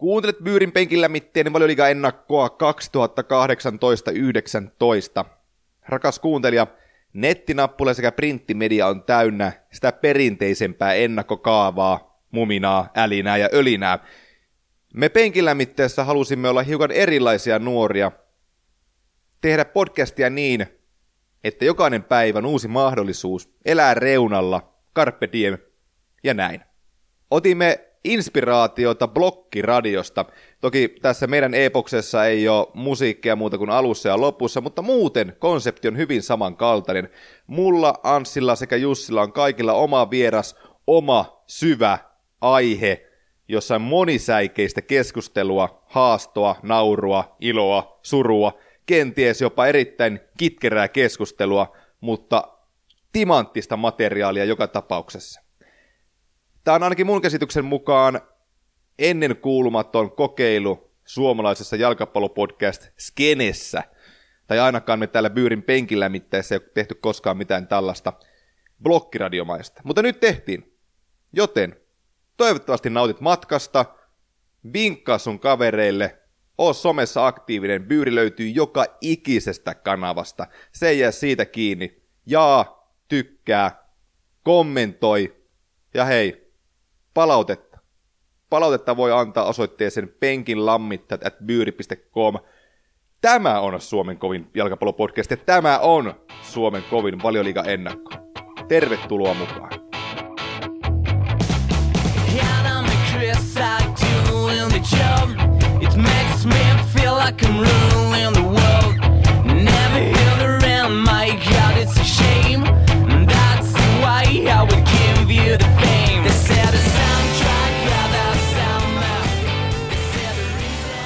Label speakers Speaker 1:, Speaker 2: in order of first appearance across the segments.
Speaker 1: Kuuntelet Byyrin penkillä mitteen valioliiga ennakkoa 2018-19. Rakas kuuntelija, nettinappula sekä printtimedia on täynnä sitä perinteisempää ennakkokaavaa, muminaa, älinää ja ölinää. Me penkillä mitteessä halusimme olla hiukan erilaisia nuoria, tehdä podcastia niin, että jokainen päivä on uusi mahdollisuus elää reunalla, carpe diem ja näin. Otimme inspiraatiota blokkiradiosta. Toki tässä meidän epoksessa ei ole musiikkia muuta kuin alussa ja lopussa, mutta muuten konsepti on hyvin samankaltainen. Mulla, Anssilla sekä Jussilla on kaikilla oma vieras, oma syvä aihe, jossa on monisäikeistä keskustelua, haastoa, naurua, iloa, surua, kenties jopa erittäin kitkerää keskustelua, mutta timanttista materiaalia joka tapauksessa. Tämä on ainakin mun käsityksen mukaan ennen kuulumaton kokeilu suomalaisessa jalkapallopodcast Skenessä. Tai ainakaan me täällä Byyrin penkillä mitteissä ei ole tehty koskaan mitään tällaista blokkiradiomaista. Mutta nyt tehtiin. Joten toivottavasti nautit matkasta, vinkkaa sun kavereille, oo somessa aktiivinen, Byyri löytyy joka ikisestä kanavasta. Se ei jää siitä kiinni. Jaa, tykkää, kommentoi ja hei, palautetta. Palautetta voi antaa osoitteeseen penkinlammittajat. Tämä on Suomen kovin jalkapallopodcast ja tämä on Suomen kovin valioliiga ennakko. Tervetuloa mukaan. like I'm ruling the world.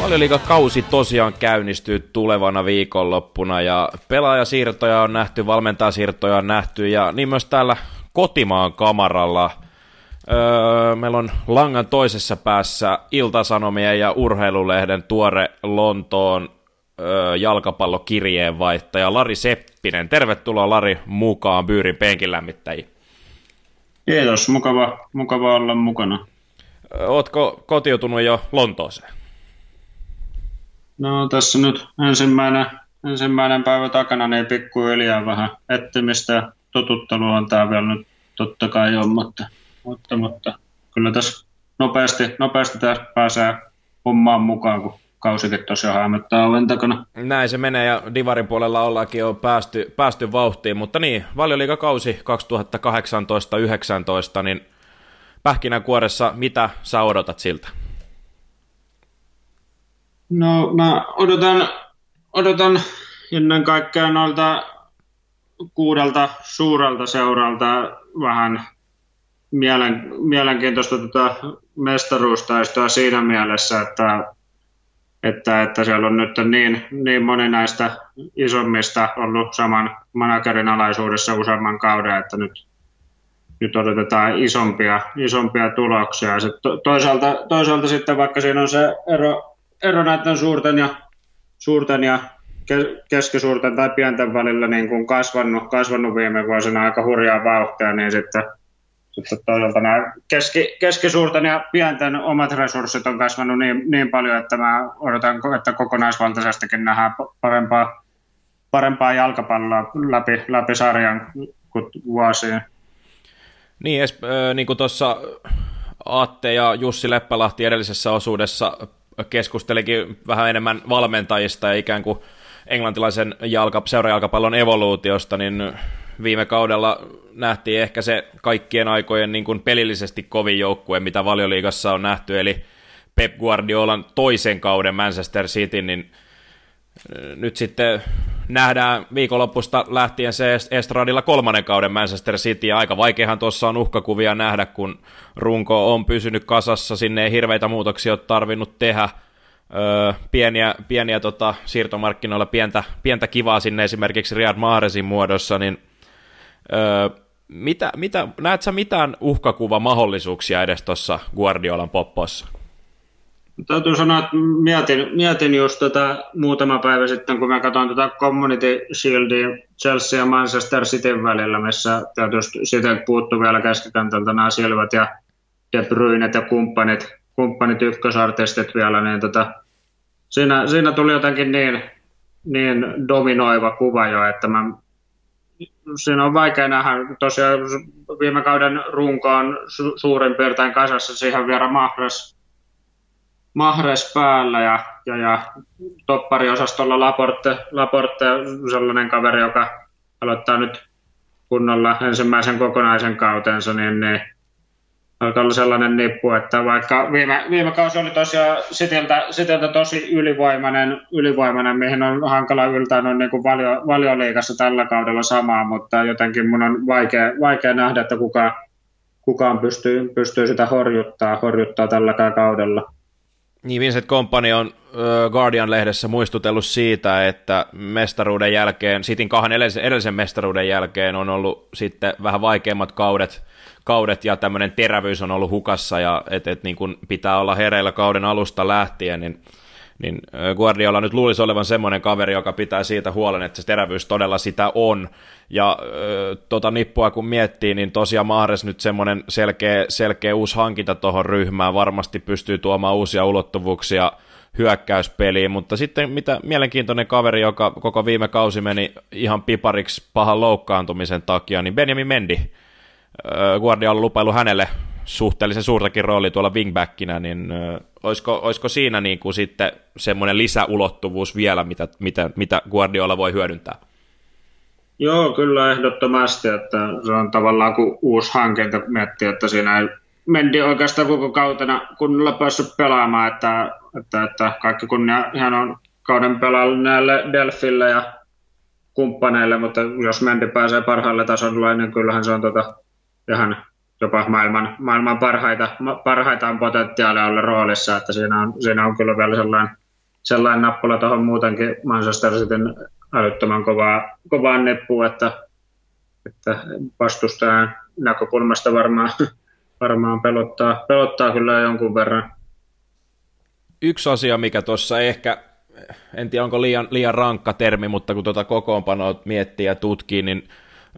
Speaker 1: Sound kausi tosiaan käynnistyy tulevana viikonloppuna ja pelaajasiirtoja on nähty, valmentajasiirtoja on nähty ja niin myös täällä kotimaan kamaralla – Öö, meillä on langan toisessa päässä Iltasanomien ja Urheilulehden tuore Lontoon öö, jalkapallokirjeenvaihtaja Lari Seppinen. Tervetuloa Lari mukaan Byyrin penkin lämmittäjiin.
Speaker 2: Kiitos, mukava, mukava olla mukana.
Speaker 1: Ootko kotiutunut jo Lontooseen?
Speaker 2: No tässä nyt ensimmäinen, ensimmäinen päivä takana, niin pikkuhiljaa vähän etsimistä ja totuttelua on tämä vielä nyt totta kai on, mutta mutta, mutta kyllä tässä nopeasti, nopeasti tässä pääsee hommaan mukaan, kun kausikin tosiaan hämöttää oven takana.
Speaker 1: Näin se menee ja Divarin puolella ollaankin jo päästy, päästy vauhtiin, mutta niin, valioliikakausi 2018-19, niin pähkinänkuoressa, mitä sä odotat siltä?
Speaker 2: No mä odotan, odotan ennen kaikkea noilta kuudelta suurelta seuralta vähän mielen, mielenkiintoista tätä mestaruustaistoa siinä mielessä, että, että, että siellä on nyt niin, niin moni näistä isommista ollut saman managerin alaisuudessa useamman kauden, että nyt, nyt odotetaan isompia, isompia tuloksia. Sitten to, toisaalta, toisaalta sitten vaikka siinä on se ero, ero näiden suurten ja, suurten ja keskisuurten tai pienten välillä niin kuin kasvanut, kasvanut viime vuosina aika hurjaa vauhtia, niin sitten sitten toisaalta nämä keski, keskisuurten ja pienten omat resurssit on kasvanut niin, niin paljon, että mä odotan, että kokonaisvaltaisestikin nähdään parempaa, parempaa jalkapalloa läpi, läpi sarjan kuin vuosiin.
Speaker 1: Niin, es, äh, niin kuin tuossa Aatte ja Jussi Leppälahti edellisessä osuudessa keskustelikin vähän enemmän valmentajista ja ikään kuin englantilaisen jalka, seurajalkapallon evoluutiosta, niin viime kaudella nähtiin ehkä se kaikkien aikojen niin kuin pelillisesti kovin joukkue, mitä valioliigassa on nähty, eli Pep Guardiolan toisen kauden Manchester City, niin nyt sitten nähdään viikonloppusta lähtien se Estradilla kolmannen kauden Manchester City, ja aika vaikeahan tuossa on uhkakuvia nähdä, kun runko on pysynyt kasassa, sinne ei hirveitä muutoksia ole tarvinnut tehdä, öö, pieniä, pieniä tota, siirtomarkkinoilla pientä, pientä kivaa sinne esimerkiksi Riyad Mahresin muodossa, niin Öö, mitä, mitä, näet sä mitään uhkakuvamahdollisuuksia edes tuossa Guardiolan poppossa?
Speaker 2: Täytyy sanoa, että mietin, mietin just tätä muutama päivä sitten, kun mä katsoin tätä Community Shieldia Chelsea ja Manchester Cityn välillä, missä tietysti sitten puuttuu vielä keskikentältä nämä Silvat ja De Bruynet ja kumppanit, kumppanit ykkösartistit vielä, niin tota, siinä, siinä tuli jotenkin niin, niin dominoiva kuva jo, että mä, siinä on vaikea nähdä, tosiaan viime kauden runko on su, suurin piirtein kasassa siihen vielä Mahres, Mahres päällä ja, ja, ja toppariosastolla Laporte, Laporte sellainen kaveri, joka aloittaa nyt kunnolla ensimmäisen kokonaisen kautensa, niin, niin alkaa olla sellainen nippu, että vaikka viime, viime kausi oli tosiaan Sitiltä, Sitiltä tosi ylivoimainen, ylivoimainen, mihin on hankala yltää noin niin valio, valioliikassa tällä kaudella samaa, mutta jotenkin mun on vaikea, vaikea nähdä, että kuka, kukaan pystyy, pystyy sitä horjuttaa, horjuttaa tälläkään kaudella.
Speaker 3: Niin Vincent Company on Guardian-lehdessä muistutellut siitä, että mestaruuden jälkeen, Sitin kahden edellisen, edellisen mestaruuden jälkeen on ollut sitten vähän vaikeimmat kaudet, kaudet ja tämmöinen terävyys on ollut hukassa ja että et niin kun pitää olla hereillä kauden alusta lähtien, niin niin Guardiola nyt luulisi olevan semmoinen kaveri, joka pitää siitä huolen, että se terävyys todella sitä on. Ja tota nippua kun miettii, niin tosiaan Mahrez nyt semmoinen selkeä, selkeä uusi hankinta tuohon ryhmään, varmasti pystyy tuomaan uusia ulottuvuuksia hyökkäyspeliin, mutta sitten mitä mielenkiintoinen kaveri, joka koko viime kausi meni ihan pipariksi pahan loukkaantumisen takia, niin Benjamin Mendi, Guardiola lupailu hänelle suhteellisen suurtakin rooli tuolla wingbackinä, niin olisiko, olisiko siinä niin kuin sitten semmoinen lisäulottuvuus vielä, mitä, mitä, mitä Guardiola voi hyödyntää?
Speaker 2: Joo, kyllä ehdottomasti, että se on tavallaan kuin uusi hankinta miettiä, että siinä ei Mendi oikeastaan koko kautena kunnolla päässyt pelaamaan, että, että, että kaikki kunnia hän on kauden pelannut näille Delfille ja kumppaneille, mutta jos Mendi pääsee parhaalle tasolle, niin kyllähän se on tota, ihan jopa maailman, maailman parhaita, parhaita on potentiaalia olla roolissa, että siinä on, siinä on kyllä vielä sellainen, sellainen nappula tuohon muutenkin Manchester Cityn älyttömän kovaa, kovaa nippuun, että, että vastustajan näkökulmasta varmaan, varmaan pelottaa, pelottaa kyllä jonkun verran.
Speaker 3: Yksi asia, mikä tuossa ehkä, en tiedä onko liian, liian rankka termi, mutta kun tuota kokoonpanoa miettii ja tutkii, niin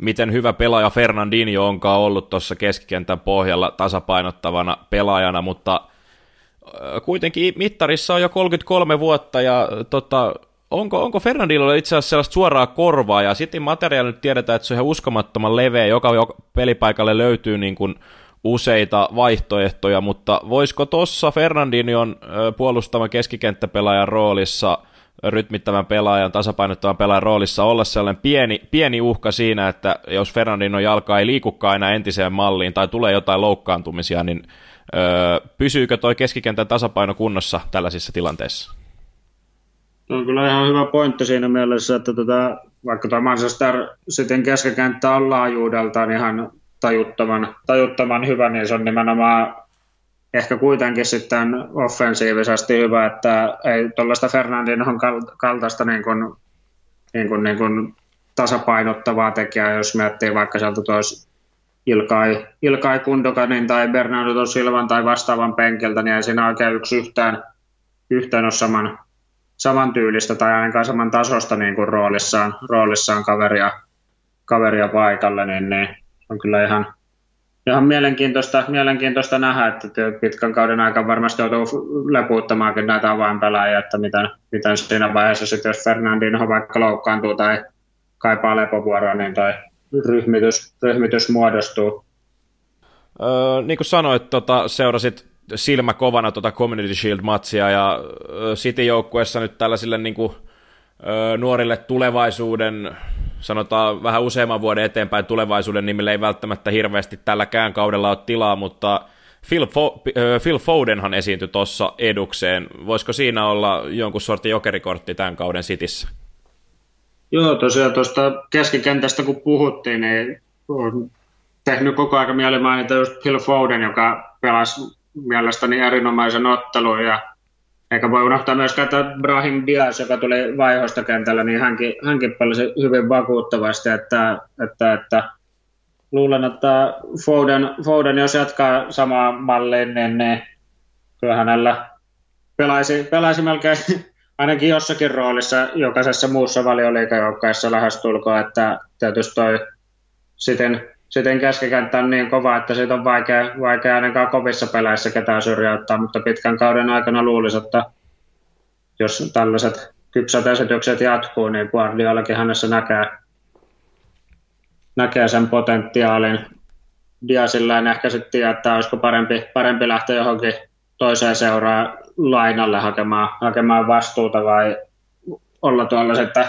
Speaker 3: miten hyvä pelaaja Fernandinho onkaan ollut tuossa keskikentän pohjalla tasapainottavana pelaajana, mutta kuitenkin mittarissa on jo 33 vuotta ja tota, onko, onko Fernandinholla itse asiassa sellaista suoraa korvaa? Ja sitten materiaali nyt tiedetään, että se on ihan uskomattoman leveä, joka, joka pelipaikalle löytyy niin kuin useita vaihtoehtoja, mutta voisiko tuossa Fernandinhon puolustama keskikenttäpelaajan roolissa – rytmittävän pelaajan, tasapainottavan pelaajan roolissa olla sellainen pieni, pieni uhka siinä, että jos Fernandino jalka ei liikukaan enää entiseen malliin tai tulee jotain loukkaantumisia, niin öö, pysyykö toi keskikentän tasapaino kunnossa tällaisissa tilanteissa?
Speaker 2: No, on kyllä ihan hyvä pointti siinä mielessä, että tota, vaikka tuo Manchester sitten keskikenttä on laajuudeltaan ihan tajuttoman, tajuttoman hyvä, niin se on nimenomaan ehkä kuitenkin sitten offensiivisesti hyvä, että ei tuollaista Fernandinhon kaltaista niin kuin, niin kuin, niin kuin tasapainottavaa tekijää, jos miettii vaikka sieltä tuossa Ilkai, Ilkai Kundokanin tai Bernardo Silvan tai vastaavan penkiltä, niin ei siinä oikein yksi yhtään, yhtään ole saman, saman tyylistä tai ainakaan saman tasosta niin kuin roolissaan, roolissaan kaveria, kaveria paikalle, niin, niin on kyllä ihan, ihan mielenkiintoista, mielenkiintoista nähdä, että pitkän kauden aikana varmasti joutuu lepuuttamaankin näitä avainpelaajia, että miten, miten siinä vaiheessa sitten, jos Fernandinho vaikka loukkaantuu tai kaipaa lepovuoroa, niin tai ryhmitys, ryhmitys muodostuu.
Speaker 3: Öö, niin kuin sanoit, tota, seurasit silmä kovana tuota Community Shield-matsia ja City-joukkueessa nyt tällaisille niin kuin, öö, nuorille tulevaisuuden sanotaan vähän useamman vuoden eteenpäin tulevaisuuden nimille ei välttämättä hirveästi tälläkään kaudella ole tilaa, mutta Phil, Fo- Phil Fodenhan esiintyi tuossa edukseen. Voisiko siinä olla jonkun sortin jokerikortti tämän kauden sitissä?
Speaker 2: Joo, tosiaan tuosta keskikentästä kun puhuttiin, niin on tehnyt koko ajan mieli mainita just Phil Foden, joka pelasi mielestäni erinomaisen ottelun ja eikä voi unohtaa myöskään, että Brahim Diaz, joka tuli vaihoista kentällä, niin hänkin, hänkin pelasi hyvin vakuuttavasti, että, että, että luulen, että Foden, Foden jos jatkaa samaa malliin, niin, niin kyllä hänellä pelaisi, pelaisi melkein ainakin jossakin roolissa jokaisessa muussa valioliikajoukkaessa lähestulkoon, että tietysti toi sitten sitten keskikenttä on niin kova, että siitä on vaikea, vaikea ainakaan kovissa peleissä ketään syrjäyttää, mutta pitkän kauden aikana luulisi, että jos tällaiset kypsät esitykset jatkuu, niin Guardiolakin hänessä näkee, näkee sen potentiaalin. Diasilla en ehkä sitten tiedä, että olisiko parempi, parempi lähteä johonkin toiseen seuraan lainalle hakemaan, hakemaan vastuuta vai olla tuolla sitten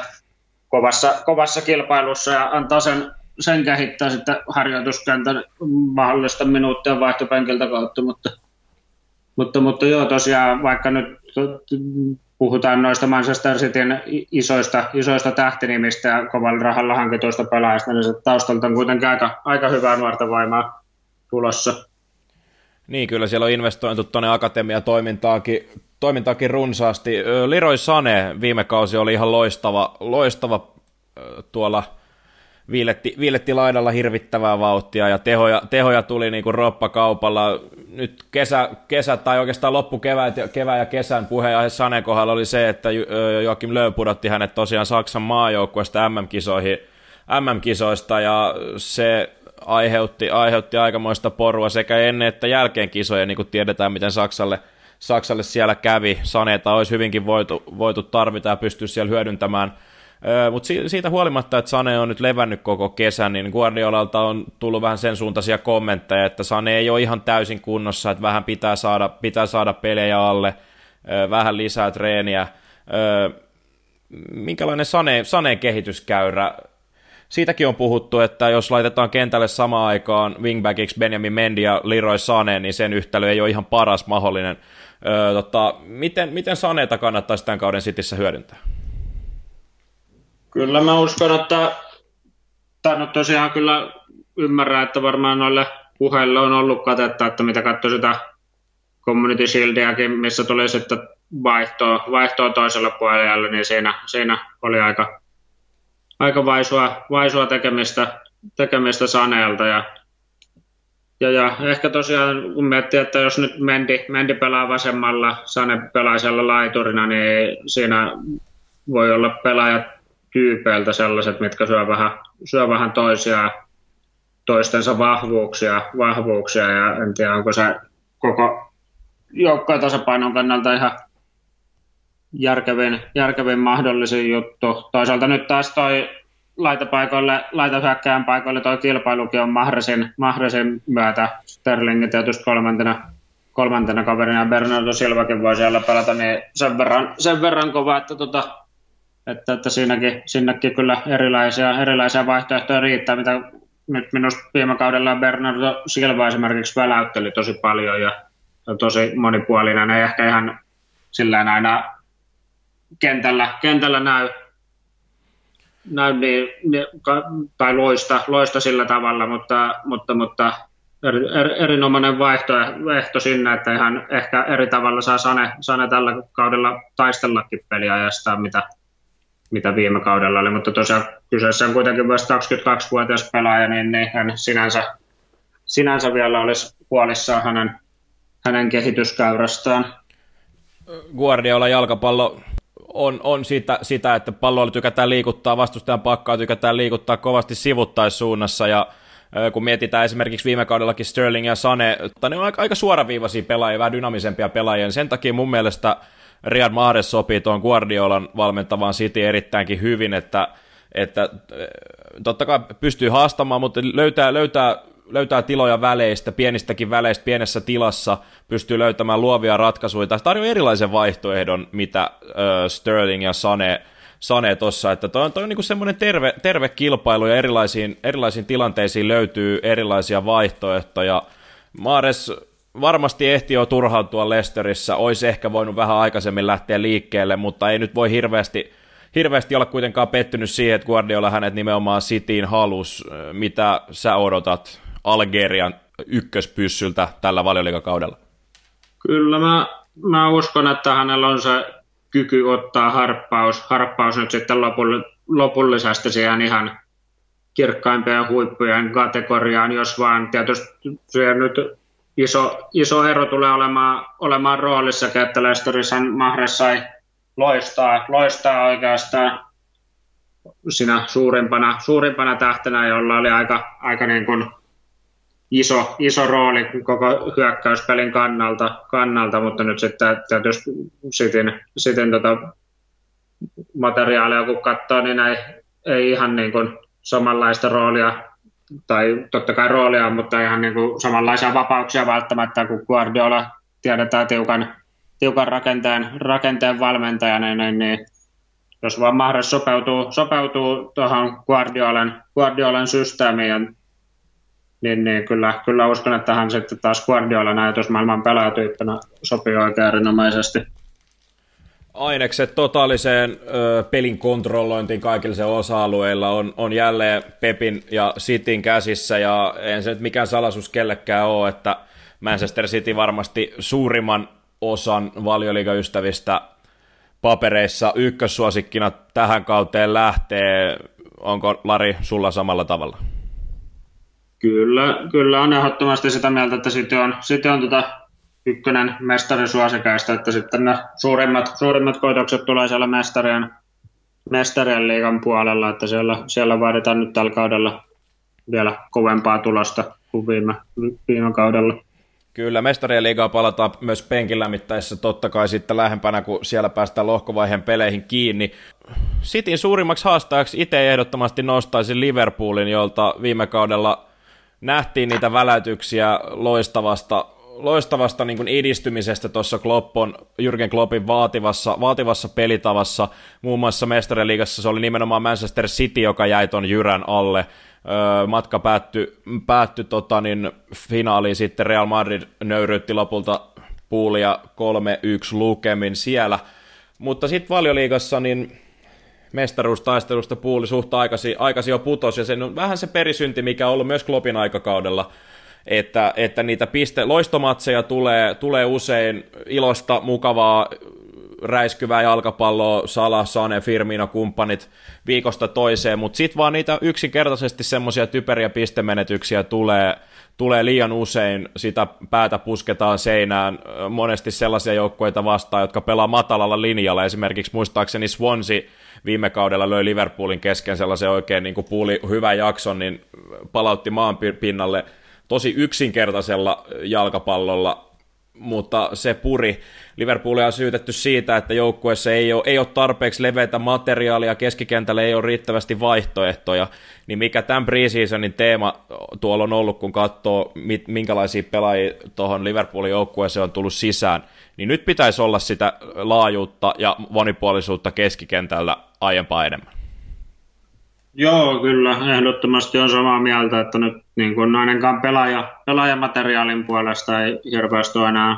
Speaker 2: kovassa, kovassa kilpailussa ja antaa sen, sen kehittää sitten harjoituskentän mahdollista minuuttia vaihtopenkiltä kautta, mutta, mutta, mutta joo tosiaan vaikka nyt puhutaan noista Manchester Cityn isoista, isoista tähtinimistä ja kovalla rahalla hankituista pelaajista, niin se taustalta on kuitenkin aika, aika hyvää nuorta voimaa tulossa.
Speaker 3: Niin, kyllä siellä on investointu tuonne akatemiatoimintaakin toimintaakin runsaasti. Leroy Sane viime kausi oli ihan loistava, loistava tuolla viiletti, viiletti laidalla hirvittävää vauhtia ja tehoja, tehoja tuli niin kuin roppakaupalla. Nyt kesä, kesä tai oikeastaan loppukevään kevään ja kesän puheenaihe Sanen kohdalla oli se, että Joakim Löö pudotti hänet tosiaan Saksan maajoukkueesta MM-kisoihin, MM-kisoista ja se aiheutti, aiheutti aikamoista porua sekä ennen että jälkeen kisoja, niin kuin tiedetään, miten Saksalle, Saksalle siellä kävi. Saneita olisi hyvinkin voitu, voitu tarvita ja pystyä siellä hyödyntämään – mutta siitä huolimatta, että Sane on nyt levännyt koko kesän, niin Guardiolalta on tullut vähän sen suuntaisia kommentteja, että Sane ei ole ihan täysin kunnossa, että vähän pitää saada, pitää saada pelejä alle, vähän lisää treeniä. Minkälainen Sane, Saneen kehityskäyrä? Siitäkin on puhuttu, että jos laitetaan kentälle samaan aikaan wingbackiksi Benjamin Mendy ja Leroy Sane, niin sen yhtälö ei ole ihan paras mahdollinen. tota, miten, miten Saneeta kannattaisi tämän kauden sitissä hyödyntää?
Speaker 2: Kyllä mä uskon, että tai no tosiaan kyllä ymmärrän, että varmaan noille puheille on ollut katetta, että mitä katsoi sitä Community Shieldiäkin, missä tuli sitten vaihtoa, vaihtoa toisella puolella, niin siinä, siinä oli aika, aika vaisua, vaisua tekemistä, tekemistä Saneelta. Ja, ja, ja, ehkä tosiaan kun miettii, että jos nyt Mendi, Mendi pelaa vasemmalla, Sane pelaa siellä laiturina, niin siinä voi olla pelaajat tyypeiltä sellaiset, mitkä syö vähän, syö vähän toisia toistensa vahvuuksia, vahvuuksia ja en tiedä, onko se koko joukkojen tasapainon kannalta ihan järkevin, järkevin mahdollisin juttu. Toisaalta nyt taas toi laitapaikoille, laitahyökkään paikoille toi kilpailukin on Mahresin, Mahresin myötä. Sterlingin tietysti kolmantena, kolmantena kaverina ja Bernardo Silvakin voi siellä pelata, niin sen verran, sen verran kova, että tota, että, että siinäkin, sinnekin kyllä erilaisia, erilaisia vaihtoehtoja riittää, mitä nyt minusta viime kaudella Bernardo Silva esimerkiksi väläytteli tosi paljon ja tosi monipuolinen, ei ehkä ihan sillä aina kentällä, kentällä näy, näy niin, niin, tai loista, loista sillä tavalla, mutta, mutta, mutta eri, er, erinomainen vaihtoehto sinne, että ihan ehkä eri tavalla saa Sane, Sane tällä kaudella taistellakin peliajasta, mitä, mitä viime kaudella oli, mutta tosiaan kyseessä on kuitenkin myös 22-vuotias pelaaja, niin, niin hän sinänsä, sinänsä vielä olisi huolissaan hänen, hänen kehityskäyrästään.
Speaker 3: Guardiola jalkapallo on, on sitä, sitä, että pallolla tykätään liikuttaa, vastustajan pakkaa tykätään liikuttaa kovasti sivuttaissuunnassa ja kun mietitään esimerkiksi viime kaudellakin Sterling ja Sane, ne on aika, aika suoraviivaisia pelaajia, vähän dynamisempia pelaajia, niin sen takia mun mielestä Riyad Mahrez sopii tuon Guardiolan valmentavaan City erittäinkin hyvin, että, että eh, totta kai pystyy haastamaan, mutta löytää, löytää, löytää tiloja väleistä, pienistäkin väleistä, pienessä tilassa, pystyy löytämään luovia ratkaisuja. Tämä tarjoaa erilaisen vaihtoehdon, mitä uh, Sterling ja Sane Sane tuossa, että toi on, toi on niin semmoinen terve, terve kilpailu ja erilaisiin, erilaisiin tilanteisiin löytyy erilaisia vaihtoehtoja. Maares varmasti ehti jo turhautua Lesterissä, olisi ehkä voinut vähän aikaisemmin lähteä liikkeelle, mutta ei nyt voi hirveästi, hirveästi olla kuitenkaan pettynyt siihen, että Guardiola hänet nimenomaan Cityin halus. Mitä sä odotat Algerian ykköspyssyltä tällä valioliikakaudella?
Speaker 2: Kyllä mä, mä uskon, että hänellä on se kyky ottaa harppaus, harppaus nyt sitten lopullisesti siihen ihan kirkkaimpien huippujen kategoriaan, jos vaan tietysti se nyt iso, iso ero tulee olemaan, olemaan roolissa, että Leicesterissä Mahres sai loistaa, loistaa oikeastaan, siinä suurimpana, suurimpana tähtenä, jolla oli aika, aika niin kuin iso, iso rooli koko hyökkäyspelin kannalta, kannalta. Mutta nyt sitten tietysti sitin, sitin tota materiaalia kun katsoo, niin ei, ei ihan niin kuin samanlaista roolia, tai totta kai roolia, mutta ihan niin kuin samanlaisia vapauksia välttämättä kuin Guardiola tiedetään tiukan, tiukan rakenteen, rakenteen valmentajana, niin, niin jos vaan mahdollisesti sopeutuu, sopeutuu tuohon Guardiolan, Guardiolan systeemiin, niin, niin kyllä, kyllä uskon, että hän sitten taas Guardiolan ajatusmaailman pelaajatyyppänä sopii oikein erinomaisesti.
Speaker 3: Ainekset totaaliseen ö, pelin kontrollointiin kaikilla se osa-alueilla on, on jälleen Pepin ja Cityn käsissä, ja en se nyt mikään salaisuus kellekään ole, että Manchester City varmasti suurimman osan valioliigaystävistä papereissa ykkössuosikkina tähän kauteen lähtee. Onko Lari sulla samalla tavalla?
Speaker 2: Kyllä, kyllä on ehdottomasti sitä mieltä, että sitten on, sitten on tota ykkönen mestarisuosikeista, että sitten ne suurimmat, suurimmat koitokset tulee siellä mestarien, mestarien liigan puolella, että siellä, siellä vaaditaan nyt tällä kaudella vielä kovempaa tulosta kuin viime, viime kaudella.
Speaker 3: Kyllä, mestarien liigaa palataan myös penkin lämmittäessä totta kai sitten lähempänä, kun siellä päästään lohkovaiheen peleihin kiinni. Cityn suurimmaksi haastajaksi itse ehdottomasti nostaisin Liverpoolin, jolta viime kaudella nähtiin niitä välätyksiä loistavasta, loistavasta niin kuin edistymisestä tuossa Kloppon, Jürgen Kloppin vaativassa, vaativassa pelitavassa. Muun muassa mestariliigassa se oli nimenomaan Manchester City, joka jäi ton jyrän alle. Öö, matka päättyi päätty, tota, niin, finaaliin sitten Real Madrid nöyryytti lopulta puulia 3-1 lukemin siellä. Mutta sitten valioliigassa niin mestaruustaistelusta puuli suht aikasi, aikasi jo putos, ja se on vähän se perisynti, mikä on ollut myös Klopin aikakaudella, että, että niitä piste, loistomatseja tulee, tulee usein ilosta, mukavaa, räiskyvää jalkapalloa, Sala, Sane, Firmino, kumppanit viikosta toiseen, mutta sitten vaan niitä yksinkertaisesti semmoisia typeriä pistemenetyksiä tulee, tulee liian usein, sitä päätä pusketaan seinään, monesti sellaisia joukkueita vastaan, jotka pelaa matalalla linjalla, esimerkiksi muistaakseni Swansea viime kaudella löi Liverpoolin kesken sellaisen oikein niin kuin puuli hyvän jakson, niin palautti maan pinnalle tosi yksinkertaisella jalkapallolla, mutta se puri. Liverpoolia on syytetty siitä, että joukkueessa ei ole, ei ole tarpeeksi leveitä materiaalia, keskikentällä ei ole riittävästi vaihtoehtoja, niin mikä tämän preseasonin teema tuolla on ollut, kun katsoo, minkälaisia pelaajia tuohon Liverpoolin joukkueeseen on tullut sisään, niin nyt pitäisi olla sitä laajuutta ja monipuolisuutta keskikentällä aiempaa enemmän.
Speaker 2: Joo, kyllä, ehdottomasti on samaa mieltä, että nyt niin kuin ainakaan pelaaja, pelaajamateriaalin puolesta ei hirveästi ole enää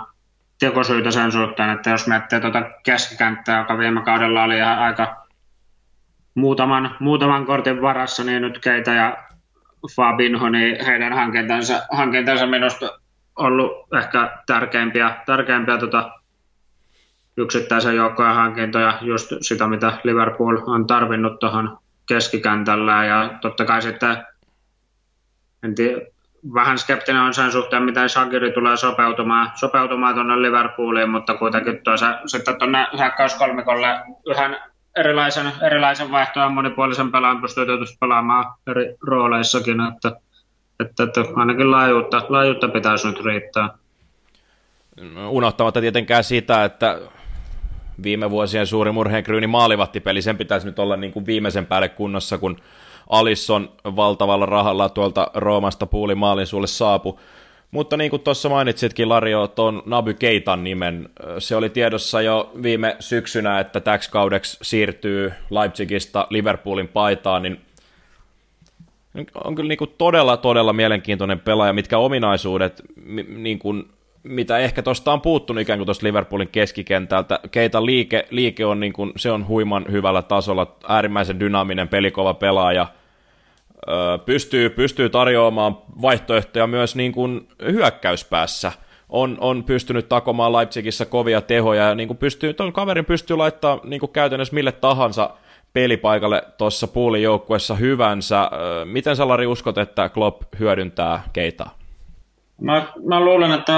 Speaker 2: tekosyitä sen suhteen, että jos miettii tuota keskikenttää, joka viime kaudella oli aika muutaman, muutaman kortin varassa, niin nyt Keitä ja Fabinho, niin heidän hankintansa, hankintansa minusta ollut ehkä tärkeimpiä, tärkeimpiä tota, yksittäisen joukkojen hankintoja, just sitä, mitä Liverpool on tarvinnut tuohon keskikentällä. Ja totta kai sitten, en tiedä, vähän skeptinen on sen suhteen, miten Shagiri tulee sopeutumaan, sopeutumaan tuonne Liverpooliin, mutta kuitenkin tuossa, sitten tuonne hyökkäyskolmikolle yhden erilaisen, erilaisen vaihtoehon monipuolisen pelaajan pystyy tietysti pelaamaan eri rooleissakin, että, että, että ainakin laajuutta, laajuutta pitäisi nyt riittää.
Speaker 3: Unohtamatta tietenkään sitä, että viime vuosien suuri murheenkryyni maalivahtipeli, sen pitäisi nyt olla niin kuin viimeisen päälle kunnossa, kun Alisson valtavalla rahalla tuolta Roomasta puuli maalin sulle saapu. Mutta niin kuin tuossa mainitsitkin, Lario, tuon Naby Keitan nimen, se oli tiedossa jo viime syksynä, että täksi kaudeksi siirtyy Leipzigistä Liverpoolin paitaan, niin on kyllä niin kuin todella, todella mielenkiintoinen pelaaja, mitkä ominaisuudet niin kuin mitä ehkä tuosta on puuttunut ikään kuin tuosta Liverpoolin keskikentältä. Keita liike, liike on, niin kuin, se on huiman hyvällä tasolla, äärimmäisen dynaaminen, pelikova pelaaja, öö, pystyy, pystyy tarjoamaan vaihtoehtoja myös niin kuin hyökkäyspäässä. On, on pystynyt takomaan Leipzigissä kovia tehoja ja niin kuin pystyy, ton kaverin pystyy laittaa niin kuin käytännössä mille tahansa pelipaikalle tuossa puulin joukkuessa hyvänsä. Miten Salari uskot, että Klopp hyödyntää Keitaa?
Speaker 2: Mä, mä luulen, että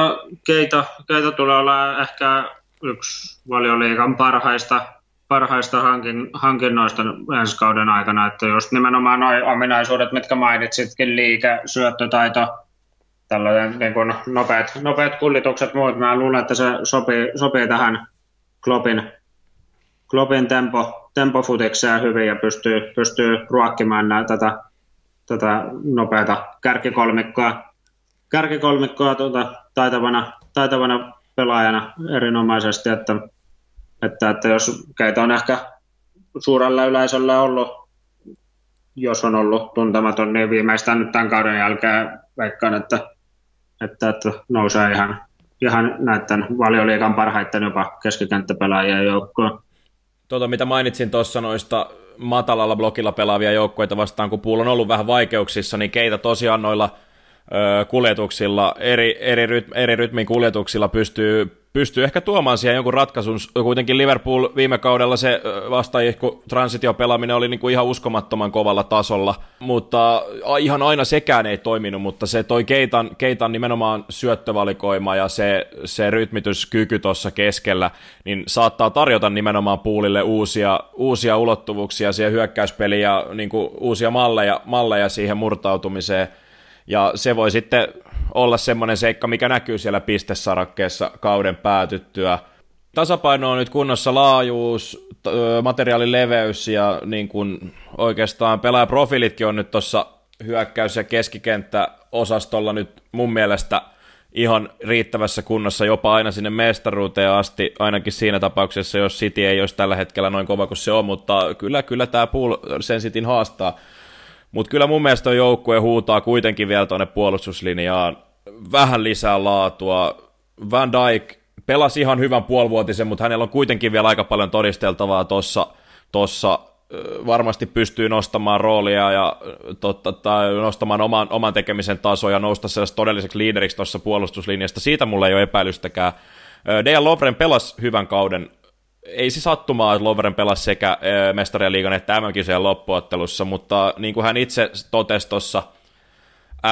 Speaker 2: Keita, Keita tulee olla ehkä yksi valioliikan parhaista, parhaista hankin, hankinnoista ensi kauden aikana, että just nimenomaan nuo ominaisuudet, mitkä mainitsitkin, liike, syöttötaito, tällainen niin kuin nopeat, nopeat kullitukset muut, mä luulen, että se sopii, sopii tähän Kloppin, Kloppin tempo, tempofutikseen hyvin ja pystyy, pystyy ruokkimaan näitä, tätä, tätä nopeata kärkikolmikkoa, kärkikolmikkoa tuota, taitavana, taitavana pelaajana erinomaisesti, että, että, että jos keitä on ehkä suurella yleisöllä ollut, jos on ollut tuntematon, niin viimeistään nyt tämän kauden jälkeen veikkaan, että, että, että nousee ihan, ihan näiden valioliikan parhaiten jopa keskikenttäpelaajien joukkoon.
Speaker 3: Tuota, mitä mainitsin tuossa noista matalalla blokilla pelaavia joukkueita vastaan, kun Puul on ollut vähän vaikeuksissa, niin keitä tosiaan noilla kuljetuksilla, eri, eri, ryt, eri rytmin kuljetuksilla pystyy, pystyy ehkä tuomaan siihen jonkun ratkaisun. Kuitenkin Liverpool viime kaudella se vastaihku transitiopelaaminen oli niinku ihan uskomattoman kovalla tasolla, mutta ihan aina sekään ei toiminut, mutta se toi Keitan, Keitan nimenomaan syöttövalikoima ja se, se rytmityskyky tuossa keskellä, niin saattaa tarjota nimenomaan puulille uusia, uusia ulottuvuuksia siihen hyökkäyspeliin ja niinku uusia malleja, malleja siihen murtautumiseen – ja se voi sitten olla semmoinen seikka, mikä näkyy siellä pistesarakkeessa kauden päätyttyä. Tasapaino on nyt kunnossa laajuus, materiaalin leveys ja niin kuin oikeastaan pelaajaprofiilitkin on nyt tuossa hyökkäys- ja keskikenttäosastolla nyt mun mielestä ihan riittävässä kunnossa jopa aina sinne mestaruuteen asti, ainakin siinä tapauksessa, jos City ei olisi tällä hetkellä noin kova kuin se on, mutta kyllä, kyllä tämä Pool sen Cityn haastaa. Mutta kyllä mun mielestä joukkue huutaa kuitenkin vielä tuonne puolustuslinjaan vähän lisää laatua. Van Dijk pelasi ihan hyvän puolivuotisen, mutta hänellä on kuitenkin vielä aika paljon todisteltavaa tuossa tossa, varmasti pystyy nostamaan roolia ja totta, tai nostamaan oman, oman tekemisen tasoa ja nousta sellaista todelliseksi liideriksi tuossa puolustuslinjasta. Siitä mulla ei ole epäilystäkään. Dejan Lovren pelasi hyvän kauden ei se sattumaa, että Loveren pelasi sekä mestarien liigan että MM-kisojen loppuottelussa, mutta niin kuin hän itse totesi tuossa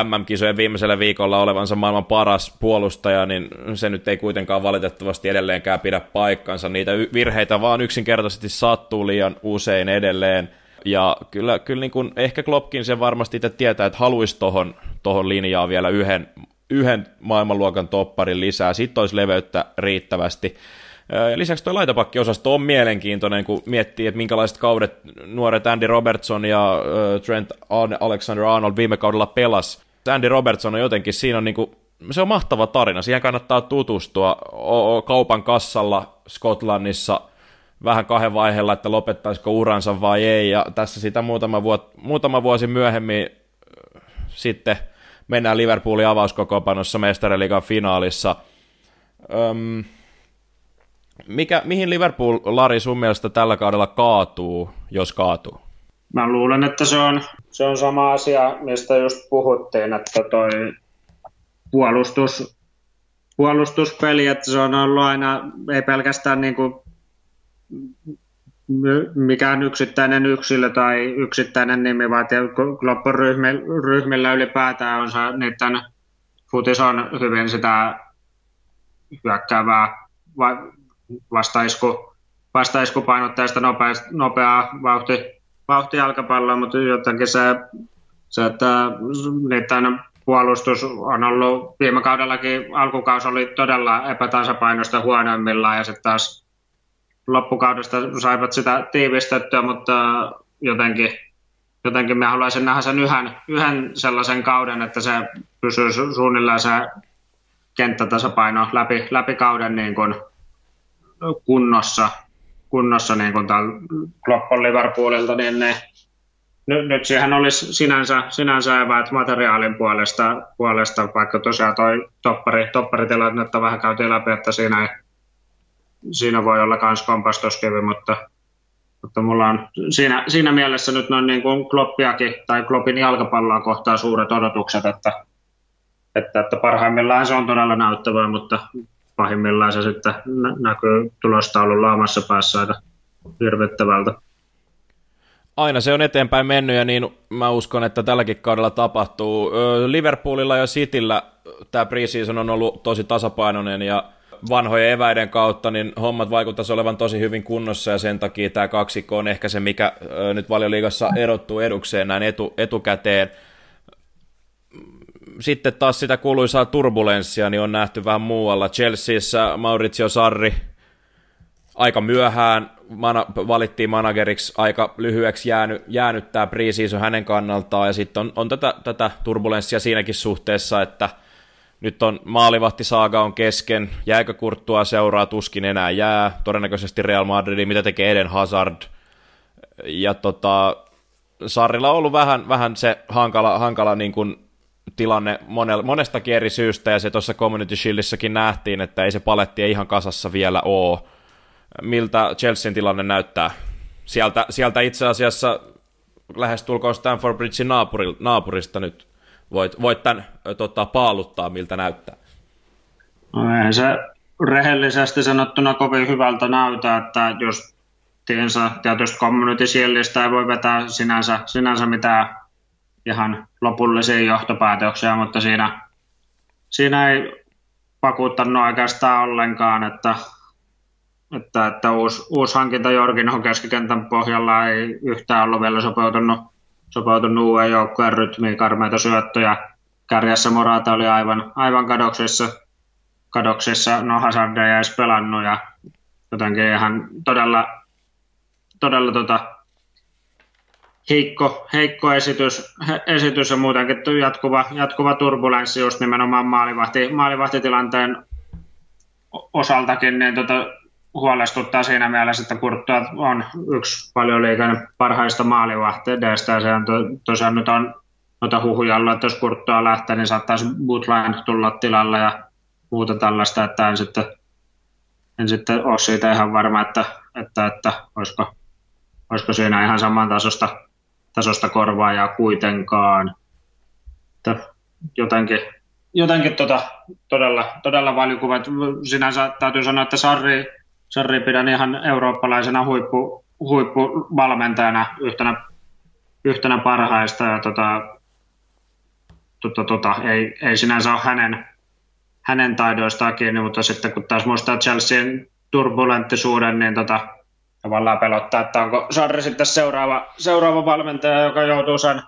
Speaker 3: MM-kisojen viimeisellä viikolla olevansa maailman paras puolustaja, niin se nyt ei kuitenkaan valitettavasti edelleenkään pidä paikkansa. Niitä virheitä vaan yksinkertaisesti sattuu liian usein edelleen. Ja kyllä, kyllä niin kuin, ehkä Kloppkin sen varmasti itse tietää, että haluaisi tuohon tohon linjaan vielä yhden, yhden maailmanluokan topparin lisää. Sitten olisi leveyttä riittävästi. Lisäksi tuo laitapakkiosasto on mielenkiintoinen, kun miettii, että minkälaiset kaudet nuoret Andy Robertson ja Trent Alexander-Arnold viime kaudella pelas. Andy Robertson on jotenkin, siinä on niinku, se on mahtava tarina, siihen kannattaa tutustua kaupan kassalla Skotlannissa vähän kahden vaiheella, että lopettaisiko uransa vai ei, ja tässä sitä muutama, vuot, muutama vuosi myöhemmin sitten mennään Liverpoolin avauskokopanossa mestariliigan finaalissa. Öm, mikä, mihin Liverpool, Lari, sun mielestä tällä kaudella kaatuu, jos kaatuu?
Speaker 2: Mä luulen, että se on, se on sama asia, mistä just puhuttiin, että toi puolustus, puolustuspeli, että se on ollut aina, ei pelkästään niin kuin mikään yksittäinen yksilö tai yksittäinen nimi, vaan Kloppon ryhmillä ylipäätään on se, niiden futis on hyvin sitä hyökkäävää vastaisku, vastaiskupainotteista nopea, nopeaa vauhti, vauhtijalkapalloa, mutta jotenkin se, se että niiden puolustus on ollut viime kaudellakin, alkukausi oli todella epätasapainoista huonoimmillaan ja sitten taas loppukaudesta saivat sitä tiivistettyä, mutta jotenkin, jotenkin mä haluaisin nähdä sen yhden, yhden sellaisen kauden, että se pysyy suunnilleen se kenttätasapaino läpi, läpi kauden niin kuin kunnossa, kunnossa niin kuin Kloppon Liverpoolilta, niin ne, nyt, nyt siihen olisi sinänsä, sinänsä eväät materiaalin puolesta, puolesta, vaikka tosiaan toi toppari, topparitilannetta vähän käytiin läpi, että siinä, ei, siinä voi olla myös kompastuskivi, mutta, mutta mulla on siinä, siinä mielessä nyt noin niin kuin Kloppiakin tai Kloppin jalkapalloa kohtaa suuret odotukset, että, että, että parhaimmillaan se on todella näyttävää, mutta pahimmillaan se sitten näkyy tulostaulun laamassa päässä aika hirvittävältä.
Speaker 3: Aina se on eteenpäin mennyt ja niin mä uskon, että tälläkin kaudella tapahtuu. Liverpoolilla ja Cityllä tämä preseason on ollut tosi tasapainoinen ja vanhojen eväiden kautta, niin hommat vaikuttaisi olevan tosi hyvin kunnossa ja sen takia tämä kaksikko on ehkä se, mikä nyt valioliigassa erottuu edukseen näin etu, etukäteen. Sitten taas sitä kuuluisaa turbulenssia niin on nähty vähän muualla. Chelseassa Maurizio Sarri aika myöhään mana, valittiin manageriksi aika lyhyeksi jäänyt, jäänyt tämä preseason hänen kannaltaan, ja sitten on, on tätä, tätä turbulenssia siinäkin suhteessa, että nyt on maalivahtisaaga on kesken, jääkö Kurttua seuraa, tuskin enää jää, todennäköisesti Real Madrid, mitä tekee Eden Hazard, ja tota, Sarrilla on ollut vähän, vähän se hankala, hankala niin kuin tilanne monestakin eri syystä, ja se tuossa Community Shieldissäkin nähtiin, että ei se paletti ihan kasassa vielä ole, miltä Chelsean tilanne näyttää. Sieltä, sieltä itse asiassa lähestulkoon Stanford Bridgein naapuri, naapurista nyt voit, voit tämän tota, paaluttaa, miltä näyttää.
Speaker 2: No eihän se rehellisesti sanottuna kovin hyvältä näytä, että jos tiensä tietysti community shieldistä ei voi vetää sinänsä, sinänsä mitään ihan lopullisia johtopäätöksiä, mutta siinä, siinä ei vakuuttanut oikeastaan ollenkaan, että että, että uusi, uusi hankinta Jorginho keskikentän pohjalla ei yhtään ollut vielä sopeutunut, sopeutunut uuden joukkueen rytmiin, karmeita syöttöjä. Kärjessä Morata oli aivan, aivan kadoksessa, kadoksessa, no Hazard ei edes pelannut ja jotenkin ihan todella, todella tota, heikko, heikko esitys, esitys ja muutenkin jatkuva, jatkuva turbulenssi just nimenomaan maalivahti, maalivahtitilanteen osaltakin, niin tota, huolestuttaa siinä mielessä, että Kurttua on yksi paljon liikan parhaista maalivahteista ja se on to, tosiaan nyt on noita huhuja ollut, että jos Kurttua lähtee, niin saattaisi Bootline tulla tilalla ja muuta tällaista, että en sitten, en sitten ole siitä ihan varma, että, että, että olisiko, olisiko siinä ihan saman tasosta, tasosta korvaajaa kuitenkaan. Että jotenkin, jotenkin tota, todella, todella valikuvat. Sinänsä täytyy sanoa, että Sarri Sarri pidän ihan eurooppalaisena huippu, huippuvalmentajana yhtenä, yhtenä parhaista ja tota, tota, tota, ei, ei sinänsä ole hänen, hänen taidoistaan kiinni, mutta sitten kun taas muistaa Chelsean turbulenttisuuden, niin tota, tavallaan pelottaa, että onko Sarri sitten seuraava, seuraava valmentaja, joka joutuu sen,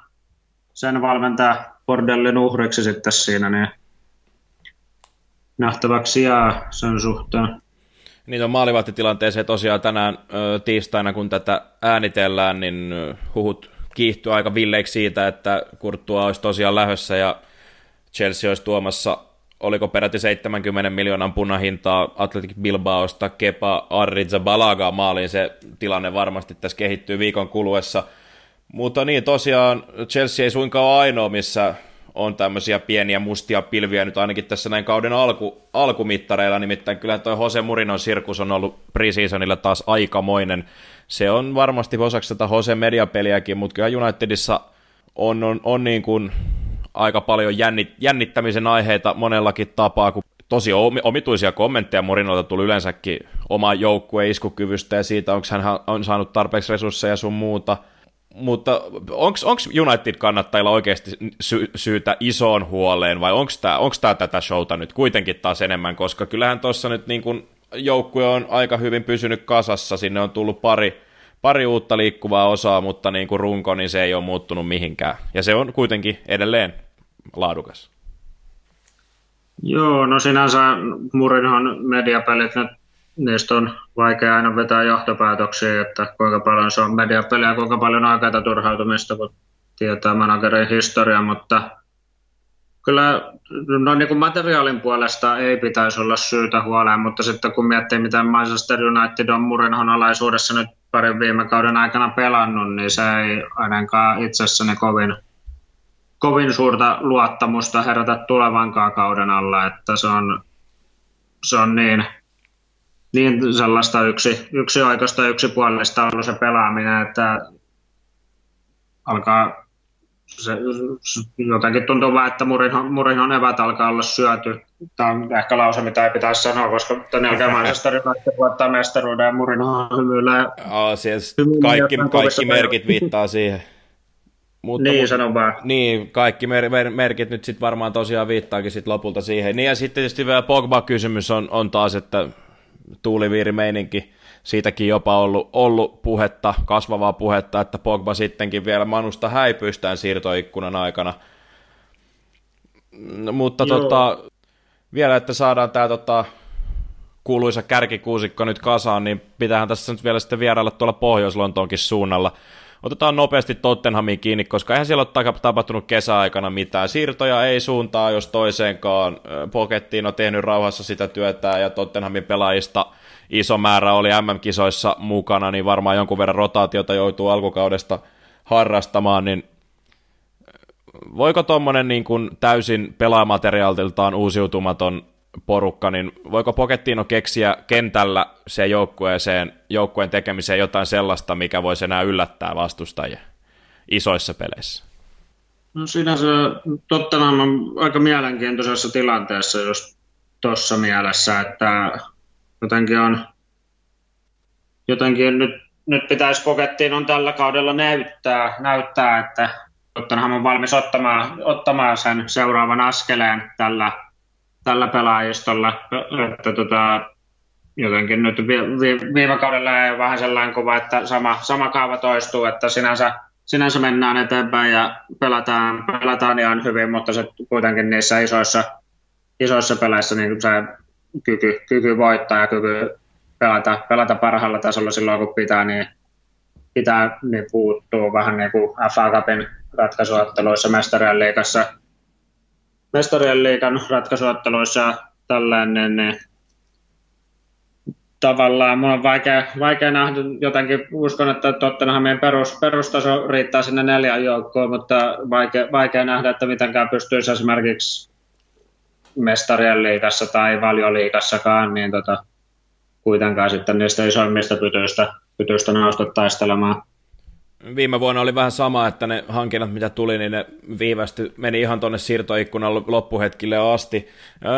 Speaker 2: sen valmentaa bordellin uhriksi sitten siinä, niin nähtäväksi jää sen suhteen.
Speaker 3: Niin on maalivahtitilanteeseen tosiaan tänään tiistaina, kun tätä äänitellään, niin huhut kiihtyy aika villeiksi siitä, että Kurttua olisi tosiaan lähössä ja Chelsea olisi tuomassa, oliko peräti 70 miljoonan punahintaa Athletic Bilbaosta Kepa Balaga maaliin. Se tilanne varmasti tässä kehittyy viikon kuluessa. Mutta niin, tosiaan Chelsea ei suinkaan ole ainoa, missä on tämmöisiä pieniä mustia pilviä nyt ainakin tässä näin kauden alku, alkumittareilla, nimittäin kyllä toi Jose Murinon sirkus on ollut preseasonilla taas aikamoinen. Se on varmasti osaksi tätä Jose mediapeliäkin, mutta kyllä Unitedissa on, on, on niin kuin aika paljon jännit, jännittämisen aiheita monellakin tapaa, kun tosi omituisia kommentteja Morinolta tuli yleensäkin oma joukkueen iskukyvystä ja siitä, onko hän on saanut tarpeeksi resursseja sun muuta – mutta onko United-kannattajilla oikeasti sy- syytä isoon huoleen vai onko tämä tätä showta nyt kuitenkin taas enemmän, koska kyllähän tuossa nyt niin kun joukkue on aika hyvin pysynyt kasassa, sinne on tullut pari, pari uutta liikkuvaa osaa, mutta niin kuin runko, niin se ei ole muuttunut mihinkään. Ja se on kuitenkin edelleen laadukas.
Speaker 2: Joo, no sinänsä Murinhan mediapelit nyt niistä on vaikea aina vetää johtopäätöksiä, että kuinka paljon se on mediapeliä kuinka paljon oikeaa turhautumista, kun tietää managerin historia, mutta kyllä no niin kuin materiaalin puolesta ei pitäisi olla syytä huoleen, mutta sitten kun miettii, miten Manchester United on Murinhon alaisuudessa nyt parin viime kauden aikana pelannut, niin se ei ainakaan itsessäni kovin, kovin suurta luottamusta herätä tulevankaan kauden alla, että se on, se on niin niin sellaista yksi, yksi aikaista yksi puolesta ollut se pelaaminen, että alkaa se, jotenkin tuntuu vaan, että Murinhon, Murinhon evät alkaa olla syöty. Tämä on ehkä lause, mitä ei pitäisi sanoa, koska jälkeen Manchester United voittaa mestaruuden ja Murinho hymyilee.
Speaker 3: Oh, siis kaikki, kaikki merkit viittaa siihen.
Speaker 2: Mutta, niin, sano vaan.
Speaker 3: Niin, kaikki mer- mer- merkit nyt sitten varmaan tosiaan viittaakin sit lopulta siihen. Niin ja sitten tietysti vielä Pogba-kysymys on, on taas, että tuuliviirimeininki, siitäkin jopa ollut, ollut puhetta, kasvavaa puhetta, että Pogba sittenkin vielä Manusta häipyystään siirtoikkunan aikana. No, mutta tota, vielä, että saadaan tämä tota, kuuluisa kärkikuusikko nyt kasaan, niin pitäähän tässä nyt vielä sitten vierailla tuolla Pohjois-Lontoonkin suunnalla. Otetaan nopeasti Tottenhamiin kiinni, koska eihän siellä ole tapahtunut kesäaikana mitään. Siirtoja ei suuntaa, jos toiseenkaan. Pokettiin on tehnyt rauhassa sitä työtä ja Tottenhamin pelaajista iso määrä oli MM-kisoissa mukana, niin varmaan jonkun verran rotaatiota joutuu alkukaudesta harrastamaan, niin voiko tuommoinen niin kuin täysin pelaamateriaaliltaan uusiutumaton porukka, niin voiko Pochettino keksiä kentällä se joukkueeseen, joukkueen tekemiseen jotain sellaista, mikä voisi enää yllättää vastustajia isoissa peleissä?
Speaker 2: No sinänsä Tottenham on aika mielenkiintoisessa tilanteessa just tuossa mielessä, että jotenkin on jotenkin nyt, nyt pitäisi Pokettiin on tällä kaudella näyttää, näyttää että Tottenham on valmis ottamaan, ottamaan sen seuraavan askeleen tällä tällä pelaajistolla, että tota, jotenkin nyt viime kaudella ei vähän sellainen kuva, että sama, sama kaava toistuu, että sinänsä, sinänsä mennään eteenpäin ja pelataan, pelataan ihan hyvin, mutta se kuitenkin niissä isoissa, isoissa peleissä niin se kyky, kyky voittaa ja kyky pelata, pelata parhaalla tasolla silloin, kun pitää, niin, pitää, niin puuttuu vähän niin kuin FA Cupin ratkaisuotteluissa mestarien liikassa mestarien liikan ratkaisuotteluissa tällainen, niin tavallaan mun on vaikea, vaikea nähdä jotenkin, uskon, että Tottenhamin perus, perustaso riittää sinne neljän joukkoon, mutta vaikea, vaikea nähdä, että mitenkään pystyisi esimerkiksi mestarien liigassa tai valioliikassakaan, niin tota, kuitenkaan sitten niistä isoimmista pytyistä, pytyistä nousta taistelemaan
Speaker 3: viime vuonna oli vähän sama, että ne hankinnat, mitä tuli, niin ne viivästy, meni ihan tuonne siirtoikkunan loppuhetkille asti.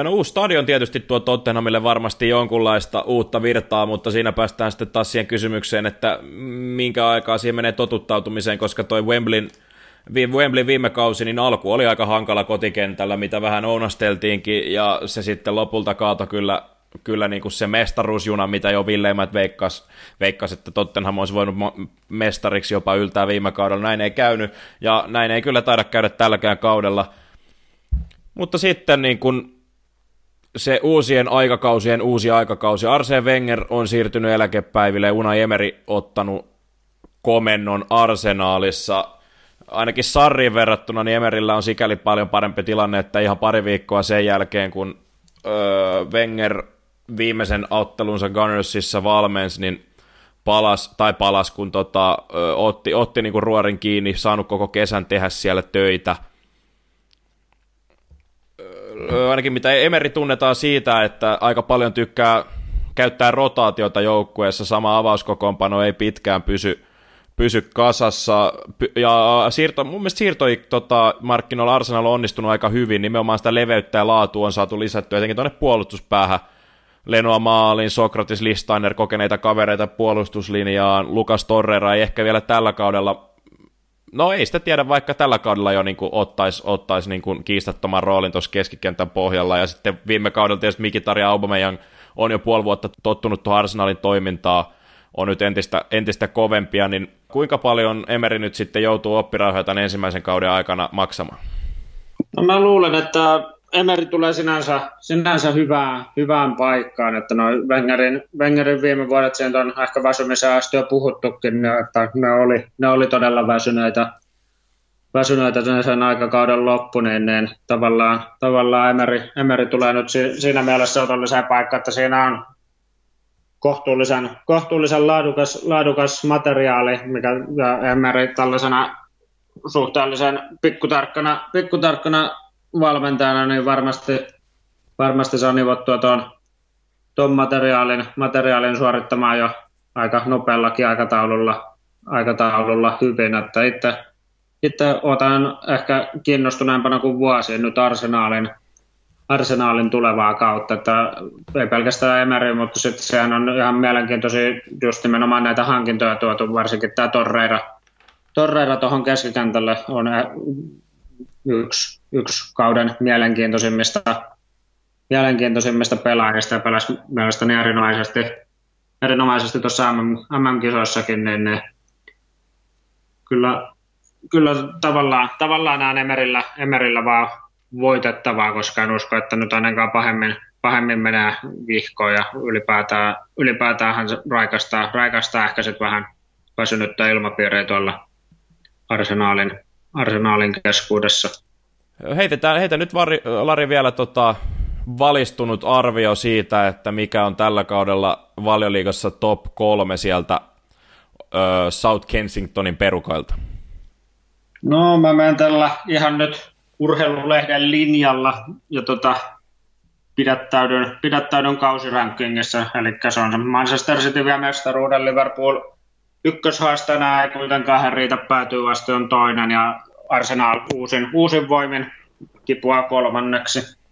Speaker 3: No uusi stadion tietysti tuo Tottenhamille varmasti jonkunlaista uutta virtaa, mutta siinä päästään sitten taas siihen kysymykseen, että minkä aikaa siihen menee totuttautumiseen, koska toi Wembleyn Wembley viime kausi, niin alku oli aika hankala kotikentällä, mitä vähän ounasteltiinkin, ja se sitten lopulta kaato kyllä kyllä niin kuin se mestaruusjuna, mitä jo Villeimmät veikkas, veikkas, että Tottenham olisi voinut mestariksi jopa yltää viime kaudella. Näin ei käynyt, ja näin ei kyllä taida käydä tälläkään kaudella. Mutta sitten niin kuin se uusien aikakausien uusi aikakausi. Arsene Wenger on siirtynyt eläkepäiville ja Unai Emery ottanut komennon arsenaalissa. Ainakin Sarriin verrattuna niin Emerillä on sikäli paljon parempi tilanne, että ihan pari viikkoa sen jälkeen, kun öö, Wenger viimeisen ottelunsa Gunnersissa valmensi, niin palas, tai palas, kun tota, ö, otti, otti niinku ruorin kiinni, saanut koko kesän tehdä siellä töitä. Ö, ainakin mitä Emeri tunnetaan siitä, että aika paljon tykkää käyttää rotaatiota joukkueessa, sama avauskokoonpano ei pitkään pysy, pysy kasassa. Ja siirto, mun mielestä siirto tota, markkinoilla Arsenal on onnistunut aika hyvin, nimenomaan sitä leveyttä ja laatua on saatu lisättyä, etenkin tuonne puolustuspäähän – Lenoa Maalin, Sokratis Listainer, kokeneita kavereita puolustuslinjaan, Lukas Torrera ei ehkä vielä tällä kaudella, no ei sitä tiedä, vaikka tällä kaudella jo niin ottaisi ottais niin kiistattoman roolin tuossa keskikentän pohjalla, ja sitten viime kaudella tietysti Mikitar ja Aubameyang on jo puoli vuotta tottunut tuohon Arsenalin toimintaa, on nyt entistä, entistä kovempia, niin kuinka paljon Emeri nyt sitten joutuu oppirauhoja tämän ensimmäisen kauden aikana maksamaan?
Speaker 2: No mä luulen, että Emeri tulee sinänsä, sinänsä hyvään, hyvään paikkaan, että no Wengerin, Wengerin viime vuodet sieltä on ehkä jo puhuttukin, että ne oli, ne oli todella väsyneitä, väsyneitä sen aikakauden loppu, niin, niin tavallaan, tavallaan Emeri, Emeri tulee nyt siinä mielessä otolliseen paikkaan, että siinä on kohtuullisen, kohtuullisen laadukas, laadukas materiaali, mikä ja Emeri tällaisena suhteellisen pikkutarkkana, pikkutarkkana valmentajana niin varmasti, varmasti saa nivottua tuon, tuon materiaalin, materiaalin suorittamaan jo aika nopeallakin aikataululla, aikataululla hyvin. Että itse, itse otan ehkä kiinnostuneempana kuin vuosi nyt arsenaalin, arsenaalin tulevaa kautta, että ei pelkästään Emery, mutta sitten sehän on ihan mielenkiintoisia just nimenomaan näitä hankintoja tuotu, varsinkin tämä Torreira, Torreira tuohon keskikentälle on yksi, yksi kauden mielenkiintoisimmista, mielenkiintoisimmista pelaajista ja pelasi mielestäni erinomaisesti, erinomaisesti tuossa MM-kisoissakin, niin ne, kyllä, kyllä tavallaan, tavallaan näen Emerillä, Emerillä vaan voitettavaa, koska en usko, että nyt ainakaan pahemmin, pahemmin menee vihkoon ja ylipäätään, ylipäätään hän raikastaa, raikastaa ehkä sitten vähän väsynyttä ilmapiiriä tuolla arsenaalin, arsenaalin keskuudessa.
Speaker 3: Heitetään, heitä nyt Vari, Lari vielä tota, valistunut arvio siitä, että mikä on tällä kaudella valioliigassa top kolme sieltä ö, South Kensingtonin perukoilta.
Speaker 2: No mä menen tällä ihan nyt urheilulehden linjalla ja tota, pidättäydyn, pidättäydyn kausirankingissa, eli se on se Manchester City vielä mestaruuden Liverpool ykköshaastana ei kuitenkaan riitä päätyy asti on toinen ja Arsenal uusin, uusin voimin kipua kolmanneksi.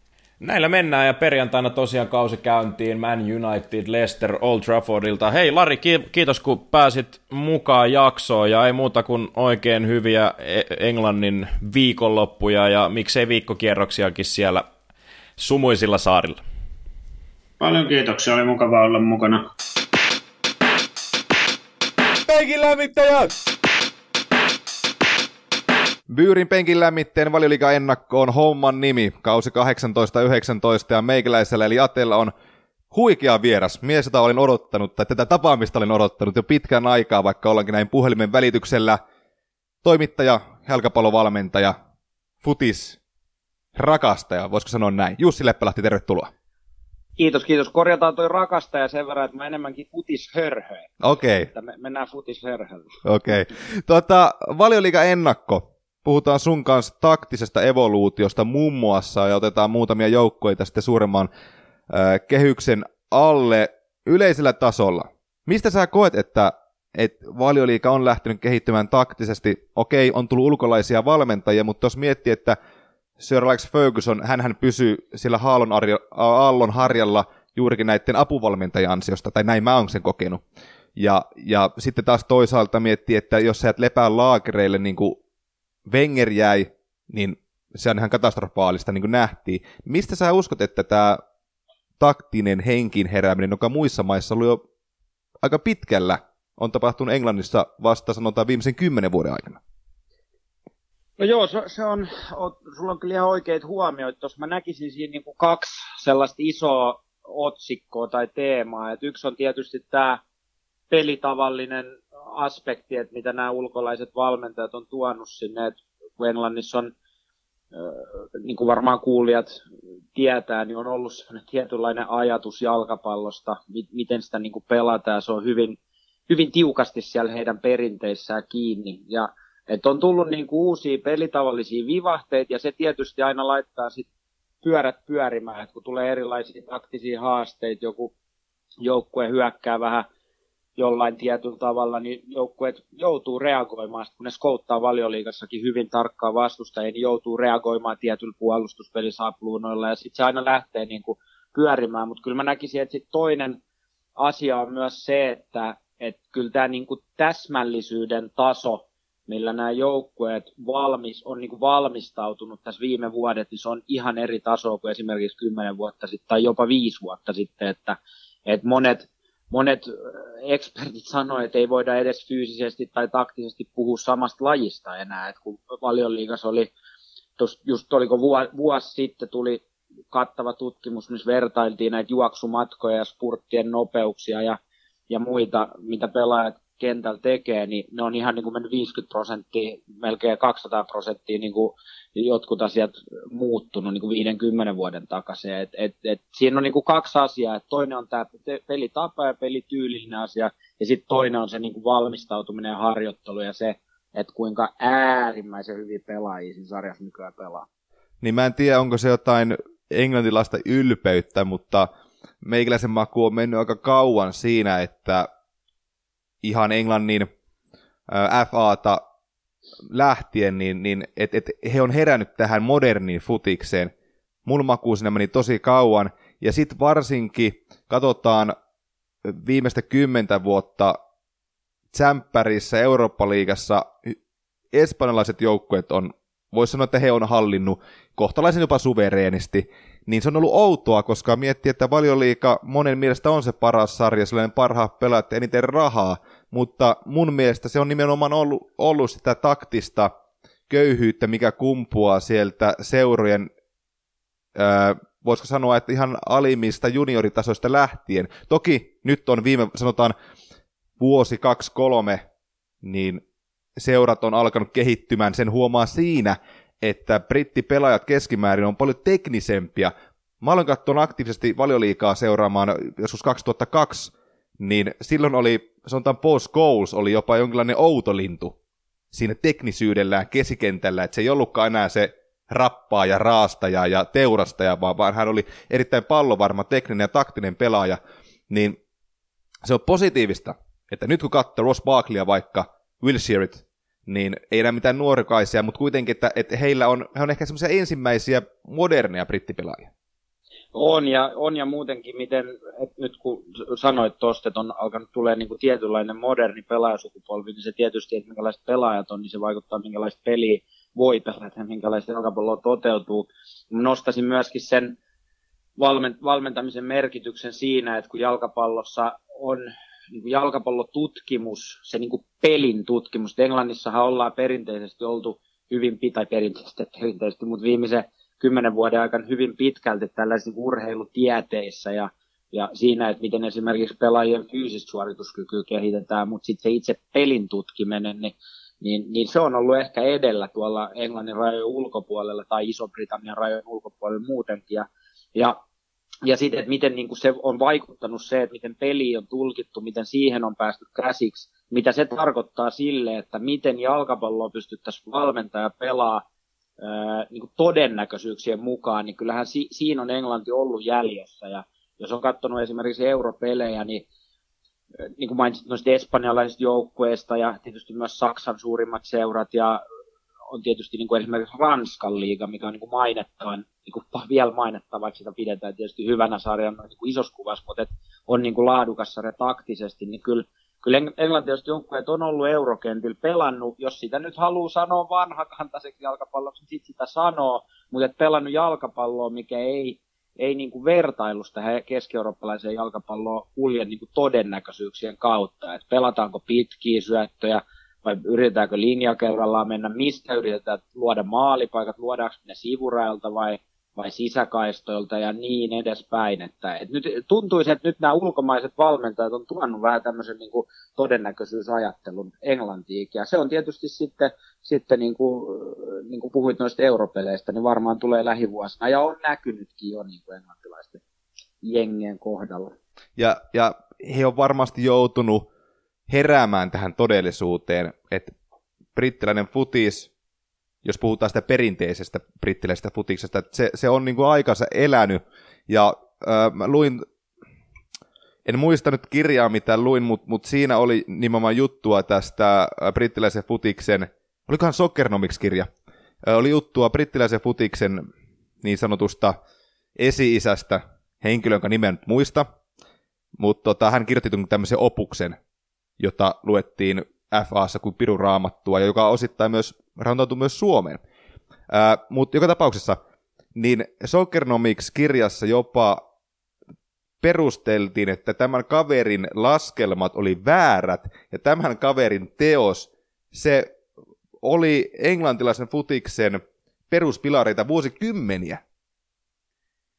Speaker 3: Näillä mennään ja perjantaina tosiaan kausi käyntiin Man United Leicester Old Traffordilta. Hei Lari, kiitos kun pääsit mukaan jaksoon ja ei muuta kuin oikein hyviä e- Englannin viikonloppuja ja miksei viikkokierroksiakin siellä sumuisilla saarilla.
Speaker 2: Paljon kiitoksia, oli mukava olla mukana.
Speaker 1: Penkin lämmittäjät! Byyrin penkin lämmitteen valioliiga ennakko on homman nimi, kausi 18-19 ja meikäläisellä eli Atella on huikea vieras, mies, jota olin odottanut, tai tätä tapaamista olin odottanut jo pitkän aikaa, vaikka ollaankin näin puhelimen välityksellä. Toimittaja, jalkapallovalmentaja, futis, rakastaja, voisiko sanoa näin. Jussi Leppälahti, tervetuloa.
Speaker 4: Kiitos, kiitos. Korjataan toi rakastaja sen verran, että mä enemmänkin futishörhö.
Speaker 1: Okei. Okay.
Speaker 4: me, mennään futishörhöllä.
Speaker 1: Okei. Okay. Tota, valioliiga ennakko. Puhutaan sun kanssa taktisesta evoluutiosta muun muassa ja otetaan muutamia joukkoita sitten suuremman äh, kehyksen alle yleisellä tasolla. Mistä sä koet, että, että valioliika on lähtenyt kehittymään taktisesti? Okei, on tullut ulkolaisia valmentajia, mutta jos miettii, että Sir Alex Ferguson, hän pysyy sillä Aallon, arjo, Aallon harjalla juurikin näiden apuvalmentajan ansiosta, tai näin mä oon sen kokenut. Ja, ja sitten taas toisaalta miettii, että jos sä et lepää laakereille niin kuin Wenger jäi, niin se on ihan katastrofaalista, niin kuin nähtiin. Mistä sä uskot, että tämä taktinen henkin herääminen, joka muissa maissa oli jo aika pitkällä, on tapahtunut Englannissa vasta sanotaan viimeisen kymmenen vuoden aikana?
Speaker 4: No joo, se, se on, o, sulla on kyllä ihan oikeat huomioit. Tuossa mä näkisin siinä niin kuin kaksi sellaista isoa otsikkoa tai teemaa. Et yksi on tietysti tämä pelitavallinen aspekti, että mitä nämä ulkolaiset valmentajat on tuonut sinne. Et kun Englannissa on, niin kuin varmaan kuulijat tietää, niin on ollut sellainen tietynlainen ajatus jalkapallosta, miten sitä niin kuin pelataan. Se on hyvin, hyvin tiukasti siellä heidän perinteissään kiinni. Ja että on tullut niin kuin uusia pelitavallisia vivahteita ja se tietysti aina laittaa sit pyörät pyörimään, että kun tulee erilaisia taktisia haasteita, joku joukkue hyökkää vähän jollain tietyllä tavalla, niin joukkueet joutuu reagoimaan, kun ne skouttaa valioliigassakin hyvin tarkkaan vastustajia, niin joutuu reagoimaan tietyllä puolustuspelisapluunoilla ja sitten se aina lähtee niin kuin pyörimään, mutta kyllä mä näkisin, että sit toinen asia on myös se, että, että kyllä tämä niin kuin täsmällisyyden taso millä nämä joukkueet valmis, on niin kuin valmistautunut tässä viime vuodet, niin se on ihan eri tasoa kuin esimerkiksi kymmenen vuotta sitten tai jopa viisi vuotta sitten, että, että monet, monet ekspertit sanoivat, että ei voida edes fyysisesti tai taktisesti puhua samasta lajista enää, että kun valioliigassa oli, just oliko vuosi sitten tuli kattava tutkimus, missä vertailtiin näitä juoksumatkoja ja spurttien nopeuksia ja, ja muita, mitä pelaajat kentällä tekee, niin ne on ihan niin kuin mennyt 50 prosenttia, melkein 200 prosenttia niin kuin jotkut asiat muuttunut niin kuin 50 vuoden takaisin. Et, et, et siinä on niin kuin kaksi asiaa. Et toinen on tämä pelitapa ja pelityylinen asia, ja sitten toinen on se niin kuin valmistautuminen ja harjoittelu ja se, että kuinka äärimmäisen hyvin pelaajia siinä sarjassa nykyään pelaa.
Speaker 1: Niin mä en tiedä, onko se jotain englantilaista ylpeyttä, mutta meikäläisen maku on mennyt aika kauan siinä, että ihan Englannin FAta lähtien, niin, niin että et he on herännyt tähän moderniin futikseen. Mun makuun siinä meni tosi kauan, ja sitten varsinkin katsotaan viimeistä kymmentä vuotta Tsemppärissä, Eurooppa-liigassa espanjalaiset joukkueet on, voisi sanoa, että he on hallinnut kohtalaisen jopa suvereenisti, niin se on ollut outoa, koska miettii, että valioliika monen mielestä on se paras sarja, sellainen parhaat pelaat eniten rahaa, mutta mun mielestä se on nimenomaan ollut, ollut sitä taktista köyhyyttä, mikä kumpuaa sieltä seurojen, ää, voisiko sanoa, että ihan alimmista junioritasoista lähtien. Toki nyt on viime, sanotaan, vuosi, kaksi, kolme, niin seurat on alkanut kehittymään. Sen huomaa siinä, että brittipelaajat keskimäärin on paljon teknisempiä. Mä olen katsonut aktiivisesti valioliikaa seuraamaan joskus 2002, niin silloin oli, sanotaan post goals, oli jopa jonkinlainen outolintu siinä teknisyydellään keskikentällä, että se ei ollutkaan enää se rappaa ja raastaja ja teurastaja, vaan, vaan hän oli erittäin pallovarma, tekninen ja taktinen pelaaja, niin se on positiivista, että nyt kun katsoo Ross Barkleya vaikka, Wilshiret, niin ei enää mitään nuorikaisia, mutta kuitenkin, että, että heillä on, he on ehkä semmoisia ensimmäisiä moderneja brittipelaajia.
Speaker 4: On ja, on ja muutenkin, miten, että nyt kun sanoit tuosta, että on alkanut tulee niin kuin tietynlainen moderni pelaajasukupolvi, niin se tietysti, että minkälaiset pelaajat on, niin se vaikuttaa minkälaista peliä voi pelata ja minkälaista jalkapalloa toteutuu. Nostaisin myöskin sen valmentamisen merkityksen siinä, että kun jalkapallossa on niin kuin jalkapallotutkimus, se niin kuin pelin tutkimus. Englannissahan ollaan perinteisesti oltu hyvin, tai perinteisesti, perinteisesti mutta viimeisen kymmenen vuoden aikana hyvin pitkälti tällaisissa niin urheilutieteissä ja, ja siinä, että miten esimerkiksi pelaajien fyysistä suorituskykyä kehitetään, mutta sitten se itse pelin tutkiminen, niin, niin, niin se on ollut ehkä edellä tuolla Englannin rajojen ulkopuolella tai Iso-Britannian rajojen ulkopuolella muutenkin. Ja, ja ja sitten, että miten niin kuin se on vaikuttanut se, että miten peli on tulkittu, miten siihen on päästy käsiksi, mitä se tarkoittaa sille, että miten jalkapalloa pystyttäisiin valmentaa ja pelaa ää, niin kuin todennäköisyyksien mukaan, niin kyllähän si- siinä on Englanti ollut jäljessä. Ja jos on katsonut esimerkiksi europelejä, niin niin kuin mainitsit noista espanjalaisista joukkueista ja tietysti myös Saksan suurimmat seurat ja on tietysti niin kuin esimerkiksi Ranskan liiga, mikä on niin kuin mainettaan, niin kuin vielä mainettava, vaikka sitä pidetään tietysti hyvänä sarjana niin kuin isossa kuvassa, mutta on niin kuin laadukas sarja taktisesti, niin kyllä, kyllä englantilaiset joukkueet on ollut eurokentillä pelannut, jos sitä nyt haluaa sanoa vanhakantaiseksi jalkapalloksi, niin sitten sitä sanoo, mutta et pelannut jalkapalloa, mikä ei, ei niin kuin vertailusta keski-eurooppalaiseen jalkapalloon kulje niin kuin todennäköisyyksien kautta, että pelataanko pitkiä syöttöjä, vai yritetäänkö linja kerrallaan mennä, mistä yritetään luoda maalipaikat, luodaanko ne sivurailta vai, vai sisäkaistoilta ja niin edespäin. Että, et nyt tuntuisi, että nyt nämä ulkomaiset valmentajat on tuonut vähän tämmöisen niin kuin todennäköisyysajattelun Englantiin. Ja se on tietysti sitten, sitten niin kuin, niin kuin puhuit noista europeleistä, niin varmaan tulee lähivuosina ja on näkynytkin jo niin kuin englantilaisten jengien kohdalla.
Speaker 1: Ja, ja he on varmasti joutunut heräämään tähän todellisuuteen, että brittiläinen futis, jos puhutaan sitä perinteisestä brittiläisestä futiksesta, että se, se on niin kuin aikansa elänyt, ja äh, mä luin, en muista nyt kirjaa mitä luin, mutta mut siinä oli nimenomaan juttua tästä brittiläisen futiksen, olikohan Soccernomics-kirja, oli juttua brittiläisen futiksen niin sanotusta esi-isästä, henkilö, jonka nimen muista, mutta tota, hän kirjoitti tämmöisen opuksen, jota luettiin FAssa kuin pirun raamattua, ja joka osittain myös rantautui myös Suomeen. Mutta joka tapauksessa, niin Soccernomics-kirjassa jopa perusteltiin, että tämän kaverin laskelmat oli väärät, ja tämän kaverin teos, se oli englantilaisen futiksen peruspilareita vuosikymmeniä.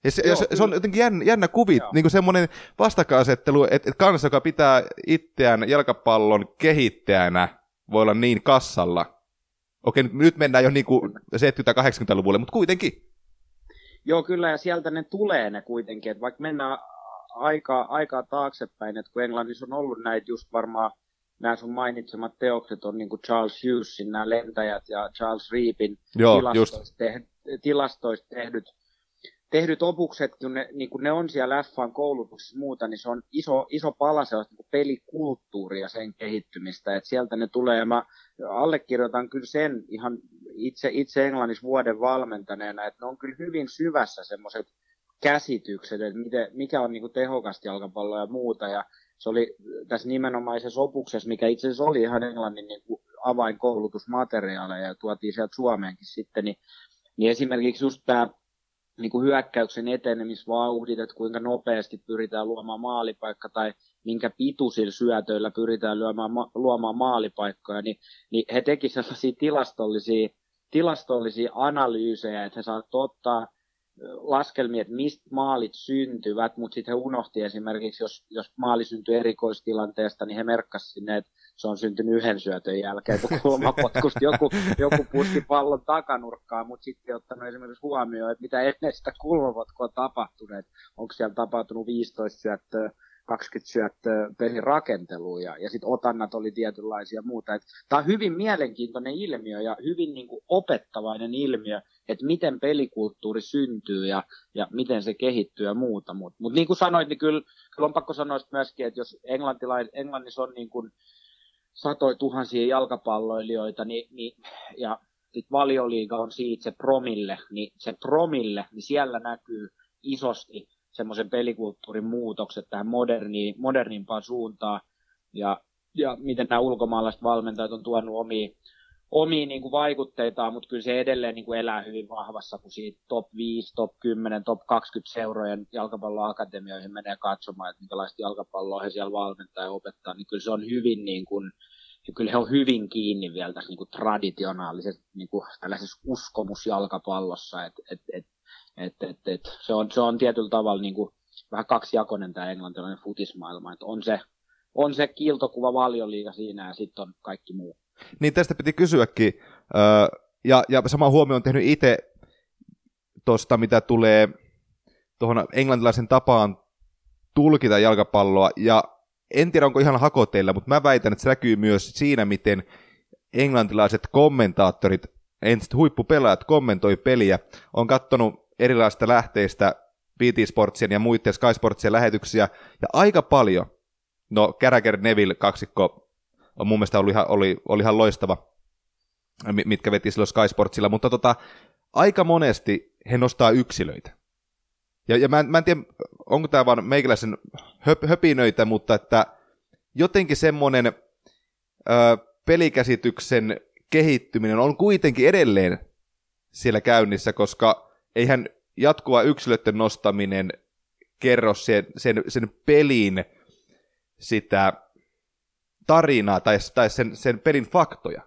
Speaker 1: Ja se, Joo, se, se on jotenkin jännä, jännä kuvi, niin kuin semmoinen vastakkainasettelu, että, että kansa, joka pitää itseään jalkapallon kehittäjänä, voi olla niin kassalla. Okei, nyt mennään jo niin kuin 70-80-luvulle, mutta kuitenkin.
Speaker 4: Joo, kyllä, ja sieltä ne tulee ne kuitenkin, että vaikka mennään aikaa, aikaa taaksepäin, että kun Englannissa on ollut näitä just varmaan nämä sun mainitsemat teokset on niin kuin Charles Hughesin, nämä lentäjät ja Charles Reapin Joo, tilastoista, te, tilastoista tehdyt tehdyt opukset, kun ne, niin kun ne on siellä F1 koulutuksessa muuta, niin se on iso, iso pala sellaista niin pelikulttuuria sen kehittymistä, että sieltä ne tulee, ja mä allekirjoitan kyllä sen ihan itse, itse Englannissa vuoden valmentaneena, että ne on kyllä hyvin syvässä semmoiset käsitykset, että miten, mikä on niin tehokasta jalkapalloa ja muuta, ja se oli tässä nimenomaisessa opuksessa, mikä itse asiassa oli ihan Englannin niin avainkoulutusmateriaaleja ja tuotiin sieltä Suomeenkin sitten, niin, niin esimerkiksi just tämä niin kuin hyökkäyksen etenemisvauhdit, että kuinka nopeasti pyritään luomaan maalipaikka tai minkä pituisilla syötöillä pyritään luomaan, luomaan maalipaikkoja, niin, niin he tekivät sellaisia tilastollisia, tilastollisia analyysejä, että he saavat ottaa laskelmia, että mistä maalit syntyvät, mutta sitten he unohti esimerkiksi, jos, jos maali syntyy erikoistilanteesta, niin he merkkasivat sinne, että se on syntynyt yhden syötön jälkeen, kun kulmapotkusta joku, joku puski pallon takanurkkaan, mutta sitten ottanut esimerkiksi huomioon, että mitä ennen sitä kulmapotkua on tapahtunut, onko siellä tapahtunut 15 syöttöä, 20 syöttöä pelin rakenteluun ja, ja sitten otannat oli tietynlaisia ja muuta. Tämä on hyvin mielenkiintoinen ilmiö ja hyvin niin kuin opettavainen ilmiö, että miten pelikulttuuri syntyy ja, ja miten se kehittyy ja muuta. Mutta mut niin kuin sanoit, niin kyllä, kyllä on pakko sanoa myöskin, että jos Englannissa on niin kuin satoi tuhansia jalkapalloilijoita, niin, niin, ja sit valioliiga on siitä se promille, niin se promille, niin siellä näkyy isosti semmoisen pelikulttuurin muutokset tähän moderniin, modernimpaan suuntaan, ja, ja miten nämä ulkomaalaiset valmentajat on tuonut omia, omia niin kuin vaikutteitaan, mutta kyllä se edelleen niin kuin elää hyvin vahvassa, kun siitä top 5, top 10, top 20 seurojen jalkapalloakademioihin menee katsomaan, että minkälaista jalkapalloa he siellä valmentaa ja opettaa, niin kyllä se on hyvin niin kuin, kyllä he on hyvin kiinni vielä tässä niin kuin traditionaalisessa niin kuin tällaisessa uskomusjalkapallossa, että et, et, et, et, et, se, on, se on tietyllä tavalla niin kuin vähän kaksijakoinen tämä englantilainen futismaailma, että on se, on se kiiltokuva valioliiga siinä ja sitten on kaikki muu.
Speaker 1: Niin tästä piti kysyäkin, ja, ja sama huomio on tehnyt itse tuosta, mitä tulee tuohon englantilaisen tapaan tulkita jalkapalloa, ja en tiedä onko ihan hakoteilla, mutta mä väitän, että se näkyy myös siinä, miten englantilaiset kommentaattorit, entiset huippupelaajat kommentoi peliä. on katsonut erilaisista lähteistä BT Sportsien ja muiden Sky Sportsien lähetyksiä, ja aika paljon, no Carragher Neville kaksikko on mun mielestä ollut ihan, oli, oli ihan loistava, mitkä veti silloin Sky Sportsilla, mutta tota, aika monesti he nostaa yksilöitä. Ja, ja mä, mä en tiedä, onko tämä vaan meikäläisen höp, höpinöitä, mutta että jotenkin semmoinen ö, pelikäsityksen kehittyminen on kuitenkin edelleen siellä käynnissä, koska eihän jatkuva yksilöiden nostaminen kerro sen, sen, sen pelin sitä tarinaa tai, tai sen, sen pelin faktoja.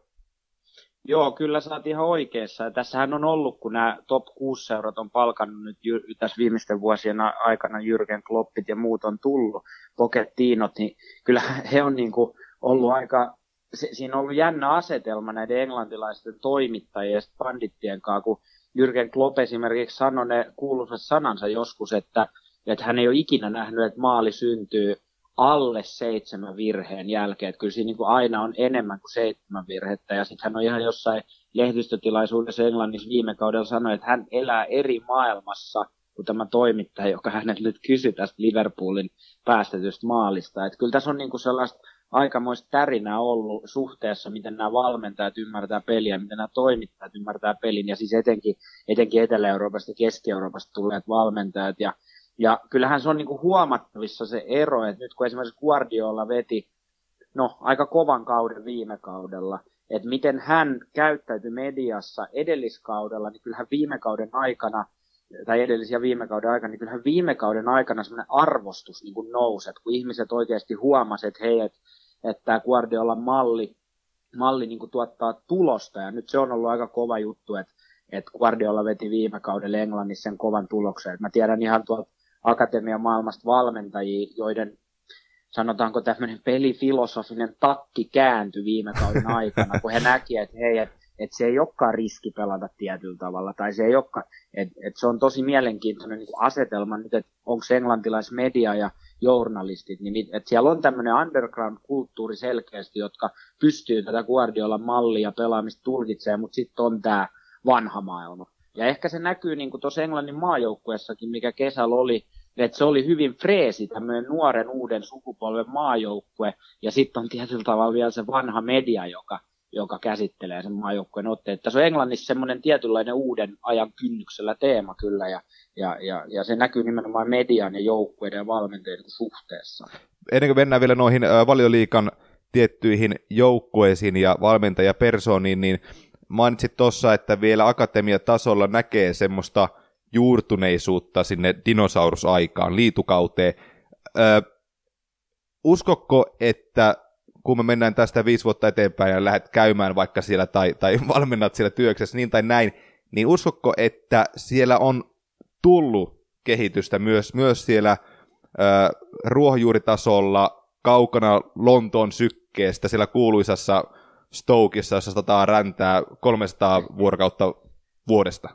Speaker 4: Joo, kyllä sä oot ihan oikeassa. Ja tässähän on ollut, kun nämä top 6 seurat on palkannut nyt jy- tässä viimeisten vuosien aikana Jürgen Kloppit ja muut on tullut, Pokettiinot, niin kyllä he on niin kuin ollut aika, se, siinä on ollut jännä asetelma näiden englantilaisten toimittajien ja pandittien kanssa, kun Jürgen Klopp esimerkiksi sanoi ne kuuluisat sanansa joskus, että, että hän ei ole ikinä nähnyt, että maali syntyy alle seitsemän virheen jälkeen. Että kyllä siinä niin kuin aina on enemmän kuin seitsemän virhettä. Ja sitten hän on ihan jossain lehdistötilaisuudessa Englannissa viime kaudella sanoi, että hän elää eri maailmassa kuin tämä toimittaja, joka hänet nyt kysyi tästä Liverpoolin päästetystä maalista. Että kyllä tässä on niin kuin sellaista aikamoista tärinää ollut suhteessa, miten nämä valmentajat ymmärtää peliä, miten nämä toimittajat ymmärtää pelin, ja siis etenkin, etenkin Etelä-Euroopasta ja Keski-Euroopasta tulleet valmentajat, ja ja kyllähän se on niin kuin huomattavissa se ero, että nyt kun esimerkiksi Guardiola veti no, aika kovan kauden viime kaudella, että miten hän käyttäytyi mediassa edelliskaudella, niin kyllähän viime kauden aikana, tai edellisiä viime kauden aikana, niin kyllähän viime kauden aikana semmoinen arvostus niin kuin nousi, että kun ihmiset oikeasti huomasivat, että hei, että, että tämä Guardiolan malli, malli niin kuin tuottaa tulosta, ja nyt se on ollut aika kova juttu, että, että Guardiola veti viime kaudella Englannissa sen kovan tuloksen. Että mä tiedän ihan tuolta akatemian maailmasta valmentajia, joiden sanotaanko tämmöinen pelifilosofinen takki kääntyi viime kauden aikana, kun he näkivät, että hei, että et se ei olekaan riski pelata tietyllä tavalla, tai se ei olekaan, että et se on tosi mielenkiintoinen niin asetelma nyt, että onko englantilaismedia ja journalistit, niin että siellä on tämmöinen underground-kulttuuri selkeästi, jotka pystyy tätä Guardiolan mallia pelaamista tulkitsemaan, mutta sitten on tämä vanha maailma. Ja ehkä se näkyy niin tuossa Englannin maajoukkuessakin, mikä kesällä oli, että se oli hyvin freesi, tämmöinen nuoren uuden sukupolven maajoukkue, ja sitten on tietyllä tavalla vielä se vanha media, joka, joka käsittelee sen maajoukkueen otteet. Tässä on Englannissa semmoinen tietynlainen uuden ajan kynnyksellä teema kyllä, ja, ja, ja, ja se näkyy nimenomaan median ja joukkueiden ja valmentajien suhteessa.
Speaker 1: Ennen kuin mennään vielä noihin valioliikan tiettyihin joukkueisiin ja valmentajapersoniin, niin mainitsit tuossa, että vielä akatemiatasolla näkee semmoista juurtuneisuutta sinne dinosaurusaikaan, liitukauteen. Ö, uskokko, että kun me mennään tästä viisi vuotta eteenpäin ja lähdet käymään vaikka siellä tai, tai valmennat siellä työksessä niin tai näin, niin uskokko, että siellä on tullut kehitystä myös, myös siellä ö, ruohonjuuritasolla kaukana Lontoon sykkeestä siellä kuuluisassa Stokeissa, jossa sataa räntää 300 vuorokautta vuodesta?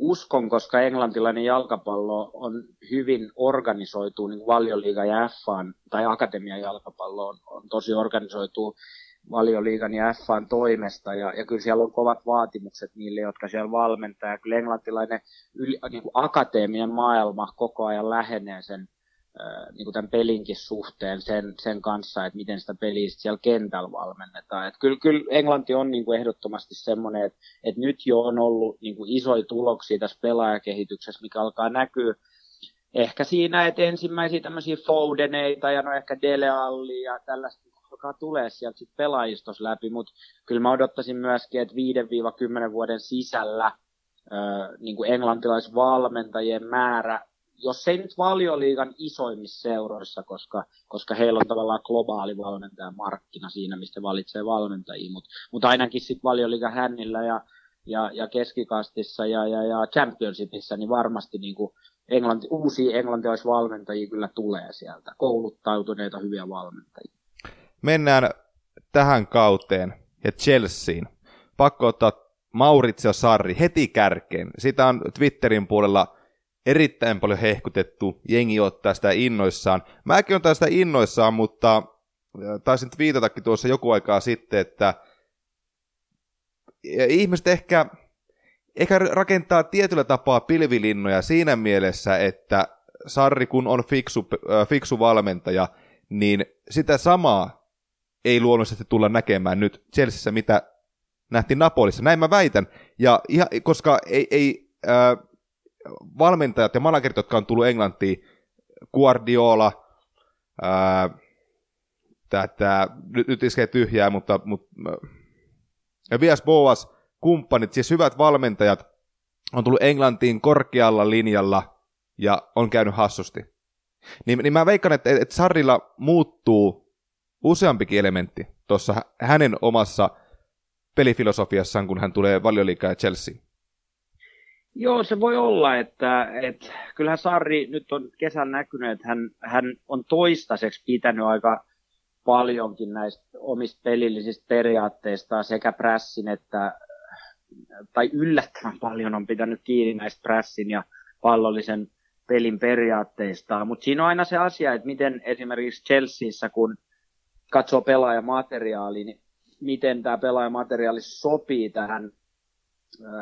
Speaker 4: Uskon, koska englantilainen jalkapallo on hyvin organisoitu, niin valioliiga ja FAn, tai akatemian jalkapallo on, on tosi organisoitu valioliigan ja FAn toimesta, ja, ja kyllä siellä on kovat vaatimukset niille, jotka siellä valmentaa, ja kyllä englantilainen yli, niin kuin akateemian maailma koko ajan lähenee sen niin kuin tämän pelinkin suhteen sen, sen kanssa, että miten sitä peliä siellä kentällä valmennetaan. Et kyllä, kyllä Englanti on niin kuin ehdottomasti semmoinen, että, että nyt jo on ollut niin kuin isoja tuloksia tässä pelaajakehityksessä, mikä alkaa näkyä ehkä siinä, että ensimmäisiä tämmöisiä Fodeneita ja no ehkä Dele Alli ja tällaista alkaa tulee sieltä sit pelaajistos läpi, mutta kyllä mä odottaisin myöskin, että 5-10 vuoden sisällä niin kuin englantilaisvalmentajien määrä jos ei nyt valioliigan isoimmissa seuroissa, koska, koska heillä on tavallaan globaali valmentajan markkina siinä, mistä valitsee valmentajia, mutta mut ainakin sitten valioliigan hännillä ja, ja, ja keskikastissa ja, ja, ja championshipissa, niin varmasti niin kuin englanti, uusia englantilaisvalmentajia kyllä tulee sieltä, kouluttautuneita hyviä valmentajia.
Speaker 1: Mennään tähän kauteen ja Chelseain. Pakko ottaa Maurizio Sarri heti kärkeen. Sitä on Twitterin puolella erittäin paljon hehkutettu, jengi ottaa sitä innoissaan. Mäkin on tästä innoissaan, mutta taisin viitatakin tuossa joku aikaa sitten, että ihmiset ehkä, ehkä rakentaa tietyllä tapaa pilvilinnoja siinä mielessä, että Sarri kun on fiksu, fiksu valmentaja, niin sitä samaa ei luonnollisesti tulla näkemään nyt Chelseassa, mitä nähtiin Napolissa. Näin mä väitän. Ja ihan, koska ei, ei äh, valmentajat ja managerit, jotka on tullut Englantiin, Guardiola, ää, tätä, nyt, nyt iskee tyhjää, mutta, mutta ja Vias Boas, kumppanit, siis hyvät valmentajat, on tullut Englantiin korkealla linjalla ja on käynyt hassusti. Niin, niin mä veikkaan, että, että Sarrilla muuttuu useampikin elementti tuossa hänen omassa pelifilosofiassaan, kun hän tulee valioliikaa ja Chelsea.
Speaker 4: Joo, se voi olla, että, että kyllähän Sarri nyt on kesän näkynyt, että hän, hän on toistaiseksi pitänyt aika paljonkin näistä omista pelillisistä periaatteista sekä prässin että, tai yllättävän paljon on pitänyt kiinni näistä prässin ja pallollisen pelin periaatteista. Mutta siinä on aina se asia, että miten esimerkiksi Chelseassa, kun katsoo pelaajamateriaali, niin miten tämä pelaajamateriaali sopii tähän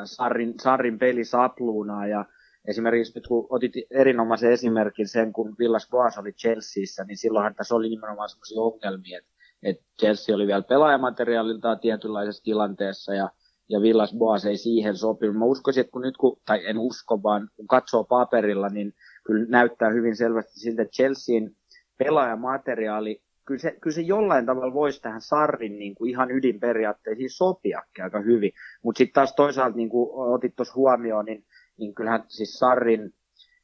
Speaker 4: Sarrin, Sarrin pelisapluunaa ja esimerkiksi nyt kun otit erinomaisen esimerkin sen, kun Villas Boas oli Chelseassa, niin silloinhan tässä oli nimenomaan sellaisia ongelmia, että, Chelsea oli vielä pelaajamateriaaliltaan tietynlaisessa tilanteessa ja, ja Villas Boas ei siihen sopinut. Mä uskoisin, että kun nyt, kun, tai en usko, vaan kun katsoo paperilla, niin kyllä näyttää hyvin selvästi siltä, että Chelsean pelaajamateriaali kyllä se, kyllä se jollain tavalla voisi tähän Sarrin niin kuin ihan ydinperiaatteisiin sopiakin aika hyvin. Mutta sitten taas toisaalta, niin kuin otit tuossa huomioon, niin, niin kyllähän siis Sarrin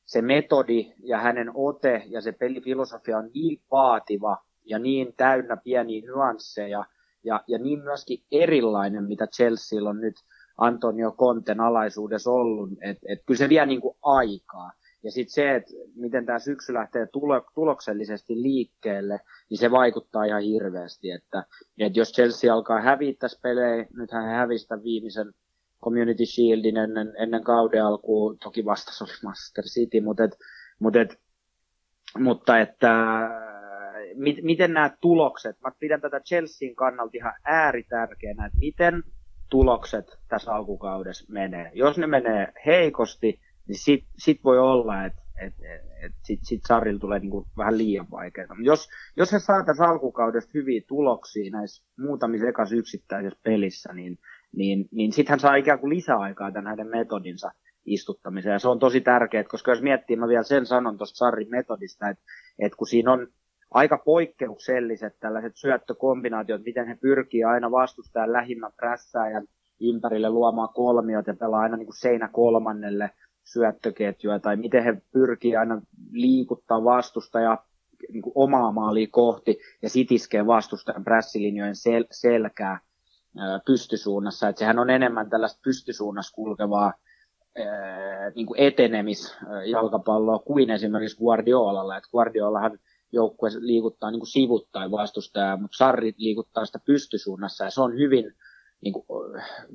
Speaker 4: se metodi ja hänen ote ja se pelifilosofia on niin vaativa ja niin täynnä pieniä nyansseja ja, ja niin myöskin erilainen, mitä Chelsea on nyt Antonio Conten alaisuudessa ollut, että et kyllä se vie niin kuin aikaa. Ja sitten se, että miten tämä syksy lähtee tulo, tuloksellisesti liikkeelle, niin se vaikuttaa ihan hirveästi. Että, että jos Chelsea alkaa häviä pelejä, nythän he hävistä viimeisen Community Shieldin ennen, ennen kauden alkuun, toki vasta oli Master City, mutta, et, mutta, et, mutta että mit, miten nämä tulokset, mä pidän tätä Chelsean kannalta ihan ääritärkeänä, että miten tulokset tässä alkukaudessa menee. Jos ne menee heikosti, niin sit, sit voi olla, että et, et, et sit, sit tulee niinku vähän liian vaikeaa. Jos, jos he saa tässä alkukaudesta hyviä tuloksia näissä muutamissa ekas yksittäisessä pelissä, niin, niin, niin sitten hän saa ikään kuin lisäaikaa tämän hänen metodinsa istuttamiseen. Ja se on tosi tärkeää, koska jos miettii, mä vielä sen sanon tuosta Sarrin metodista, että, että kun siinä on aika poikkeukselliset tällaiset syöttökombinaatiot, miten he pyrkii aina vastustajan lähimmän prässääjän ympärille luomaan kolmiot ja pelaa aina niin kuin seinä kolmannelle syöttöketjua, tai miten he pyrkii aina liikuttaa vastustaja niin kuin omaa maalia kohti ja sitiskee vastustajan prässilinjojen sel- selkää pystysuunnassa. Että sehän on enemmän tällaista pystysuunnassa kulkevaa niin kuin etenemisjalkapalloa kuin esimerkiksi Guardiolalla. Että Guardiolahan joukkue liikuttaa niin kuin sivuttain vastustajaa, mutta Sarri liikuttaa sitä pystysuunnassa ja se on hyvin, niin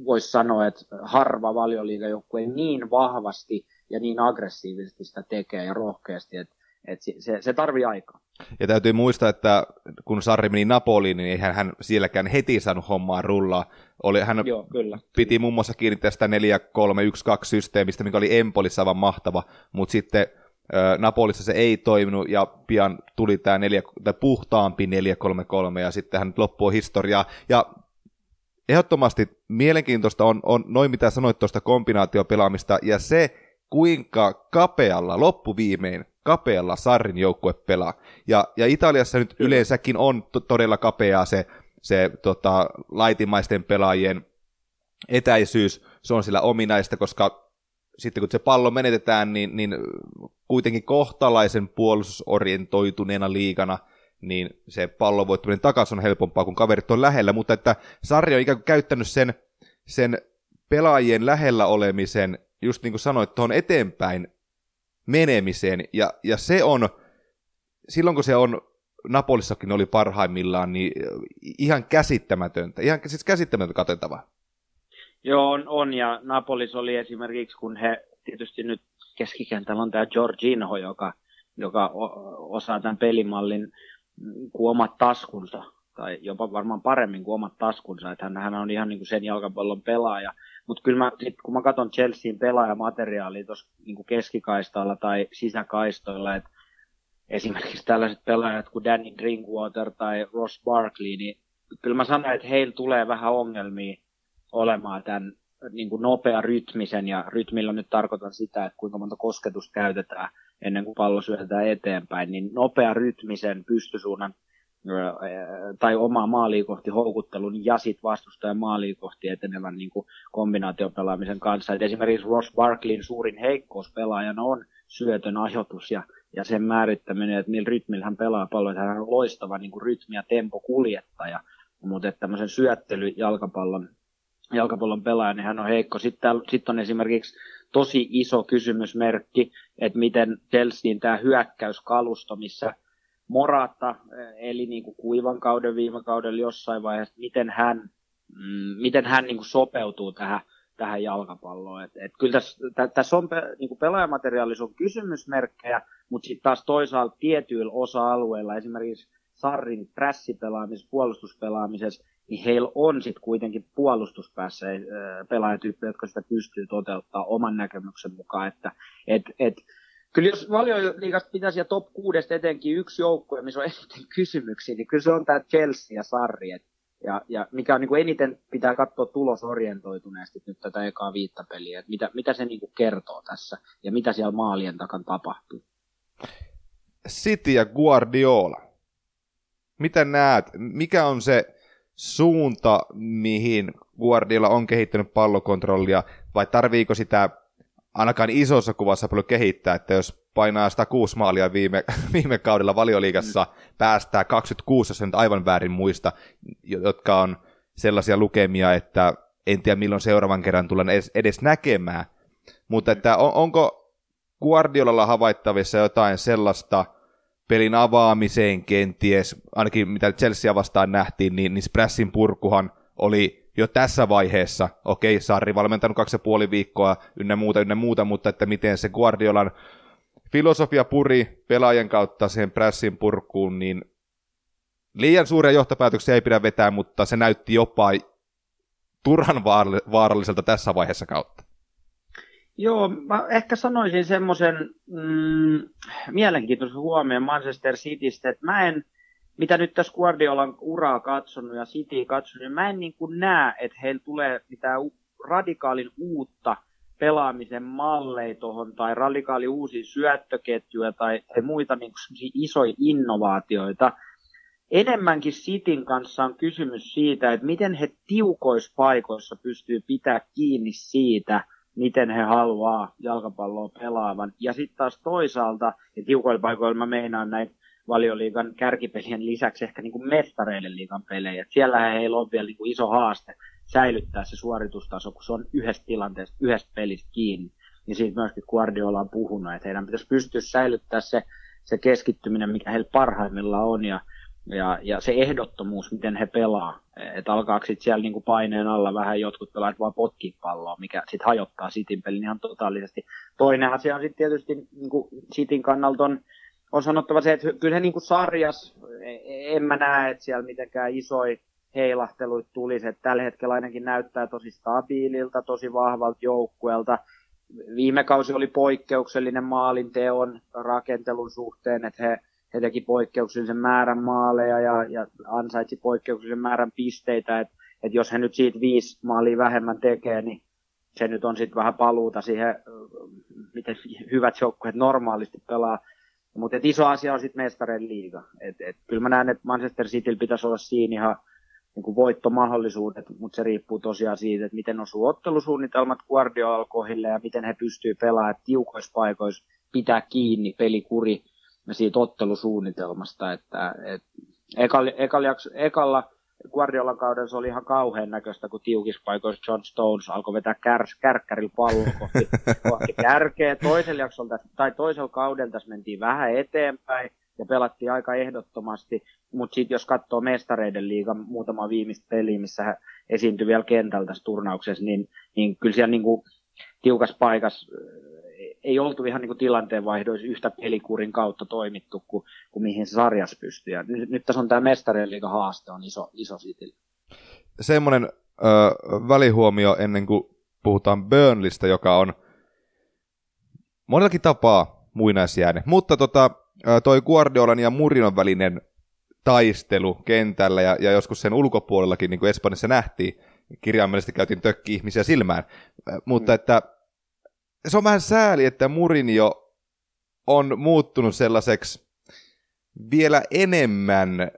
Speaker 4: voisi sanoa, että harva valioliigajoukkue niin vahvasti ja niin aggressiivisesti sitä tekee ja rohkeasti, että, että se, se tarvii aikaa.
Speaker 1: Ja täytyy muistaa, että kun Sarri meni Napoliin, niin eihän hän sielläkään heti saanut hommaa rullaa. Oli, hän
Speaker 4: Joo, kyllä.
Speaker 1: piti muun muassa kiinni tästä 4-3-1-2 systeemistä, mikä oli Empolissa aivan mahtava, mutta sitten Napolissa se ei toiminut ja pian tuli tämä neljä, tai puhtaampi 4-3-3 ja sitten hän loppuu historiaa. Ja ehdottomasti mielenkiintoista on, on noin mitä sanoit tuosta kombinaatiopelaamista ja se, kuinka kapealla loppuviimein kapealla Sarrin joukkue pelaa. Ja, ja Italiassa nyt yleensäkin on to- todella kapeaa se, se tota, laitimaisten pelaajien etäisyys, se on sillä ominaista, koska sitten kun se pallo menetetään, niin, niin kuitenkin kohtalaisen puolustusorientoituneena liigana, niin se pallon voittaminen takaisin on helpompaa, kun kaverit on lähellä, mutta että Sarri on ikään kuin käyttänyt sen, sen pelaajien lähellä olemisen, just niin kuin sanoit, tuohon eteenpäin menemiseen, ja, ja se on, silloin kun se on Napolissakin oli parhaimmillaan, niin ihan käsittämätöntä, ihan siis käsittämätöntä katsottavaa.
Speaker 4: Joo, on, on, ja Napolis oli esimerkiksi, kun he tietysti nyt keskikentällä on tämä Jorginho, joka, joka osaa tämän pelimallin kuin omat taskunsa, tai jopa varmaan paremmin kuin omat taskunsa, että hän, hän on ihan niin kuin sen jalkapallon pelaaja. Mutta kyllä mä, sit, kun mä katson Chelsean pelaajamateriaalia tuossa niin keskikaistalla tai sisäkaistoilla, että esimerkiksi tällaiset pelaajat kuin Danny Drinkwater tai Ross Barkley, niin kyllä mä sanon, että heillä tulee vähän ongelmia olemaan tämän niin kuin nopea rytmisen, ja rytmillä nyt tarkoitan sitä, että kuinka monta kosketusta käytetään ennen kuin pallo syötetään eteenpäin, niin nopea rytmisen pystysuunnan tai omaa maaliin kohti houkuttelun ja sitten vastustajan maaliin kohti etenevän niin kuin kombinaatiopelaamisen kanssa. Et esimerkiksi Ross Barkleyn suurin heikkous pelaajana on syötön ajoitus ja, ja sen määrittäminen, että millä rytmillä hän pelaa palloa, hän on loistava niin kuin rytmi- ja tempokuljettaja, mutta tämmöisen syöttely jalkapallon jalkapallon pelaaja, niin hän on heikko. Sitten sit on esimerkiksi tosi iso kysymysmerkki, että miten Chelseain tämä hyökkäyskalusto, missä Morata eh, eli niin kuin kuivan kauden viime kaudella jossain vaiheessa, miten hän, mm, miten hän niin kuin sopeutuu tähän, tähän jalkapalloon. Et, et kyllä tässä, tässä on niin kuin pelaajamateriaalissa on kysymysmerkkejä, mutta sitten taas toisaalta tietyillä osa-alueilla, esimerkiksi Sarrin prässipelaamisessa, puolustuspelaamisessa, niin heillä on sitten kuitenkin puolustuspäässä pelaajatyyppejä, jotka sitä pystyy toteuttaa oman näkemyksen mukaan, että et, et, kyllä jos valioliigasta pitäisi ja top 6 etenkin yksi joukkue, missä on eniten kysymyksiä, niin kyllä se on tämä Chelsea ja Sarri, et, ja, ja mikä on niin kuin eniten pitää katsoa tulosorientoituneesti nyt tätä ekaa viittä peliä, että mitä, mitä se niin kuin kertoo tässä ja mitä siellä maalien takan tapahtuu.
Speaker 1: City ja Guardiola. Mitä näet? Mikä on se suunta, mihin Guardiola on kehittänyt pallokontrollia, vai tarviiko sitä ainakaan isossa kuvassa paljon kehittää, että jos painaa 106 maalia viime, viime kaudella valioliigassa, mm. päästää 26, jos nyt aivan väärin muista, jotka on sellaisia lukemia, että en tiedä milloin seuraavan kerran tullaan edes, edes näkemään. Mutta että on, onko Guardiolalla havaittavissa jotain sellaista, pelin avaamiseen kenties, ainakin mitä Chelsea vastaan nähtiin, niin, niin Sprassin purkuhan oli jo tässä vaiheessa, okei, Sarri valmentanut kaksi ja puoli viikkoa, ynnä muuta, ynnä muuta, mutta että miten se Guardiolan filosofia puri pelaajan kautta siihen pressin purkuun, niin liian suuria johtopäätöksiä ei pidä vetää, mutta se näytti jopa turhan vaaralliselta tässä vaiheessa kautta.
Speaker 4: Joo, mä ehkä sanoisin semmoisen mm, mielenkiintoisen huomioon Manchester Citystä, että mä en, mitä nyt tässä Guardiolan uraa katsonut ja City katsonut, niin mä en niin kuin näe, että heillä tulee mitään radikaalin uutta pelaamisen malleja tuohon tai radikaali uusia syöttöketjuja tai, tai muita niin isoja innovaatioita. Enemmänkin Sitin kanssa on kysymys siitä, että miten he tiukoissa paikoissa pystyy pitää kiinni siitä, miten he haluaa jalkapalloa pelaavan. Ja sitten taas toisaalta, ja tiukoilla paikoilla mä meinaan näin valioliigan kärkipelien lisäksi ehkä niin kuin mestareiden liigan pelejä. Et siellä heillä on vielä niin kuin iso haaste säilyttää se suoritustaso, kun se on yhdestä tilanteesta, yhdestä pelistä kiinni. Niin siitä myöskin Guardiola on puhunut, että heidän pitäisi pystyä säilyttää se, se keskittyminen, mikä heillä parhaimmillaan on, ja, ja, ja se ehdottomuus, miten he pelaa. Että alkaako sitten siellä niinku paineen alla vähän jotkut pelaajat vaan potkii palloa, mikä sitten hajottaa Sitin pelin ihan totaalisesti. Toinen asia on sitten tietysti niinku Sitin kannalta on, on sanottava se, että kyllä he niinku sarjas, e, en mä näe, että siellä mitenkään isoi heilahteluita tulisi. Että tällä hetkellä ainakin näyttää tosi stabiililta, tosi vahvalta joukkueelta. Viime kausi oli poikkeuksellinen maalinteon rakentelun suhteen, että he, he teki poikkeuksellisen määrän maaleja ja, ja ansaitsi poikkeuksellisen määrän pisteitä. Että et jos he nyt siitä viisi maalia vähemmän tekee, niin se nyt on sitten vähän paluuta siihen, miten hyvät joukkueet normaalisti pelaa. Mutta iso asia on sitten mestareen liiga. Et, et, kyllä mä näen, että Manchester City pitäisi olla siinä ihan niin kuin voittomahdollisuudet, mutta se riippuu tosiaan siitä, että miten osuu ottelusuunnitelmat Guardiola kohille ja miten he pystyy pelaamaan tiukoissa paikoissa, pitää kiinni pelikuri siitä ottelusuunnitelmasta, että et, ekalla, ekalla, ekalla Guardiolan kauden se oli ihan kauhean näköistä, kun tiukissa paikoissa John Stones alkoi vetää kär, kärkkärillä pallon kohti, kohti kärkeä. Toisella jaksolla, tai toisella kaudella tässä mentiin vähän eteenpäin, ja pelattiin aika ehdottomasti, mutta sitten jos katsoo mestareiden liigan muutama viimeistä peliä, missä hän esiintyi vielä kentällä tässä turnauksessa, niin, niin kyllä siellä niin kuin tiukas paikas ei oltu ihan niin kuin tilanteenvaihdoissa yhtä pelikurin kautta toimittu kuin, kuin mihin se sarjas pystyy. Ja nyt, nyt tässä on tämä mestarien haaste on iso, iso sitille.
Speaker 1: Semmoinen ö, välihuomio ennen kuin puhutaan Burnleystä, joka on monellakin tapaa muinaisjääne. Mutta tota, toi Guardiolan ja Murinon välinen taistelu kentällä ja, ja joskus sen ulkopuolellakin, niin kuin Espanjassa nähtiin, kirjaimellisesti käytiin tökki ihmisiä silmään. Mutta mm. että se on vähän sääli, että Murinjo on muuttunut sellaiseksi vielä enemmän,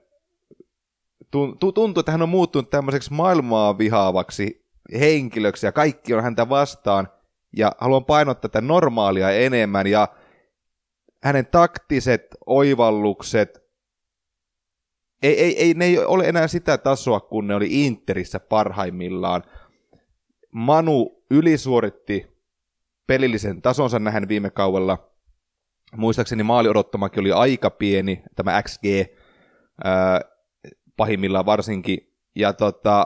Speaker 1: tuntuu, että hän on muuttunut tämmöiseksi maailmaa vihaavaksi henkilöksi ja kaikki on häntä vastaan ja haluan painottaa tätä normaalia enemmän ja hänen taktiset oivallukset, ei, ei, ei, ne ei ole enää sitä tasoa, kun ne oli Interissä parhaimmillaan. Manu ylisuoritti pelillisen tasonsa nähden viime kaudella. Muistaakseni maali odottamakin oli aika pieni, tämä XG, pahimmillaan varsinkin. Ja tota,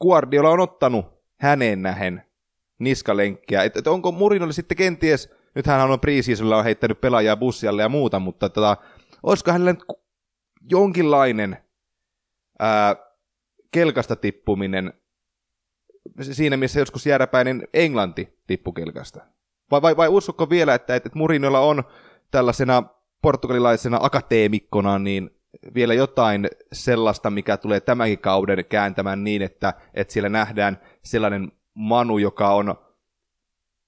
Speaker 1: Guardiola on ottanut hänen nähen niskalenkkiä. Että et onko Murinolle sitten kenties nythän on preseasonilla on heittänyt pelaajaa bussialle ja muuta, mutta tota, olisiko hänellä nyt jonkinlainen ää, kelkasta tippuminen siinä, missä joskus jääräpäinen Englanti tippu kelkasta? Vai, vai, vai uskoko vielä, että, että Murinolla on tällaisena portugalilaisena akateemikkona niin vielä jotain sellaista, mikä tulee tämänkin kauden kääntämään niin, että, että siellä nähdään sellainen Manu, joka on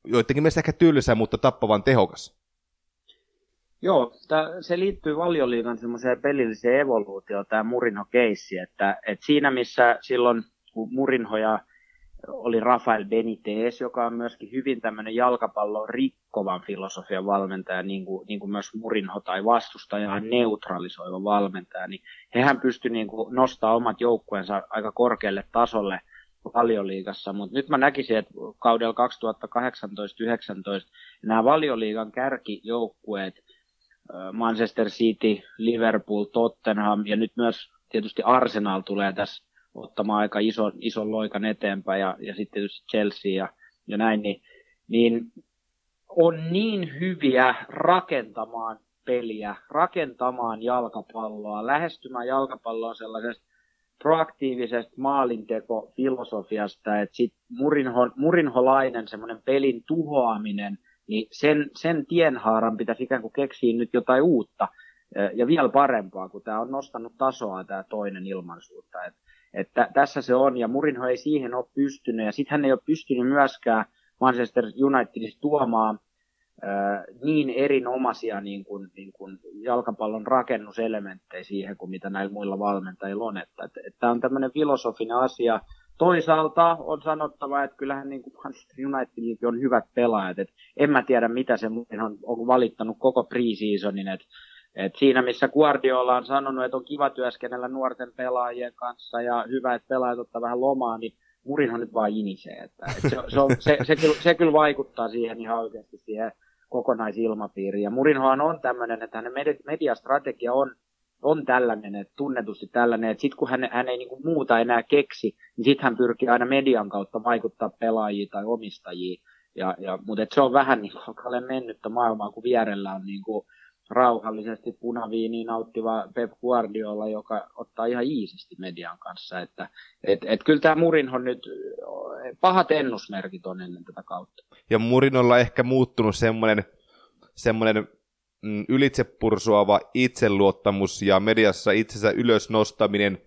Speaker 1: joidenkin mielestä ehkä tylsä, mutta tappavan tehokas.
Speaker 4: Joo, tää, se liittyy valioliigan semmoiseen pelilliseen evoluutioon, tämä Murinho-keissi, että, että siinä missä silloin, kun Murinho ja oli Rafael Benitez, joka on myöskin hyvin tämmöinen jalkapallon rikkovan filosofian valmentaja, niin kuin, niin kuin myös Murinho tai vastustaja neutralisoiva valmentaja, niin hehän pystyi niin kuin nostaa omat joukkueensa aika korkealle tasolle – valioliigassa, mutta nyt mä näkisin, että kaudella 2018-2019 nämä valioliigan kärkijoukkueet, Manchester City, Liverpool, Tottenham ja nyt myös tietysti Arsenal tulee tässä ottamaan aika iso, ison loikan eteenpäin ja, ja sitten tietysti Chelsea ja, ja näin, niin, niin on niin hyviä rakentamaan peliä, rakentamaan jalkapalloa, lähestymään jalkapalloa sellaisesta proaktiivisesta maalintekofilosofiasta, että sit Murinho, Murinholainen semmoinen pelin tuhoaminen, niin sen, sen tienhaaran pitäisi ikään kuin keksiä nyt jotain uutta ja vielä parempaa, kun tämä on nostanut tasoa tämä toinen ilmansuunta. Et, että tässä se on, ja Murinho ei siihen ole pystynyt, ja sitten hän ei ole pystynyt myöskään Manchester Unitedista tuomaan niin erinomaisia niin kuin, niin kuin jalkapallon rakennuselementtejä siihen kuin mitä näillä muilla valmentajilla on. Että, että, että tämä on tämmöinen filosofinen asia. Toisaalta on sanottava, että kyllähän niin kuin Manchester Unitedillakin on hyvät pelaajat. Että en mä tiedä, mitä se on, on valittanut koko preseasonin. Että, että siinä, missä Guardiola on sanonut, että on kiva työskennellä nuorten pelaajien kanssa ja hyvä, että pelaajat ottaa vähän lomaa, niin Murinhan nyt vaan inisee. Että, että se, se, on, se, se, kyllä, se kyllä vaikuttaa siihen ihan oikeasti siihen kokonaisilmapiiri. Ja Murinhohan on tämmöinen, että hänen mediastrategia on, on tällainen, että tunnetusti tällainen, että sitten kun hän, hän ei niinku muuta enää keksi, niin sitten hän pyrkii aina median kautta vaikuttaa pelaajia tai omistajia. Ja, ja, mutta se on vähän niin kuin mennyttä maailmaa, kun vierellä on niin kuin rauhallisesti punaviiniin nauttiva Pep Guardiola, joka ottaa ihan iisisti median kanssa. Että, et, et kyllä tämä Murinho nyt, pahat ennusmerkit on ennen tätä kautta.
Speaker 1: Ja Murinolla ehkä muuttunut semmoinen, semmoinen mm, ylitsepursuava itseluottamus ja mediassa itsensä ylös nostaminen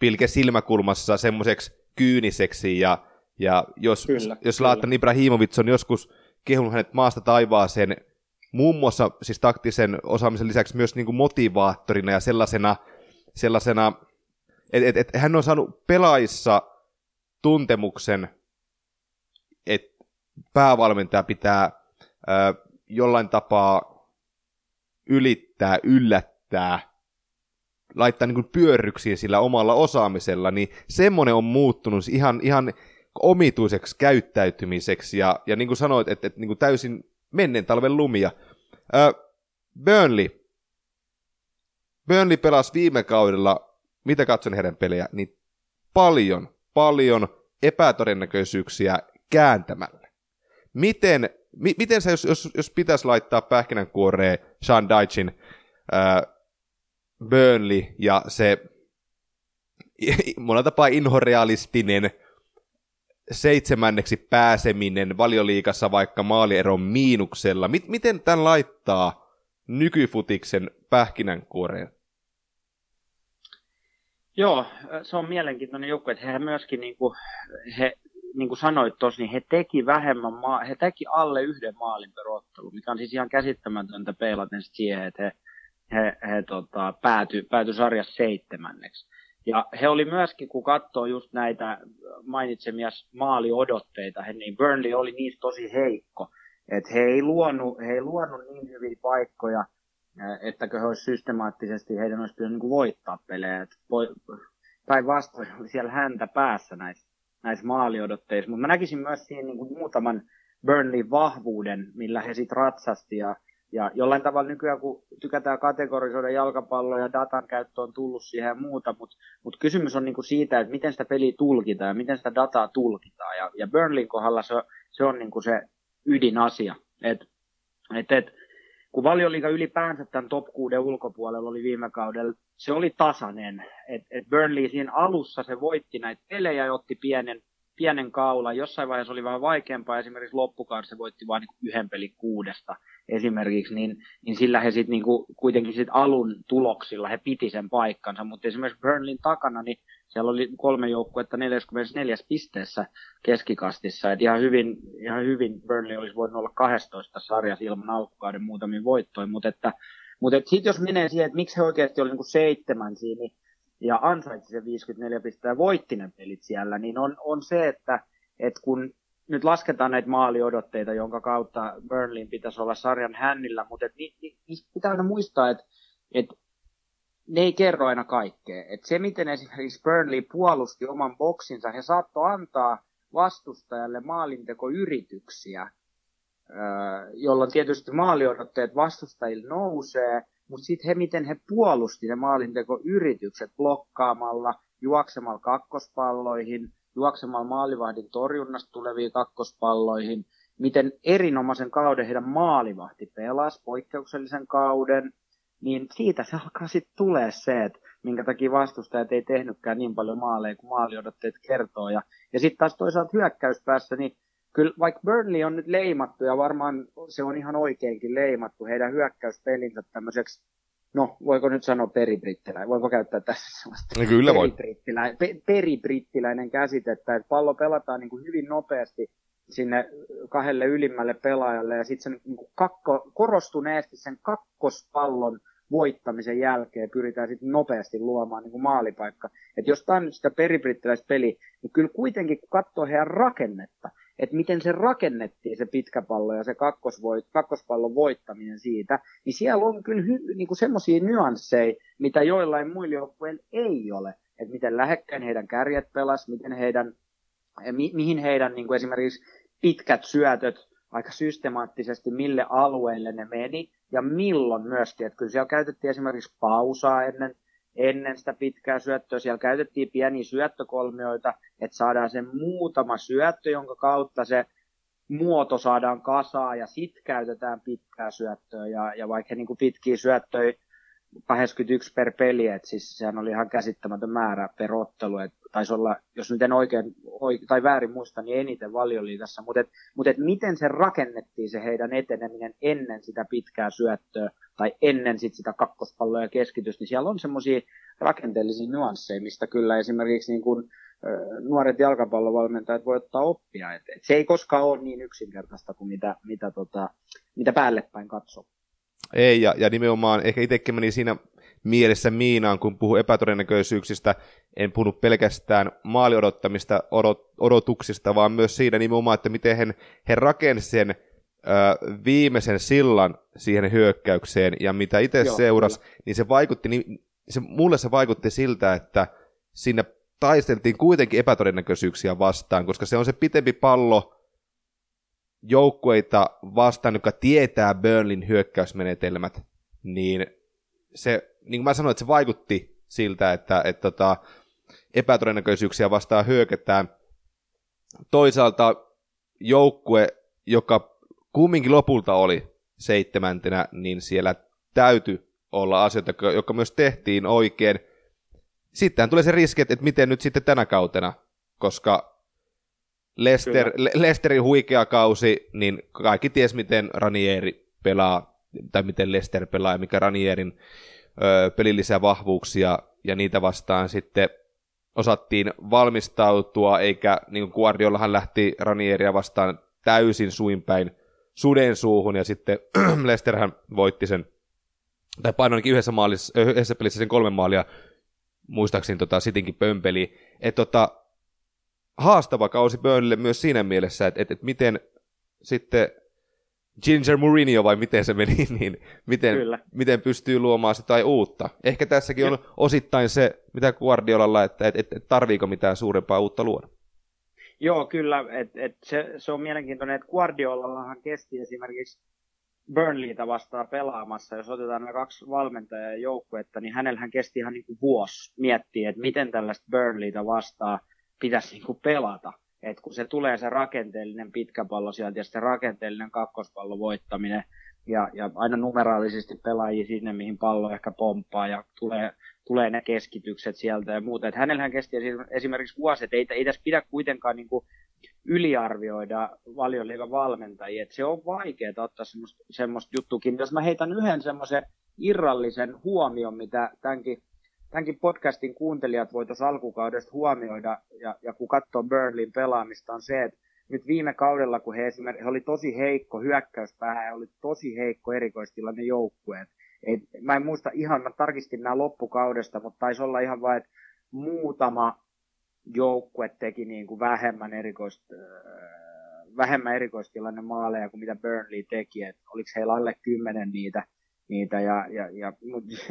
Speaker 1: pilke silmäkulmassa semmoiseksi kyyniseksi ja, ja jos, kyllä, jos Laattan Ibrahimovic on joskus kehunut hänet maasta taivaaseen muun muassa siis taktisen osaamisen lisäksi myös niin kuin motivaattorina ja sellaisena, sellaisena että et, et hän on saanut pelaajissa tuntemuksen, että päävalmentaja pitää ö, jollain tapaa ylittää, yllättää, laittaa niin pyörryksiin sillä omalla osaamisella, niin semmoinen on muuttunut ihan, ihan omituiseksi käyttäytymiseksi, ja, ja niin kuin sanoit, että, että niin kuin täysin menneen talven lumia. Ö, Burnley. Burnley pelasi viime kaudella, mitä katson heidän pelejä, niin paljon, paljon epätodennäköisyyksiä kääntämällä. Miten, mi, miten sä, jos, jos, jos pitäisi laittaa pähkinänkuoreen Sean Deitchin Burnley ja se monella tapaa inhorealistinen seitsemänneksi pääseminen valioliikassa vaikka maalieron miinuksella. M- miten tämän laittaa nykyfutiksen pähkinänkuoreen?
Speaker 4: Joo, se on mielenkiintoinen joukko, että he myöskin, niin kuin, he, niin kuin sanoit tuossa, niin he teki vähemmän, maa, he teki alle yhden maalin per ottelu, mikä on siis ihan käsittämätöntä peilaten siihen, että he, he, he tota, päätyi pääty sarjassa seitsemänneksi. Ja he oli myöskin, kun katsoo just näitä mainitsemia maaliodotteita, he, niin Burnley oli niistä tosi heikko. Että he ei luonut, he ei luonut niin hyviä paikkoja, että he olisi systemaattisesti, heidän olisi pitänyt niin voittaa pelejä. Päinvastoin oli siellä häntä päässä näissä, näissä maaliodotteissa. Mutta mä näkisin myös siinä niin kuin muutaman Burnley vahvuuden, millä he sitten ratsasti ja ja jollain tavalla nykyään, kun tykätään kategorisoida jalkapalloa ja datan käyttö on tullut siihen ja muuta, mutta mut kysymys on niinku siitä, että miten sitä peliä tulkitaan ja miten sitä dataa tulkitaan. Ja, ja Burnleyn kohdalla se, se on niinku se ydinasia. Et, et, et, kun valioliiga ylipäänsä tämän top 6 ulkopuolella oli viime kaudella, se oli tasainen. Et, et Burnley siinä alussa se voitti näitä pelejä ja otti pienen, pienen kaulan. Jossain vaiheessa oli vähän vaikeampaa, esimerkiksi loppukaudessa se voitti vain niin yhden pelin kuudesta esimerkiksi, niin, niin sillä he sitten niinku, kuitenkin sit alun tuloksilla he piti sen paikkansa, mutta esimerkiksi Burnleyn takana, niin siellä oli kolme joukkuetta 44 pisteessä keskikastissa, että ihan hyvin, ihan hyvin Burnley olisi voinut olla 12 sarjassa ilman alkukauden muutamia voittoja, mutta että mutta sitten jos menee siihen, että miksi he oikeasti oli niinku seitsemän siinä niin, ja ansaitsi se 54 pistettä ja voitti ne pelit siellä, niin on, on se, että et kun nyt lasketaan näitä maaliodotteita, jonka kautta Burnleyin pitäisi olla sarjan hännillä, mutta et, ni, ni, ni, pitää aina muistaa, että et, ne ei kerro aina kaikkea. Et se, miten esimerkiksi Burnley puolusti oman boksinsa, he saattoi antaa vastustajalle maalintekoyrityksiä, jolloin tietysti maaliodotteet vastustajille nousee, mutta sitten he, miten he puolusti ne maalintekoyritykset blokkaamalla, juoksemalla kakkospalloihin, juoksemalla maalivahdin torjunnasta tuleviin kakkospalloihin, miten erinomaisen kauden heidän maalivahti pelasi, poikkeuksellisen kauden, niin siitä se alkaa sitten tulee se, että minkä takia vastustajat ei tehnytkään niin paljon maaleja kuin maaliodotteet kertoo. Ja, ja sitten taas toisaalta hyökkäyspäässä, niin kyllä vaikka Burnley on nyt leimattu, ja varmaan se on ihan oikeinkin leimattu, heidän hyökkäyspelinsä tämmöiseksi no voiko nyt sanoa peribrittiläinen, voiko käyttää tässä sellaista
Speaker 1: no, kyllä voi.
Speaker 4: peribrittiläinen, pe, peribrittiläinen käsitettä, että pallo pelataan niin kuin hyvin nopeasti sinne kahdelle ylimmälle pelaajalle ja sitten sen niin kakko, korostuneesti sen kakkospallon voittamisen jälkeen pyritään sitten nopeasti luomaan niin kuin maalipaikka. Että jos tämä on nyt sitä peribrittiläistä peliä, niin kyllä kuitenkin kun katsoo heidän rakennetta, että miten se rakennettiin se pitkä pallo ja se kakkosvoit, kakkospallon voittaminen siitä, niin siellä on kyllä hy, niin kuin semmoisia nyansseja, mitä joillain muilla joukkueilla ei ole. Että miten lähekkäin heidän kärjet pelas, miten heidän, mi, mihin heidän niin kuin esimerkiksi pitkät syötöt aika systemaattisesti, mille alueille ne meni ja milloin myöskin. Että kyllä siellä käytettiin esimerkiksi pausaa ennen, ennen sitä pitkää syöttöä. Siellä käytettiin pieniä syöttökolmioita, että saadaan se muutama syöttö, jonka kautta se muoto saadaan kasaan ja sitten käytetään pitkää syöttöä. Ja, ja vaikka niin kuin pitkiä syöttöjä 81 per peli, että siis sehän oli ihan käsittämätön määrä per ottelu, että taisi olla, jos nyt en oikein, oikein tai väärin muista, niin eniten valioliigassa, mutta, et, mutta et miten se rakennettiin se heidän eteneminen ennen sitä pitkää syöttöä tai ennen sit sitä kakkospalloa ja keskitystä, niin siellä on semmoisia rakenteellisia nyansseja, mistä kyllä esimerkiksi niin kuin, nuoret jalkapallovalmentajat voi ottaa oppia. Et, et se ei koskaan ole niin yksinkertaista kuin mitä, mitä, tota, mitä päälle päin katsoo.
Speaker 1: Ei, ja, ja nimenomaan ehkä itsekin meni siinä mielessä miinaan, kun puhuu epätodennäköisyyksistä. En puhunut pelkästään maaliodottamista odot, odotuksista, vaan myös siinä nimenomaan, että miten he, he rakensivat sen viimeisen sillan siihen hyökkäykseen, ja mitä itse seurasi, niin se vaikutti, niin se, mulle se vaikutti siltä, että siinä taisteltiin kuitenkin epätodennäköisyyksiä vastaan, koska se on se pitempi pallo, joukkueita vastaan, joka tietää Burnlin hyökkäysmenetelmät, niin se, niin kuin mä sanoin, että se vaikutti siltä, että, että tota, epätodennäköisyyksiä vastaan hyökätään. Toisaalta joukkue, joka kumminkin lopulta oli seitsemäntenä, niin siellä täytyy olla asioita, jotka myös tehtiin oikein. Sitten tulee se riski, että miten nyt sitten tänä kautena, koska Lester, Le- Lesterin huikea kausi, niin kaikki ties miten Ranieri pelaa, tai miten Lester pelaa ja mikä Ranierin ö, pelillisiä vahvuuksia, ja niitä vastaan sitten osattiin valmistautua, eikä niin kuin Guardiolahan lähti Ranieria vastaan täysin suinpäin suden suuhun, ja sitten Lesterhän voitti sen, tai painoi yhdessä, maalissa, yhdessä pelissä sen kolme maalia, muistaakseni tota Sitinkin pömpeli, että tota, haastava kausi Burnleylle myös siinä mielessä, että, että, että miten sitten Ginger Mourinho vai miten se meni, niin miten, miten pystyy luomaan sitä uutta. Ehkä tässäkin on osittain se, mitä Guardiolalla, että et, et, et tarviiko mitään suurempaa uutta luoda.
Speaker 4: Joo, kyllä. Et, et se, se on mielenkiintoinen, että Guardiolallahan kesti esimerkiksi Burnleytä vastaan pelaamassa, jos otetaan nämä kaksi valmentajaa ja joukkuetta, niin hänellähän kesti ihan niin kuin vuosi miettiä, että miten tällaista Burnleytä vastaan pitäisi niin kuin pelata. Et kun se tulee se rakenteellinen pitkä pallo sieltä ja sitten rakenteellinen kakkospallon voittaminen ja, ja aina numeraalisesti pelaajia sinne, mihin pallo ehkä pomppaa ja tulee, tulee ne keskitykset sieltä ja muuta. Et hänellähän kesti esimerkiksi vuosi, että ei, ei tässä pidä kuitenkaan niin kuin yliarvioida valioliigan valmentajia. Et se on vaikeaa ottaa semmoista, semmoista juttukin. Jos mä heitän yhden semmoisen irrallisen huomion, mitä tämänkin tämänkin podcastin kuuntelijat voi tuossa alkukaudesta huomioida, ja, ja kun katsoo Burnleyn pelaamista, on se, että nyt viime kaudella, kun he esimerkiksi he oli tosi heikko hyökkäyspää ja oli tosi heikko erikoistilanne joukkueet. Et, mä en muista ihan, mä tarkistin nämä loppukaudesta, mutta taisi olla ihan vain, että muutama joukkue teki niin kuin vähemmän, erikoist, äh, vähemmän erikoistilanne maaleja kuin mitä Burnley teki. Et oliko heillä alle kymmenen niitä niitä ja, ja, ja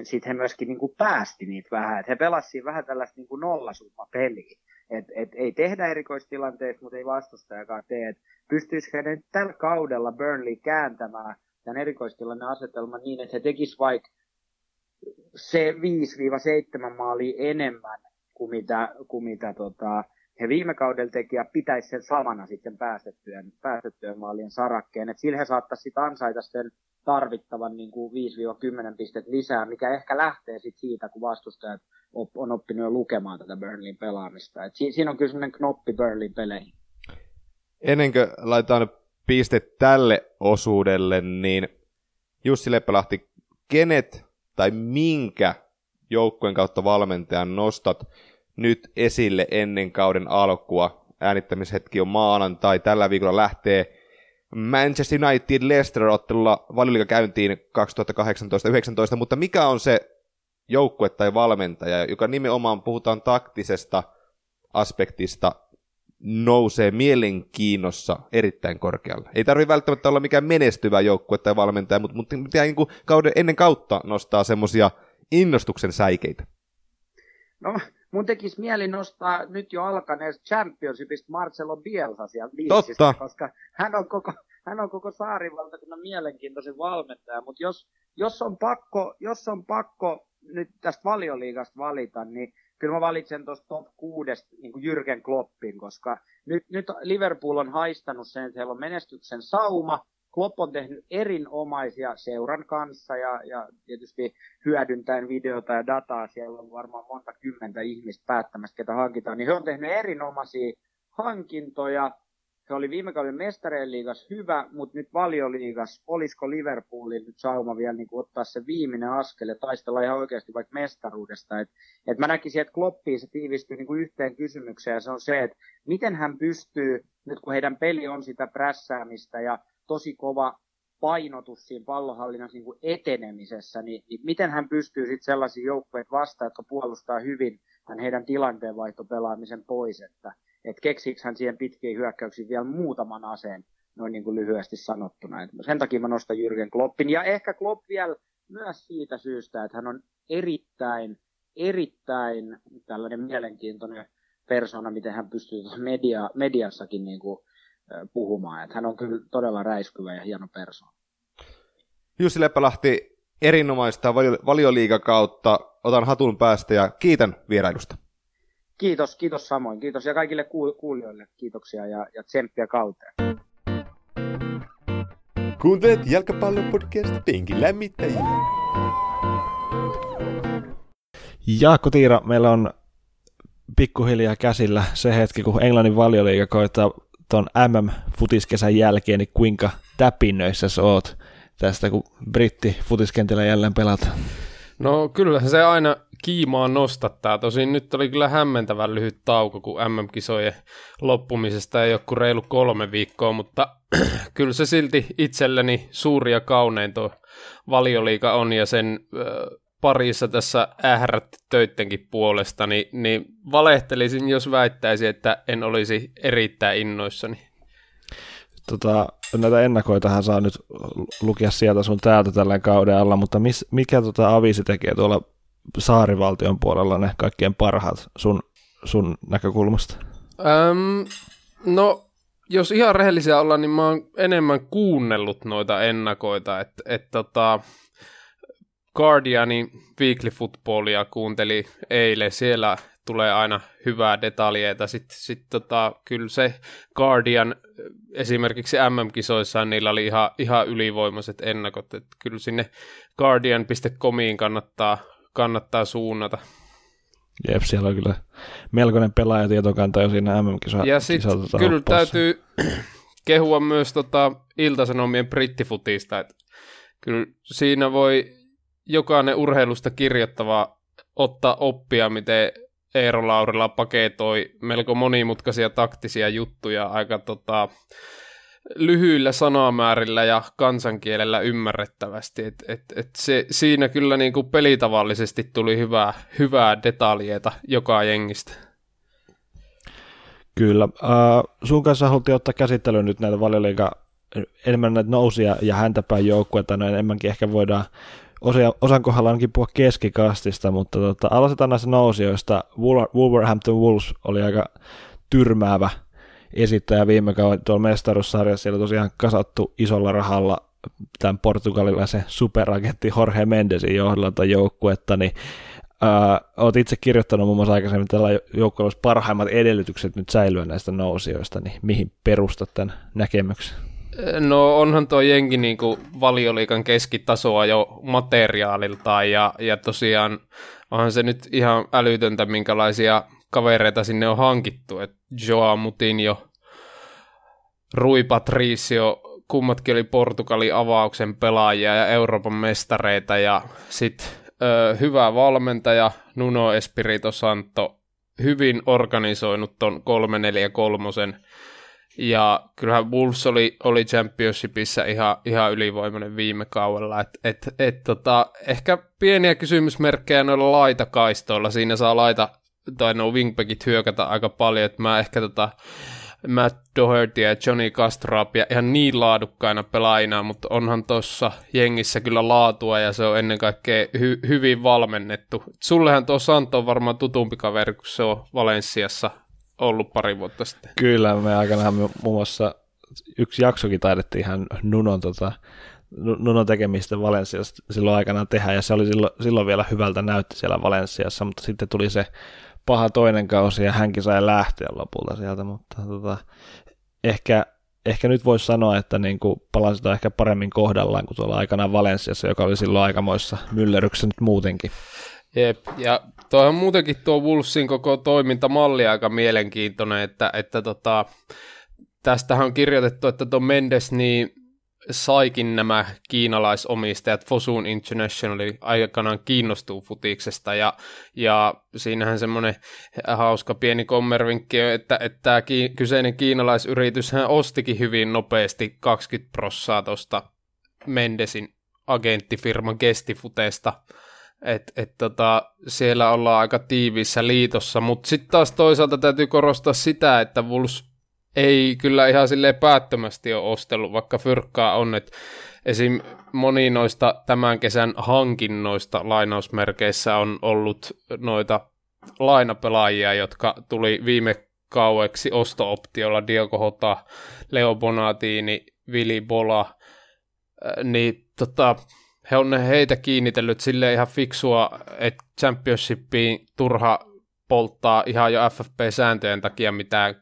Speaker 4: sitten he myöskin niin kuin päästi niitä vähän, että he pelasivat vähän tällaista niin kuin nollasumma peliä, et, et ei tehdä erikoistilanteessa, mutta ei vastustajakaan tee, että pystyisikö he tällä kaudella Burnley kääntämään tämän erikoistilanne asetelman niin, että he tekisivät vaikka se 5-7 maalia enemmän kuin mitä, kuin mitä tota, he viime kaudella teki ja pitäisi sen samana sitten päästettyjen, päästettyjen maalien sarakkeen. Et sillä he saattaisi sitten ansaita sen tarvittavan niin kuin 5-10 pistet lisää, mikä ehkä lähtee sit siitä, kun vastustajat on oppinut jo lukemaan tätä Burnleyn pelaamista. Et siinä on kyllä sellainen knoppi Burnleyn peleihin.
Speaker 1: Ennen kuin laitetaan piste tälle osuudelle, niin Jussi Leppälahti, kenet tai minkä joukkueen kautta valmentajan nostat nyt esille ennen kauden alkua äänittämishetki on maanantai. Tällä viikolla lähtee Manchester United Leicester-ottelulla valioliiga käyntiin 2018-19, mutta mikä on se joukkue tai valmentaja, joka nimenomaan puhutaan taktisesta aspektista, nousee mielenkiinnossa erittäin korkealle. Ei tarvitse välttämättä olla mikään menestyvä joukkue tai valmentaja, mutta, mutta pitää niin kuin kauden ennen kautta nostaa semmoisia innostuksen säikeitä.
Speaker 4: No, mun tekisi mieli nostaa nyt jo alkaneesta Championshipista Marcelo Bielsa sieltä
Speaker 1: Totta.
Speaker 4: koska hän on koko, hän on koko saarivaltakunnan mielenkiintoisen valmentaja, mutta jos, jos, on pakko, jos on pakko nyt tästä valioliigasta valita, niin kyllä mä valitsen tuosta top kuudesta niin kuin Jürgen Kloppin, koska nyt, nyt Liverpool on haistanut sen, että heillä on menestyksen sauma, Klopp on tehnyt erinomaisia seuran kanssa ja, ja tietysti hyödyntäen videota ja dataa, siellä on varmaan monta kymmentä ihmistä päättämässä, ketä hankitaan, niin he on tehnyt erinomaisia hankintoja. He oli viime kauden mestareen liigas hyvä, mutta nyt valioliigas, olisiko Liverpoolin nyt sauma vielä niin ottaa se viimeinen askel ja taistella ihan oikeasti vaikka mestaruudesta. Et, et mä näkisin, että Kloppiin se tiivistyy niin kuin yhteen kysymykseen ja se on se, että miten hän pystyy, nyt kun heidän peli on sitä prässäämistä ja tosi kova painotus siinä pallohallinnassa niin kuin etenemisessä, niin, niin miten hän pystyy sitten sellaisiin joukkueet vastaan, jotka puolustaa hyvin tämän heidän tilanteenvaihtopelaamisen pois, että et keksiikö hän siihen pitkiin hyökkäyksiin vielä muutaman aseen, noin niin kuin lyhyesti sanottuna. Et sen takia mä nostan Jürgen Kloppin, ja ehkä Klopp vielä myös siitä syystä, että hän on erittäin, erittäin tällainen mielenkiintoinen persona, miten hän pystyy media, mediassakin niin kuin puhumaan. Että hän on kyllä todella räiskyvä ja hieno persoona.
Speaker 1: Jussi Leppälahti, erinomaista valioliigakautta. Otan hatun päästä ja kiitän vierailusta.
Speaker 4: Kiitos, kiitos samoin. Kiitos ja kaikille kuulijoille kiitoksia ja, ja tsemppiä kauteen.
Speaker 5: Kuuntelet jalkapallopodcast Penkin lämmittäjiä.
Speaker 6: Jaakko Tiira, meillä on pikkuhiljaa käsillä se hetki, kun Englannin valioliiga koittaa tuon MM-futiskesän jälkeen, niin kuinka täpinnöissä sä oot tästä, kun britti futiskentillä jälleen pelata?
Speaker 7: No kyllä se aina kiimaa nostattaa. Tosin nyt oli kyllä hämmentävän lyhyt tauko, kun MM-kisojen loppumisesta ei ole kuin reilu kolme viikkoa, mutta kyllä se silti itselleni suuri ja kaunein tuo valioliika on ja sen parissa tässä ährätti töittenkin puolesta, niin, niin valehtelisin, jos väittäisin, että en olisi erittäin innoissani.
Speaker 6: Tota, näitä ennakoitahan saa nyt lukea sieltä sun täältä tällä kauden alla, mutta mis, mikä tota Avisi tekee tuolla saarivaltion puolella ne kaikkien parhaat sun, sun näkökulmasta?
Speaker 7: Öm, no, jos ihan rehellisiä ollaan, niin mä oon enemmän kuunnellut noita ennakoita, että et, tota, Guardianin Weekly Footballia kuunteli eilen, siellä tulee aina hyvää detaljeita. Sitten sit tota, kyllä se Guardian esimerkiksi MM-kisoissaan niillä oli ihan, ihan ylivoimaiset ennakot. Et kyllä sinne guardian.comiin kannattaa, kannattaa suunnata.
Speaker 6: Jep, siellä on kyllä melkoinen pelaajatietokanta jo siinä MM-kisoissa.
Speaker 7: Ja sitten kyllä oppoissa. täytyy kehua myös tota Iltasanomien brittifutista, että kyllä siinä voi jokainen urheilusta kirjoittava ottaa oppia, miten Eero Laurila paketoi melko monimutkaisia taktisia juttuja aika tota, lyhyillä sanamäärillä ja kansankielellä ymmärrettävästi. Et, et, et se, siinä kyllä niin kuin pelitavallisesti tuli hyvää, hyvää detaljeita joka jengistä.
Speaker 6: Kyllä. Uh, sun kanssa haluttiin ottaa käsittelyyn nyt näitä valioliiga enemmän näitä nousia ja häntäpäin joukkueita, no enemmänkin ehkä voidaan osia, osan kohdalla ainakin puhua keskikastista, mutta tota, aloitetaan näistä nousijoista. Wolverhampton Wolves oli aika tyrmäävä esittäjä viime kauden tuolla mestaruussarjassa. Siellä tosiaan kasattu isolla rahalla tämän portugalilaisen superagentti Jorge Mendesin johdolla joukkuetta, niin Uh, olet itse kirjoittanut muun muassa aikaisemmin, että tällä joukkueella olisi parhaimmat edellytykset nyt säilyä näistä nousijoista, niin mihin perustat tämän näkemyksen?
Speaker 7: No onhan tuo jengi niin kuin valioliikan keskitasoa jo materiaaliltaan ja, ja tosiaan onhan se nyt ihan älytöntä, minkälaisia kavereita sinne on hankittu. Et Joa Mutinho, Rui Patricio, kummatkin oli Portugalin avauksen pelaajia ja Euroopan mestareita ja sitten hyvä valmentaja Nuno Espirito Santo, hyvin organisoinut ton 3-4-3. Ja kyllähän Wolves oli, oli Championshipissa ihan, ihan ylivoimainen viime kaudella. Et, et, et, tota, ehkä pieniä kysymysmerkkejä noilla laitakaistoilla. Siinä saa laita, tai no wingbackit hyökätä aika paljon. Että mä ehkä tota, Matt Doherty ja Johnny Castrapia ihan niin laadukkaina pelaajina, mutta onhan tuossa jengissä kyllä laatua ja se on ennen kaikkea hy- hyvin valmennettu. Sullehan tuo Santo on varmaan tutumpi kaveri, kun se on Valensiassa ollut pari vuotta sitten.
Speaker 6: Kyllä, me aikanaan muun muassa yksi jaksokin taidettiin ihan Nunon, tota, Nunon tekemistä Valensiassa silloin aikanaan tehdä, ja se oli silloin, silloin vielä hyvältä näytti siellä Valensiassa, mutta sitten tuli se paha toinen kausi ja hänkin sai lähteä lopulta sieltä, mutta tota, ehkä, ehkä nyt voisi sanoa, että niin kuin palasit ehkä paremmin kohdallaan kuin tuolla aikanaan Valensiassa, joka oli silloin aikamoissa myllerryksessä nyt muutenkin.
Speaker 7: Jep, ja tuohon muutenkin tuo Wolfsin koko toimintamalli aika mielenkiintoinen, että, että tota, tästähän on kirjoitettu, että tuo Mendes, niin saikin nämä kiinalaisomistajat Fosun Internationali aikanaan kiinnostuu futiksesta ja, ja siinähän semmoinen hauska pieni kommervinkki on, että, että tämä kyseinen kiinalaisyritys hän ostikin hyvin nopeasti 20 prossaa tuosta Mendesin agenttifirman Gestifuteesta, että et tota, siellä ollaan aika tiiviissä liitossa, mutta sitten taas toisaalta täytyy korostaa sitä, että Wolves ei kyllä ihan sille päättömästi ole ostellut, vaikka fyrkkaa on, että esim. moni noista tämän kesän hankinnoista lainausmerkeissä on ollut noita lainapelaajia, jotka tuli viime kaueksi osto-optiolla Diogo Hota, Leo Bonatini, Vili Bola, äh, niin tota, he on heitä kiinnitellyt sille ihan fiksua, että Championshipiin turha polttaa ihan jo FFP-sääntöjen takia mitään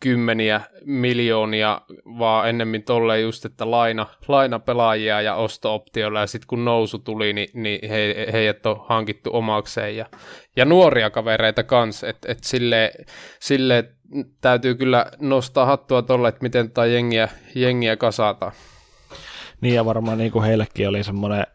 Speaker 7: kymmeniä miljoonia, vaan ennemmin tolleen just, että laina, lainapelaajia ja osto-optioilla, ja sitten kun nousu tuli, niin, niin he, heidät on hankittu omakseen, ja, ja nuoria kavereita kans, että et sille, sille täytyy kyllä nostaa hattua tolle, että miten tätä jengiä, jengiä kasataan.
Speaker 6: Niin ja varmaan niin kuin heillekin oli semmoinen,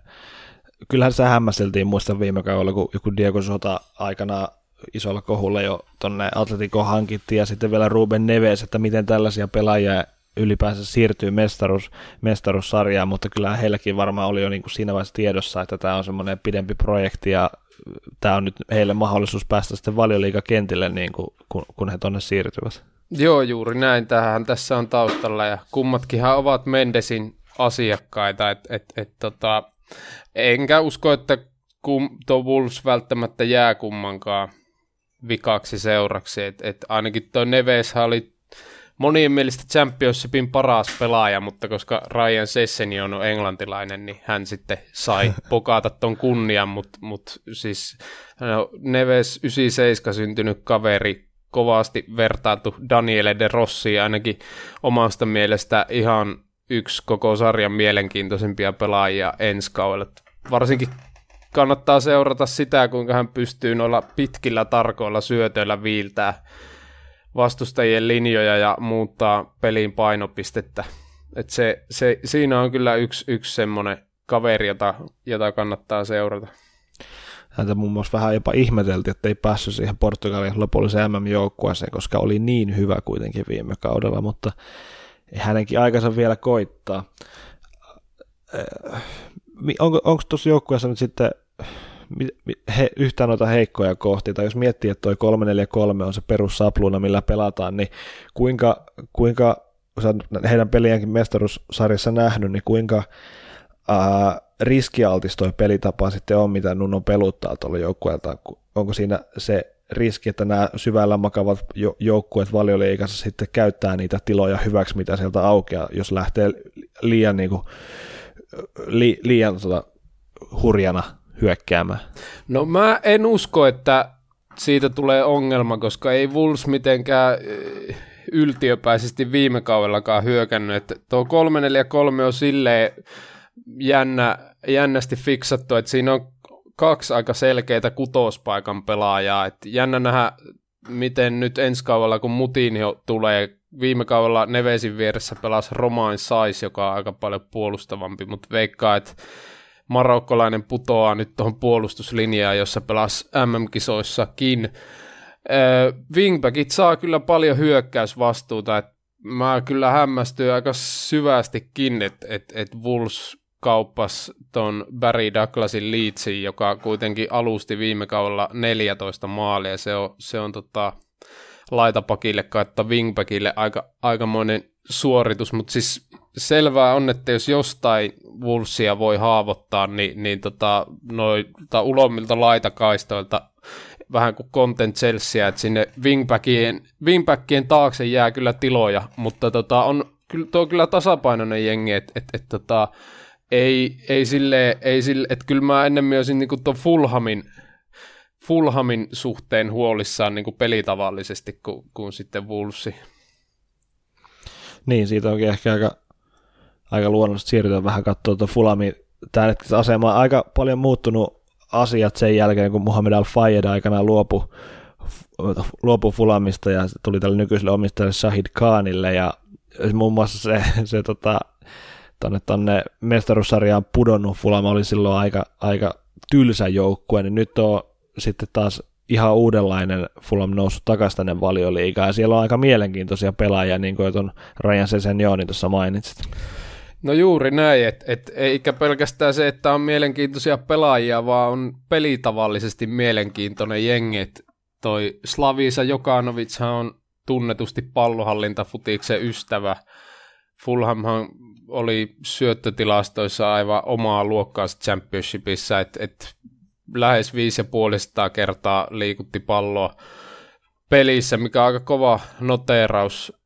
Speaker 6: kyllähän se hämmästeltiin muistan viime kaudella, kun joku Diego Sota aikana isolla kohulla jo tonne Atletico hankittiin ja sitten vielä Ruben Neves, että miten tällaisia pelaajia ylipäänsä siirtyy mestaruus, mestaruussarjaan, mutta kyllä heilläkin varmaan oli jo niin kuin siinä vaiheessa tiedossa, että tämä on semmoinen pidempi projekti ja tämä on nyt heille mahdollisuus päästä sitten valioliikakentille, niin kuin, kun, kun he tonne siirtyvät.
Speaker 7: Joo, juuri näin. Tähän tässä on taustalla ja kummatkinhan ovat Mendesin asiakkaita, että et, et, tota, enkä usko, että kum, tuo Wolves välttämättä jää kummankaan vikaksi seuraksi. Et, et ainakin tuo Neves oli monien mielestä Championshipin paras pelaaja, mutta koska Ryan Sesseni on englantilainen, niin hän sitten sai pokata ton kunnian, mutta mut siis no, Neves 97 syntynyt kaveri, kovasti vertailtu Daniele de Rossi, ainakin omasta mielestä ihan yksi koko sarjan mielenkiintoisimpia pelaajia ensi kaudella. Varsinkin kannattaa seurata sitä, kuinka hän pystyy noilla pitkillä tarkoilla syötöillä viiltää vastustajien linjoja ja muuttaa pelin painopistettä. Et se, se, siinä on kyllä yksi, yksi semmoinen kaveri, jota, jota kannattaa seurata.
Speaker 6: Häntä muun muassa vähän jopa ihmeteltiin, että ei päässyt siihen Portugalin lopulliseen MM-joukkueeseen, koska oli niin hyvä kuitenkin viime kaudella, mutta hänenkin aikansa vielä koittaa. Onko, onko tuossa joukkueessa nyt sitten he, yhtään noita heikkoja kohti, tai jos miettii, että toi 343 on se perussapluna, millä pelataan, niin kuinka, kuinka heidän peliäänkin mestaruussarjassa nähnyt, niin kuinka ää, riskialtis toi pelitapa sitten on, mitä Nuno peluttaa tuolla joukkueelta, onko siinä se riski, että nämä syvällä makavat joukkueet valioliikassa sitten käyttää niitä tiloja hyväksi, mitä sieltä aukeaa, jos lähtee liian, niin kuin, li, liian tota, hurjana hyökkäämään?
Speaker 7: No mä en usko, että siitä tulee ongelma, koska ei Wolves mitenkään eh, yltiöpäisesti viime kaudellakaan hyökännyt. Että tuo 343 on silleen jännä, jännästi fiksattu, että siinä on kaksi aika selkeitä kutospaikan pelaajaa. Että jännä nähdä, miten nyt ensi kaudella, kun Mutinho tulee, viime kaudella Nevesin vieressä pelasi Romain Sais, joka on aika paljon puolustavampi, mutta veikkaa, että marokkolainen putoaa nyt tuohon puolustuslinjaan, jossa pelasi MM-kisoissakin. Wingbackit saa kyllä paljon hyökkäysvastuuta, että mä kyllä hämmästyin aika syvästikin, että et, et Wolves kauppas ton Barry Douglasin Leedsin, joka kuitenkin alusti viime kaudella 14 maalia. Se on, se on tota, laitapakille kautta wingbackille aika, aikamoinen suoritus, mutta siis selvää on, että jos jostain Wolvesia voi haavoittaa, niin, niin tota, noita ulommilta laitakaistoilta vähän kuin content Chelsea, että sinne wingbackien, wingbackien taakse jää kyllä tiloja, mutta tota, on, tuo on kyllä tasapainoinen jengi, että et, et, tota, ei, ei sille, ei sille että kyllä mä ennemmin olisin niin tuon Fulhamin, Fulhamin suhteen huolissaan niin kuin pelitavallisesti kuin, kuin sitten Wolvesi.
Speaker 6: Niin, siitä onkin ehkä aika, aika luonnollista siirtyä vähän katsoa tuon Fulhamin tämän asemaa. Aika paljon muuttunut asiat sen jälkeen, kun Muhammed Al-Fayed aikanaan luopui luopu Fulamista ja tuli tälle nykyiselle omistajalle Shahid Khanille ja muun muassa se, se tota, tonne, tonne mestaruussarjaan pudonnut Fulama oli silloin aika, aika tylsä joukkue, niin nyt on sitten taas ihan uudenlainen Fulham noussut takaisin tänne valioliigaan, ja siellä on aika mielenkiintoisia pelaajia, niin kuin tuon Ryan Sesenjoonin tuossa mainitsit.
Speaker 7: No juuri näin, että et, eikä pelkästään se, että on mielenkiintoisia pelaajia, vaan on pelitavallisesti mielenkiintoinen jengi. Et toi Slavisa Jokanovic on tunnetusti pallohallintafutiksen ystävä. Fulhamhan oli syöttötilastoissa aivan omaa luokkaansa championshipissa, että et lähes 5,5 kertaa liikutti palloa pelissä, mikä on aika kova noteeraus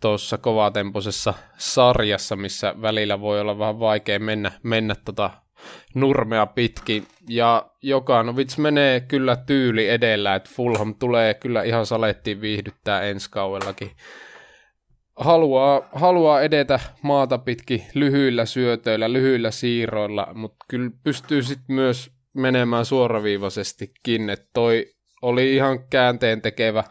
Speaker 7: tuossa kovatempoisessa sarjassa, missä välillä voi olla vähän vaikea mennä, mennä tota nurmea pitkin. Ja Jokanovic menee kyllä tyyli edellä, että Fulham tulee kyllä ihan salettiin viihdyttää ensi kauellakin. Haluaa, haluaa edetä maata pitkin lyhyillä syötöillä, lyhyillä siirroilla, mutta kyllä pystyy sitten myös menemään suoraviivaisestikin, että toi oli ihan käänteen tekevä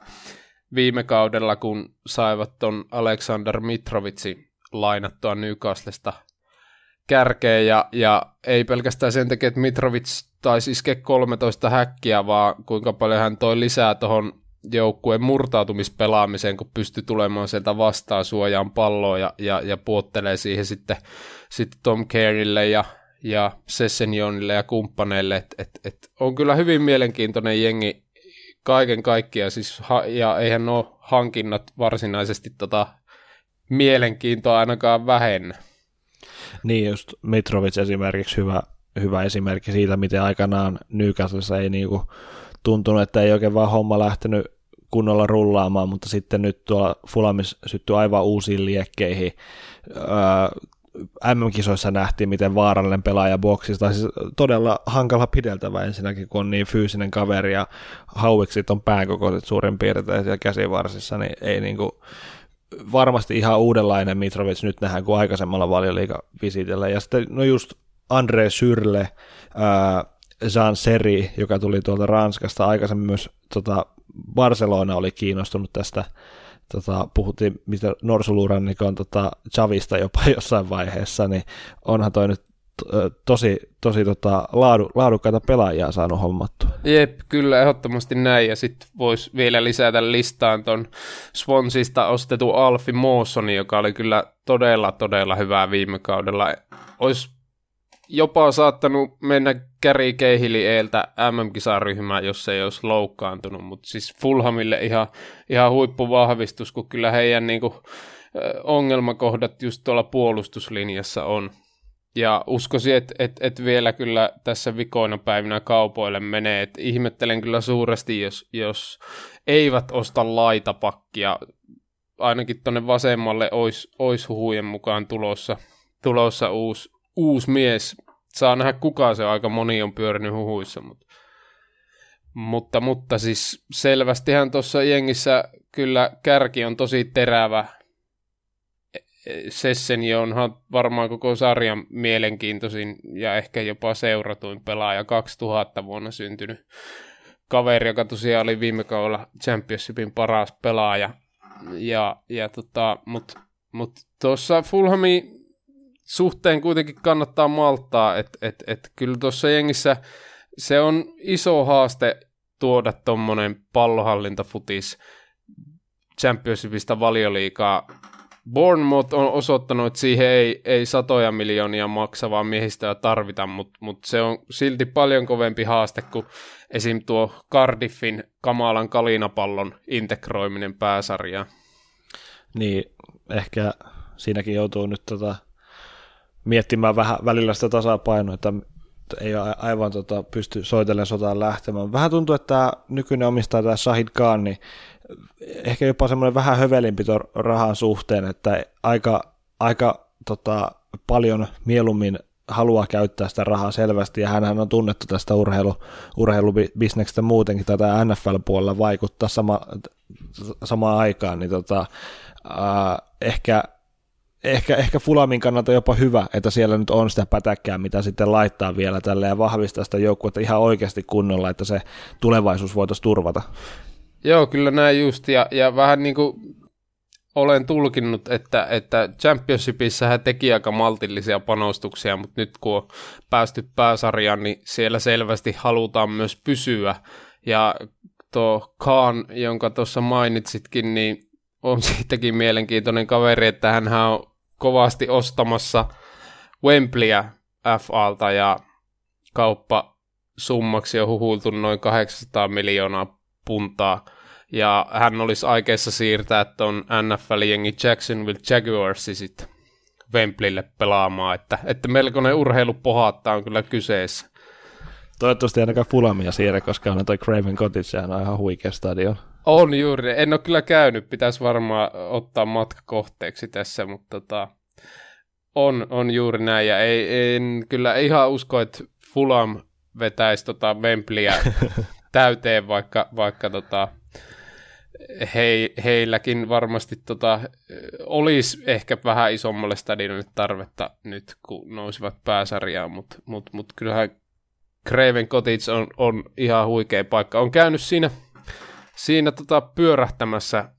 Speaker 7: viime kaudella, kun saivat ton Alexander Mitrovitsi lainattua Newcastlesta kärkeen, ja, ja ei pelkästään sen takia, että Mitrovic taisi iske 13 häkkiä, vaan kuinka paljon hän toi lisää tuohon joukkueen murtautumispelaamiseen, kun pystyy tulemaan sieltä vastaan suojaan palloa ja, ja, ja puottelee siihen sitten, sitten Tom Careylle ja, ja Sessenionille ja kumppaneille. Et, et, et on kyllä hyvin mielenkiintoinen jengi kaiken kaikkiaan, siis, ha, ja eihän ole hankinnat varsinaisesti tota mielenkiintoa ainakaan vähennä.
Speaker 6: Niin, just Mitrovic esimerkiksi hyvä, hyvä esimerkki siitä, miten aikanaan Newcastlessa ei niinku tuntunut, että ei oikein vaan homma lähtenyt kunnolla rullaamaan, mutta sitten nyt tuolla Fulamis syttyi aivan uusiin liekkeihin. Öö, MM-kisoissa nähtiin, miten vaarallinen pelaaja boksista, siis todella hankala pideltävä ensinnäkin, kun on niin fyysinen kaveri ja hauiksit on päänkokoiset suurin piirtein siellä käsivarsissa, niin ei niinku, varmasti ihan uudenlainen Mitrovic nyt nähdään kuin aikaisemmalla valioliigavisitellä. Ja sitten no just Andre Syrle, Jean Seri, joka tuli tuolta Ranskasta aikaisemmin myös tota, Barcelona oli kiinnostunut tästä tota, puhuttiin mistä norsulurannikon tota, Chavista jopa jossain vaiheessa, niin onhan toi nyt tosi, tosi tota, laadu, laadukkaita pelaajia saanut hommattua.
Speaker 7: Jep, kyllä ehdottomasti näin, ja sitten voisi vielä lisätä listaan ton Swonsista ostettu Alfi Mawsoni, joka oli kyllä todella, todella hyvää viime kaudella. Olisi jopa saattanut mennä Gary Keihili eeltä MM-kisaryhmään, jos ei olisi loukkaantunut, mutta siis Fulhamille ihan, ihan huippuvahvistus, kun kyllä heidän niin kuin, ongelmakohdat just tuolla puolustuslinjassa on. Ja uskoisin, että et, et vielä kyllä tässä vikoina päivinä kaupoille menee. Et ihmettelen kyllä suuresti, jos, jos eivät osta laitapakkia. Ainakin tuonne vasemmalle olisi, olisi huhujen mukaan tulossa, tulossa uusi, uusi mies. Saa nähdä kuka se on, aika moni on pyörinyt huhuissa, mutta, mutta, mutta siis selvästihän tuossa jengissä kyllä kärki on tosi terävä. Sesseni onhan varmaan koko sarjan mielenkiintoisin ja ehkä jopa seuratuin pelaaja 2000 vuonna syntynyt kaveri, joka tosiaan oli viime kaudella Championshipin paras pelaaja. Ja, ja tota, mutta mut tuossa Fulhami suhteen kuitenkin kannattaa malttaa, että et, et, kyllä tuossa jengissä se on iso haaste tuoda tuommoinen pallohallintafutis Championshipista valioliikaa. Bournemouth on osoittanut, että siihen ei, ei satoja miljoonia maksavaa miehistöä tarvita, mutta mut se on silti paljon kovempi haaste kuin esim. tuo Cardiffin kamalan kalinapallon integroiminen pääsarjaan.
Speaker 6: Niin, ehkä siinäkin joutuu nyt tota, miettimään vähän välillä sitä tasapainoa, että ei aivan tota, pysty soitellen sotaan lähtemään. Vähän tuntuu, että tämä nykyinen omistaja, tämä Shahid Khan, niin ehkä jopa semmoinen vähän hövelimpi rahan suhteen, että aika, aika tota, paljon mieluummin haluaa käyttää sitä rahaa selvästi, ja hän on tunnettu tästä urheilu, urheilubisneksestä muutenkin, tätä NFL-puolella vaikuttaa sama, samaan aikaan, niin tota, äh, ehkä ehkä, ehkä Fulamin kannalta jopa hyvä, että siellä nyt on sitä pätäkkää, mitä sitten laittaa vielä tälle ja vahvistaa sitä joukkuetta ihan oikeasti kunnolla, että se tulevaisuus voitaisiin turvata.
Speaker 7: Joo, kyllä näin just, ja, ja vähän niin kuin olen tulkinnut, että, että Championshipissa hän teki aika maltillisia panostuksia, mutta nyt kun on päästy pääsarjaan, niin siellä selvästi halutaan myös pysyä. Ja tuo Khan, jonka tuossa mainitsitkin, niin on siitäkin mielenkiintoinen kaveri, että hän on kovasti ostamassa Wembleyä FAlta ja kauppa summaksi on huhultu noin 800 miljoonaa puntaa. Ja hän olisi aikeissa siirtää tuon NFL-jengi Jacksonville Jaguarsi sitten Wembleylle pelaamaan, että, että melkoinen urheilupohatta on kyllä kyseessä.
Speaker 6: Toivottavasti ainakaan Fulamia siirrä, koska on toi Craven Cottage, on ihan huikea stadion.
Speaker 7: On juuri, en ole kyllä käynyt, pitäisi varmaan ottaa matka kohteeksi tässä, mutta tota, on, on juuri näin, ja ei, en kyllä ihan usko, että Fulham vetäisi tota Wembleyä täyteen, vaikka, vaikka tota, he, heilläkin varmasti tota, olisi ehkä vähän isommalle stadionille tarvetta nyt, kun nousivat pääsarjaan, mutta mut, mut kyllähän Craven Cottage on, on ihan huikea paikka. On käynyt siinä siinä tota pyörähtämässä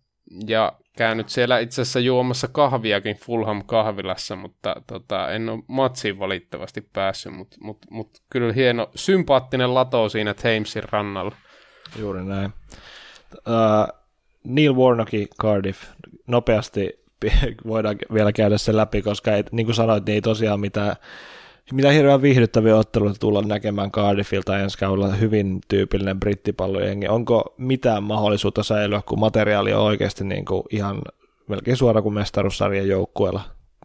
Speaker 7: ja käynyt siellä itse asiassa juomassa kahviakin Fulham kahvilassa, mutta tota, en ole matsiin valittavasti päässyt, mutta mut, mut, kyllä hieno, sympaattinen lato siinä Thamesin rannalla.
Speaker 6: Juuri näin. Uh, Neil Warnocki Cardiff, nopeasti voidaan vielä käydä sen läpi, koska ei, niin kuin sanoit, niin ei tosiaan mitään mitä hirveän viihdyttäviä otteluita tulla näkemään Cardiffilta ensi kaudella hyvin tyypillinen brittipallojengi. Onko mitään mahdollisuutta säilyä, kun materiaali on oikeasti niin kuin ihan melkein suora kuin mestaruussarjan joukkueella?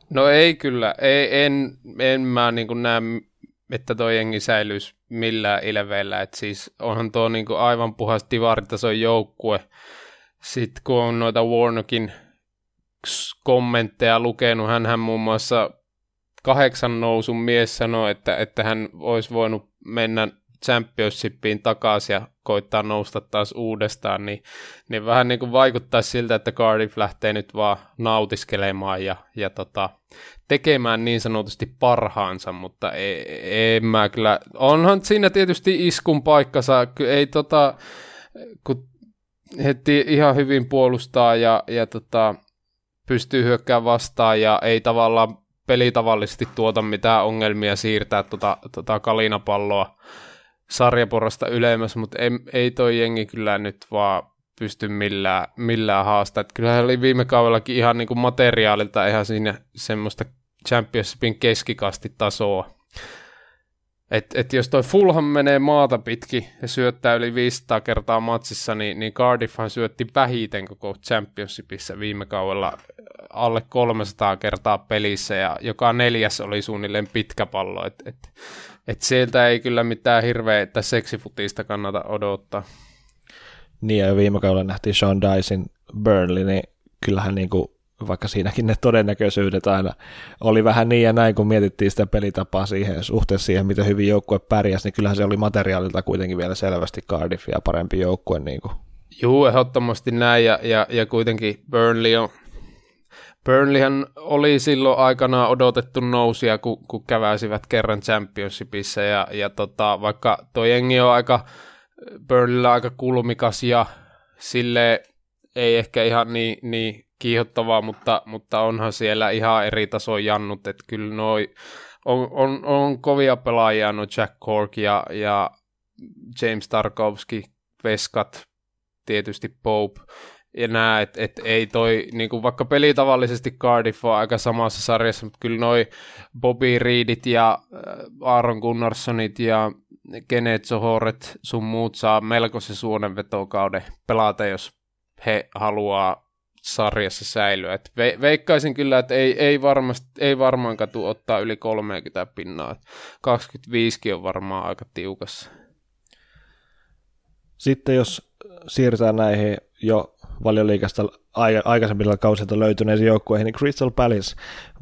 Speaker 7: No ei kyllä, ei, en, en mä niin kuin näe, että tuo jengi säilyisi millään ilveellä. Et siis onhan tuo niin kuin aivan puhas divaritason joukkue. Sitten kun on noita Warnockin kommentteja lukenut, hän muun muassa kahdeksan nousun mies sanoi, että, että hän olisi voinut mennä championshipiin takaisin ja koittaa nousta taas uudestaan, niin, niin vähän niin kuin vaikuttaa siltä, että Cardiff lähtee nyt vaan nautiskelemaan ja, ja tota, tekemään niin sanotusti parhaansa, mutta ei, ei mä kyllä, onhan siinä tietysti iskun paikkansa, ei tota, kun heti ihan hyvin puolustaa ja, ja tota, pystyy hyökkäämään vastaan ja ei tavallaan peli tavallisesti tuota mitään ongelmia siirtää tota, tota kalinapalloa sarjaporrasta ylemmäs, mutta ei, ei toi jengi kyllä nyt vaan pysty millään, millään haastaa. Kyllähän oli viime kaudellakin ihan niin kuin materiaalilta ihan siinä semmoista Championshipin keskikastitasoa. Et, et jos toi Fulham menee maata pitki ja syöttää yli 500 kertaa matsissa, niin, niin Cardiffhan syötti vähiten koko Championshipissa viime kaudella alle 300 kertaa pelissä ja joka neljäs oli suunnilleen pitkä pallo. Et, et, et sieltä ei kyllä mitään hirveä seksifutista kannata odottaa.
Speaker 6: Niin ja viime kaudella nähtiin Sean Dyson Burnley, niin kyllähän niin kuin vaikka siinäkin ne todennäköisyydet aina oli vähän niin ja näin, kun mietittiin sitä pelitapaa siihen, suhteessa siihen, miten hyvin joukkue pärjäsi, niin kyllähän se oli materiaalilta kuitenkin vielä selvästi Cardiffia parempi joukkue. Niin kuin.
Speaker 7: Juu, ehdottomasti näin, ja, ja, ja kuitenkin Burnley on Burnleyhän oli silloin aikanaan odotettu nousia, kun, kun käväisivät kerran championshipissa, ja, ja tota, vaikka tuo jengi on aika, Burnleyllä aika kulmikas, ja sille ei ehkä ihan niin, niin kiihottavaa, mutta, mutta onhan siellä ihan eri taso jannut, että kyllä noi on, on, on kovia pelaajia, no Jack Cork ja, ja James Tarkovski, Veskat, tietysti Pope, ja nää, että et ei toi, niinku vaikka peli tavallisesti Cardiff on aika samassa sarjassa, mutta kyllä noi Bobby Reedit ja äh, Aaron Gunnarssonit ja Kenneth Sohoret sun muut saa melkoisen suonenvetokauden pelata, jos he haluaa sarjassa säilyä. Et ve- veikkaisin kyllä, että ei, ei, varmasti, ei varmaankaan tule ottaa yli 30 pinnaa. 25 on varmaan aika tiukassa.
Speaker 6: Sitten jos siirrytään näihin jo valioliikasta aikaisemmilla kausilta löytyneisiin joukkueihin, niin Crystal Palace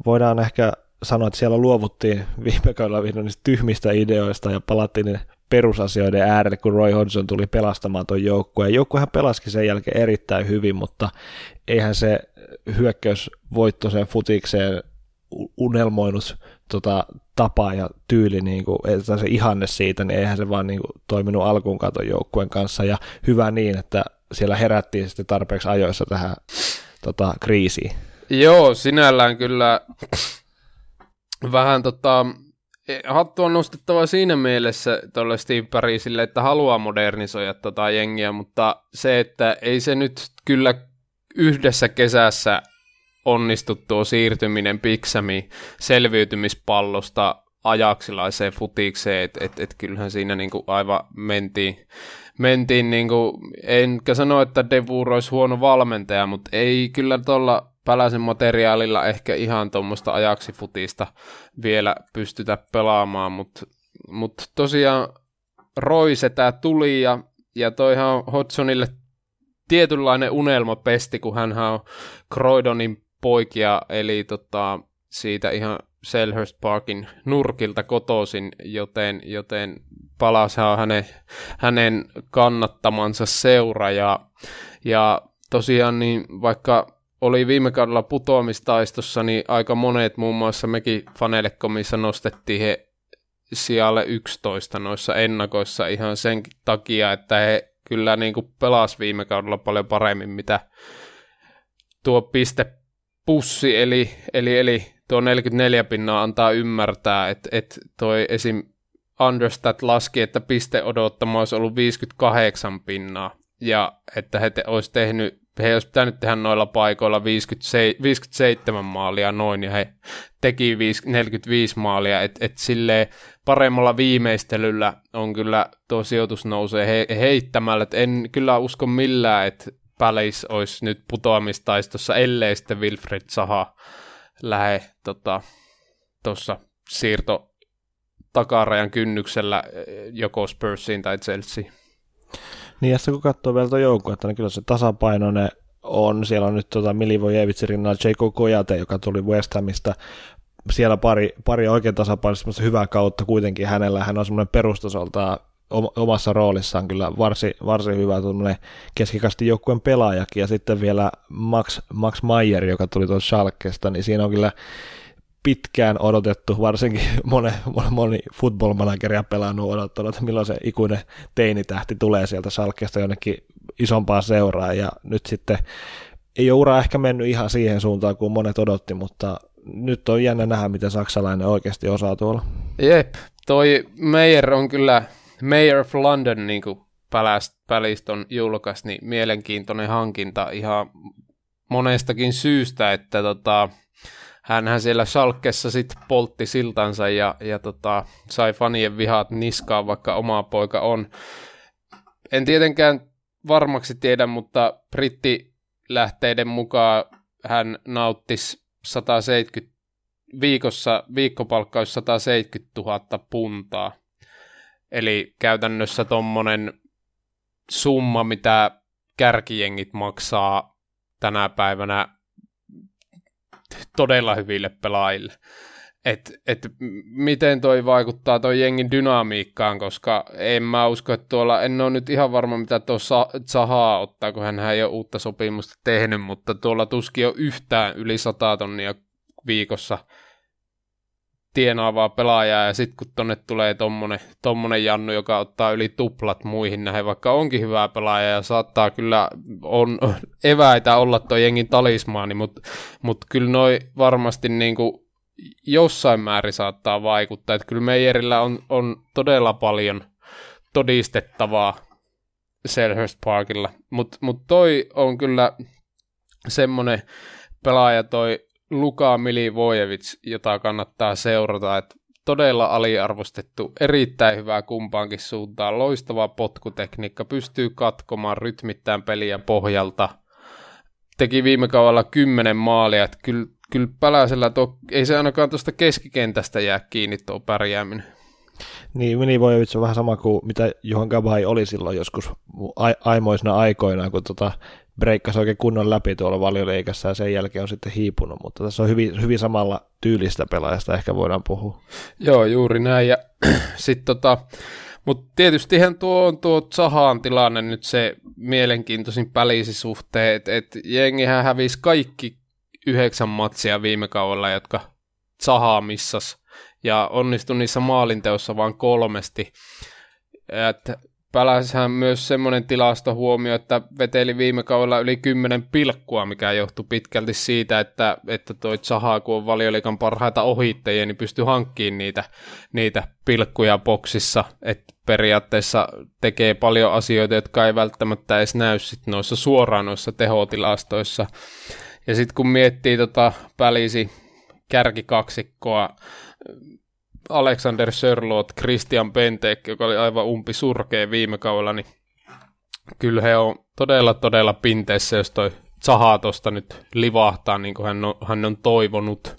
Speaker 6: voidaan ehkä sanoa, että siellä luovuttiin viime kaudella niistä tyhmistä ideoista ja palattiin perusasioiden äärelle, kun Roy Hodgson tuli pelastamaan tuon joukkueen. Joukkuehan pelasikin sen jälkeen erittäin hyvin, mutta eihän se hyökkäysvoittoiseen futikseen unelmoinut tota, tapa ja tyyli, niin kuin, että se ihanne siitä, niin eihän se vaan niin kuin, toiminut alkuun katon joukkueen kanssa. Ja hyvä niin, että siellä herättiin sitten tarpeeksi ajoissa tähän tota, kriisiin.
Speaker 7: Joo, sinällään kyllä vähän tota, hattu on nostettava siinä mielessä tuolle Steve Parisille, että haluaa modernisoida tota jengiä, mutta se, että ei se nyt kyllä yhdessä kesässä onnistu tuo siirtyminen Piksami selviytymispallosta ajaksilaiseen futikseen, että et, et kyllähän siinä niinku aivan mentiin, mentiin niinku, enkä sano, että Devur olisi huono valmentaja, mutta ei kyllä tuolla Päläsen materiaalilla ehkä ihan tuommoista ajaksifutista vielä pystytä pelaamaan, mutta mut tosiaan Roise tämä tuli ja, ja toihan Hodsonille tietynlainen unelmapesti, kun hän on Croydonin poikia, eli tota, siitä ihan Selhurst Parkin nurkilta kotoisin, joten, joten palas on hänen, hänen kannattamansa seura, ja, ja tosiaan niin vaikka oli viime kaudella putoamistaistossa, niin aika monet, muun muassa mekin Fanelekomissa nostettiin he sijalle 11 noissa ennakoissa ihan sen takia, että he kyllä niin kuin pelasi viime kaudella paljon paremmin, mitä tuo piste pussi, eli, eli, eli tuo 44 pinnaa antaa ymmärtää, että, että toi esim. Understat laski, että piste odottama olisi ollut 58 pinnaa, ja että he te, olisi tehnyt he olisi pitänyt tehdä noilla paikoilla 57, 57 maalia noin, ja he teki 45 maalia, että et paremmalla viimeistelyllä on kyllä tuo sijoitus nousee he, heittämällä, että en kyllä usko millään, että Palace olisi nyt putoamistaistossa, ellei sitten Wilfred Saha lähde tuossa tota, siirto takarajan kynnyksellä joko Spursiin tai Chelsea.
Speaker 6: Niin, ja kun katsoo vielä tuo joukko, että niin kyllä se tasapainoinen on. Siellä on nyt tota Milivojevitsin rinnalla Jaco Kojate, joka tuli West Hamista. Siellä pari, pari oikein tasapainoista hyvää kautta kuitenkin hänellä. Hän on semmoinen perustasolta omassa roolissaan kyllä varsin, varsin hyvä keskikasti joukkueen pelaajakin. Ja sitten vielä Max, Max Mayer, joka tuli tuossa Schalkesta, niin siinä on kyllä pitkään odotettu, varsinkin moni, moni football manageria pelannut odottanut, että milloin se ikuinen teinitähti tulee sieltä Salkesta jonnekin isompaa seuraa, ja nyt sitten ei ole ura ehkä mennyt ihan siihen suuntaan kuin monet odotti, mutta nyt on jännä nähdä, miten saksalainen oikeasti osaa tuolla.
Speaker 7: Jep, toi Meyer on kyllä, Mayor of London, niin kuin Päliston julkaisi, niin mielenkiintoinen hankinta ihan monestakin syystä, että tota, hänhän siellä Schalkessa sitten poltti siltansa ja, ja tota, sai fanien vihat niskaan, vaikka oma poika on. En tietenkään varmaksi tiedä, mutta brittilähteiden mukaan hän nauttisi 170 viikossa, viikkopalkkaus 170 000 puntaa. Eli käytännössä tuommoinen summa, mitä kärkijengit maksaa tänä päivänä todella hyville pelaajille. Et, et miten toi vaikuttaa toi jengin dynamiikkaan, koska en mä usko, että tuolla, en ole nyt ihan varma mitä tuo Zahaa ottaa, kun hän ei ole uutta sopimusta tehnyt, mutta tuolla tuskin on yhtään yli 100 tonnia viikossa tienaavaa pelaajaa, ja sitten kun tonne tulee tommonen, tommonen Jannu, joka ottaa yli tuplat muihin nähden, vaikka onkin hyvää pelaaja ja saattaa kyllä, on eväitä olla tuo jengin talismaani, mutta mut kyllä noi varmasti niinku jossain määrin saattaa vaikuttaa, että kyllä Meijerillä on, on todella paljon todistettavaa Selhurst Parkilla, mutta mut toi on kyllä semmonen pelaaja toi Luka Milivojevic, jota kannattaa seurata, että todella aliarvostettu, erittäin hyvää kumpaankin suuntaan, loistava potkutekniikka, pystyy katkomaan rytmittäin peliä pohjalta, teki viime kaudella kymmenen maalia, että kyllä, kyllä Päläsellä tuo, ei se ainakaan tuosta keskikentästä jää kiinni tuo pärjääminen.
Speaker 6: Niin, Milivojevic on vähän sama kuin mitä Johan Gabai oli silloin joskus aimoisena aikoina, kun tota breikkasi oikein kunnon läpi tuolla valioliikassa ja sen jälkeen on sitten hiipunut, mutta tässä on hyvin, hyvin samalla tyylistä pelaajasta ehkä voidaan puhua.
Speaker 7: Joo, juuri näin. Ja sitten tota, mutta tietystihän tuo on tuo Zahaan tilanne nyt se mielenkiintoisin suhteen, että et jengihän hävisi kaikki yhdeksän matsia viime kaudella, jotka Zahaa missas, ja onnistui niissä maalinteossa vain kolmesti. Et Päläshän myös semmoinen tilastohuomio, että veteli viime kaudella yli 10 pilkkua, mikä johtui pitkälti siitä, että, että toi Zaha, kun on valioliikan parhaita ohittajia, niin pystyi hankkimaan niitä, niitä pilkkuja boksissa, että periaatteessa tekee paljon asioita, jotka ei välttämättä edes näy sit noissa suoraan noissa tehotilastoissa. Ja sitten kun miettii tota Pälisi kärkikaksikkoa, Alexander Sörlot, Christian Pentek, joka oli aivan umpi surkea viime kaudella, niin kyllä he on todella, todella pinteessä, jos toi Zaha tuosta nyt livahtaa, niin kuin hän on, hän on toivonut.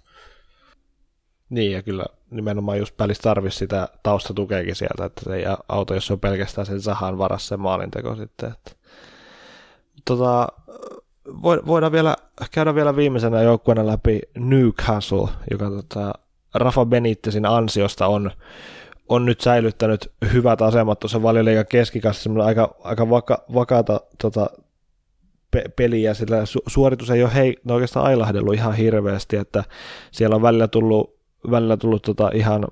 Speaker 6: Niin, ja kyllä nimenomaan just välissä tarvisi sitä taustatukeekin sieltä, että se ei auto, jos on pelkästään sen Zahan varassa se maalinteko sitten. Että. Tota, voidaan vielä käydä vielä viimeisenä joukkueena läpi Newcastle, joka tota, Rafa Benitezin ansiosta on, on nyt säilyttänyt hyvät asemat tuossa valioliigan keskikassa, aika, aika vaka, vakaata tota, pe- peliä, sillä su- suoritus ei ole hei, oikeastaan ailahdellut ihan hirveästi, että siellä on välillä tullut, välillä tullut tota ihan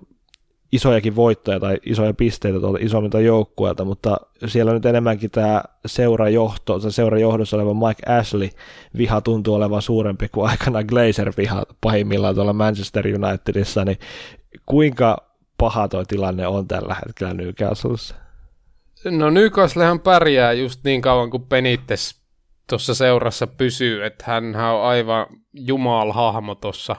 Speaker 6: isojakin voittoja tai isoja pisteitä tuolta isommilta joukkueilta, mutta siellä nyt enemmänkin tämä seurajohto, se seurajohdossa oleva Mike Ashley viha tuntuu olevan suurempi kuin aikana Glazer viha pahimmillaan tuolla Manchester Unitedissa, niin kuinka paha tuo tilanne on tällä hetkellä Newcastlessa?
Speaker 7: No Newcastlehan pärjää just niin kauan kuin Penittes tuossa seurassa pysyy, että hän on aivan jumal-hahmo tuossa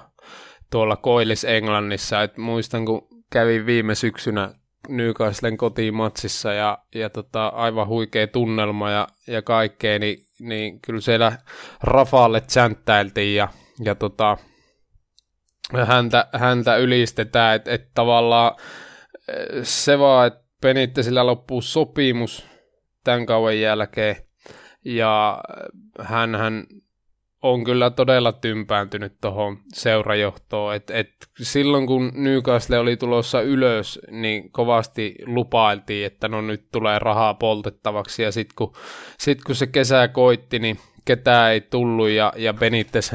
Speaker 7: tuolla Koillis Englannissa, että muistan kun kävin viime syksynä Newcastlen kotimatsissa ja, ja tota, aivan huikea tunnelma ja, ja kaikkea, niin, niin kyllä siellä Rafalle tsänttäiltiin ja, ja tota, häntä, häntä ylistetään, että et tavallaan eh, se vaan, että Penittesillä loppuu sopimus tämän kauan jälkeen ja hän on kyllä todella tympääntynyt tuohon seurajohtoon. Et, et silloin kun Newcastle oli tulossa ylös, niin kovasti lupailtiin, että no nyt tulee rahaa poltettavaksi. Ja sitten kun, sit kun se kesä koitti, niin ketään ei tullut ja, ja Benitez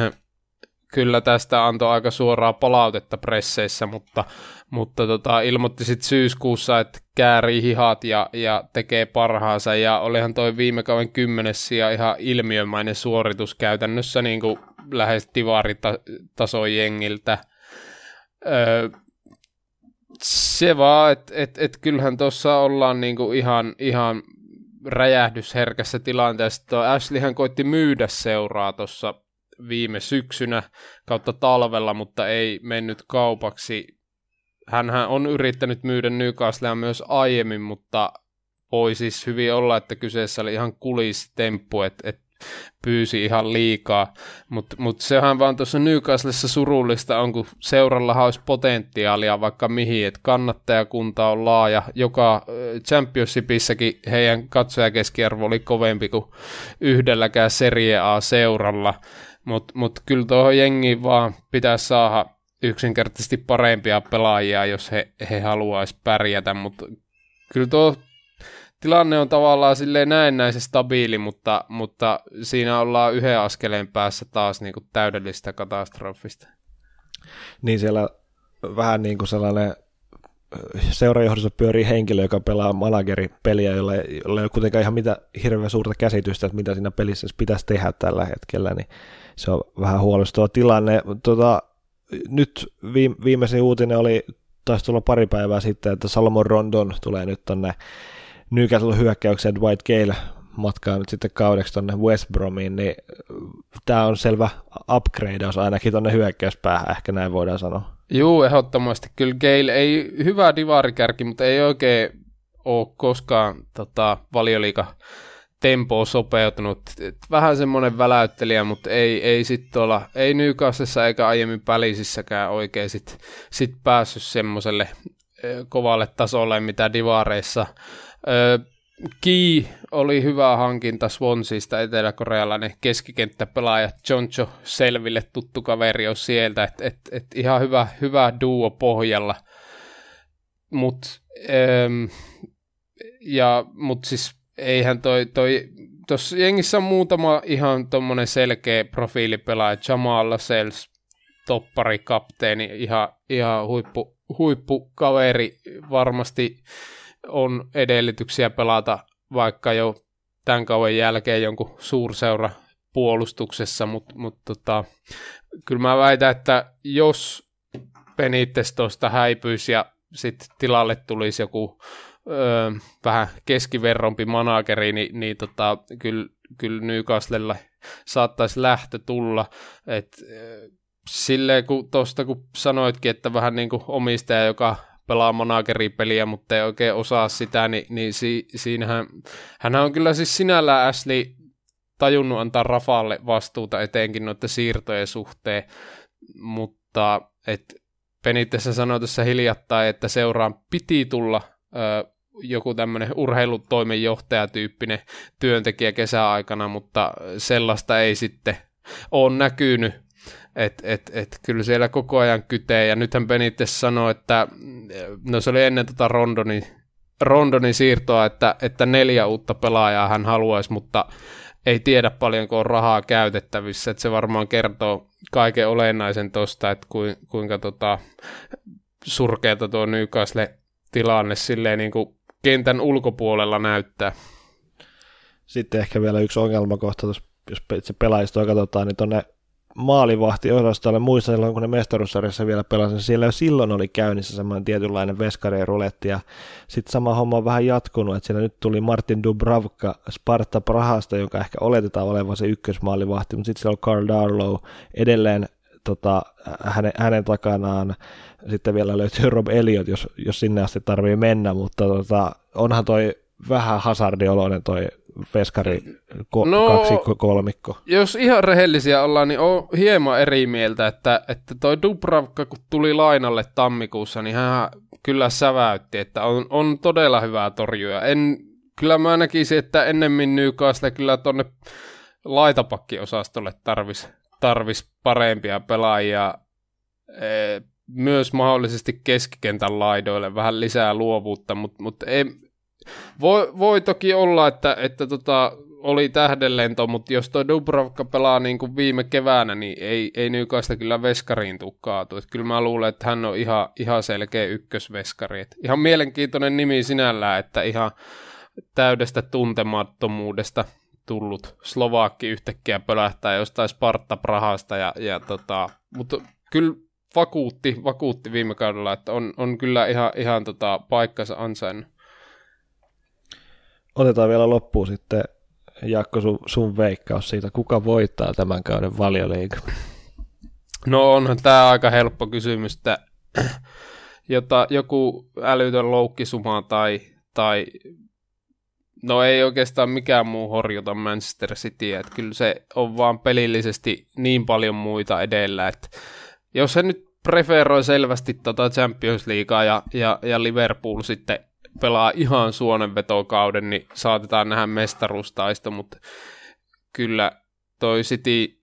Speaker 7: kyllä tästä antoi aika suoraa palautetta presseissä, mutta, mutta tota, ilmoitti sitten syyskuussa, että käärii hihat ja, ja tekee parhaansa, ja olihan toi viime kauden kymmenes ja ihan ilmiömäinen suoritus käytännössä niin kuin lähes divaritason jengiltä. Öö, se vaan, että et, et kyllähän tuossa ollaan niinku ihan, ihan räjähdysherkässä tilanteessa. Tuo Ashleyhän koitti myydä seuraa tuossa viime syksynä kautta talvella, mutta ei mennyt kaupaksi. Hänhän on yrittänyt myydä Newcastlea myös aiemmin, mutta voi siis hyvin olla, että kyseessä oli ihan kulistemppu, että, että pyysi ihan liikaa, mutta mut sehän vaan tuossa Newcastlessa surullista on, kun seuralla olisi potentiaalia vaikka mihin, että kannattajakunta on laaja, joka Championshipissäkin heidän katsojakeskiarvo oli kovempi kuin yhdelläkään Serie A-seuralla, mutta mut kyllä tuohon jengiin vaan pitää saada yksinkertaisesti parempia pelaajia, jos he, he haluaisi pärjätä, mutta kyllä tuo tilanne on tavallaan silleen näennäisen stabiili, mutta, mutta siinä ollaan yhden askeleen päässä taas niin kuin täydellistä katastrofista.
Speaker 6: Niin siellä vähän niin kuin sellainen seurajohdossa pyörii henkilö, joka pelaa peliä, jolla, jolla ei ole kuitenkaan ihan mitä hirveän suurta käsitystä, että mitä siinä pelissä pitäisi tehdä tällä hetkellä, niin se on vähän huolestuttava tilanne. Tota, nyt viimeisin uutinen oli, taisi tulla pari päivää sitten, että Salomon Rondon tulee nyt tonne Newcastle hyökkäykseen Dwight Gale matkaa nyt sitten kaudeksi tuonne West Bromiin, niin tämä on selvä upgradeaus ainakin tuonne hyökkäyspäähän, ehkä näin voidaan sanoa.
Speaker 7: Juu, ehdottomasti. Kyllä Gale ei hyvä divarikärki, mutta ei oikein ole koskaan tota, valioliika tempoa sopeutunut. Et vähän semmoinen väläyttelijä, mutta ei, ei sitten olla, ei Newcastlessa eikä aiemmin pälisissäkään oikein sit, sit päässyt semmoiselle kovalle tasolle, mitä divareissa. Ki oli hyvä hankinta Swansista etelä-korealainen keskikenttäpelaaja Joncho Selville tuttu kaveri on sieltä, että et, et ihan hyvä, hyvä duo pohjalla. Mutta ja, mut siis eihän toi, toi tuossa jengissä on muutama ihan tommonen selkeä profiilipelaaja, Jamal Lascelles, toppari, kapteeni, ihan, ihan huippu, huippukaveri, varmasti on edellytyksiä pelata vaikka jo tämän kauan jälkeen jonkun suurseura puolustuksessa, mutta mut tota, kyllä mä väitän, että jos Benitez tuosta häipyisi ja sitten tilalle tulisi joku öö, vähän keskiverrompi manageri, niin, niin tota, kyllä, kyllä Newcastlella saattaisi lähtö tulla. Et, silleen kun tuosta kun sanoitkin, että vähän niin kuin omistaja, joka pelaa manageripeliä, mutta ei oikein osaa sitä, niin, niin si, siinähän, hän on kyllä siis sinällään Ashley tajunnut antaa Rafalle vastuuta etenkin noiden siirtojen suhteen, mutta et Penitessä sanoi tässä hiljattain, että seuraan piti tulla ö, joku tämmöinen urheilutoimenjohtajatyyppinen työntekijä kesäaikana, mutta sellaista ei sitten ole näkynyt. Et, et, et, kyllä siellä koko ajan kytee, ja nythän Benitez sanoi, että no se oli ennen tota Rondonin, Rondonin siirtoa, että, että neljä uutta pelaajaa hän haluaisi, mutta ei tiedä paljonko on rahaa käytettävissä, että se varmaan kertoo kaiken olennaisen tosta, että kuinka tota, surkeata tuo Newcastle tilanne silleen niin kuin kentän ulkopuolella näyttää.
Speaker 6: Sitten ehkä vielä yksi ongelmakohta, jos se pelaajistoa katsotaan, niin tuonne maalivahti osastolle muissa silloin, kun ne mestaruussarjassa vielä pelasin, siellä jo silloin oli käynnissä semmoinen tietynlainen ruletti ja sitten sama homma on vähän jatkunut, että siellä nyt tuli Martin Dubravka Sparta Prahasta, joka ehkä oletetaan olevan se ykkösmaalivahti, mutta sitten siellä on Carl Darlow edelleen tota, hänen, hänen takanaan, sitten vielä löytyy Rob Elliot, jos, jos sinne asti tarvii mennä, mutta tota, onhan toi vähän hazardioloinen toi veskari ko- no, kaksi kolmikko.
Speaker 7: Jos ihan rehellisiä ollaan, niin on hieman eri mieltä, että, että toi Dubravka, kun tuli lainalle tammikuussa, niin hän kyllä säväytti, että on, on todella hyvää torjuja. En, kyllä mä näkisin, että ennemmin Newcastle kyllä tonne laitapakkiosastolle tarvis, tarvis parempia pelaajia. E, myös mahdollisesti keskikentän laidoille vähän lisää luovuutta, mutta, mutta ei, voi, voi toki olla, että, että tota, oli tähdenlento, mutta jos tuo Dubrovka pelaa niin kuin viime keväänä, niin ei, ei Nykaista kyllä veskariin. Et kyllä mä luulen, että hän on ihan, ihan selkeä ykkösveskari. Et ihan mielenkiintoinen nimi sinällään, että ihan täydestä tuntemattomuudesta tullut Slovaakki yhtäkkiä pölähtää jostain Sparta Prahasta. Ja, ja tota, mutta kyllä vakuutti, vakuutti viime kaudella, että on, on kyllä ihan, ihan tota, paikkansa ansainnut.
Speaker 6: Otetaan vielä loppuun sitten, Jakko, sun, sun veikkaus siitä, kuka voittaa tämän kauden valioliiga?
Speaker 7: No onhan tämä aika helppo kysymys, että jota joku älytön loukkisuma tai, tai no ei oikeastaan mikään muu horjuta Manchester Cityä, että kyllä se on vaan pelillisesti niin paljon muita edellä, että jos se nyt preferoi selvästi tota Champions Leaguea ja, ja, ja Liverpool sitten pelaa ihan suonenvetokauden, niin saatetaan nähdä mestaruustaisto, mutta kyllä toi City,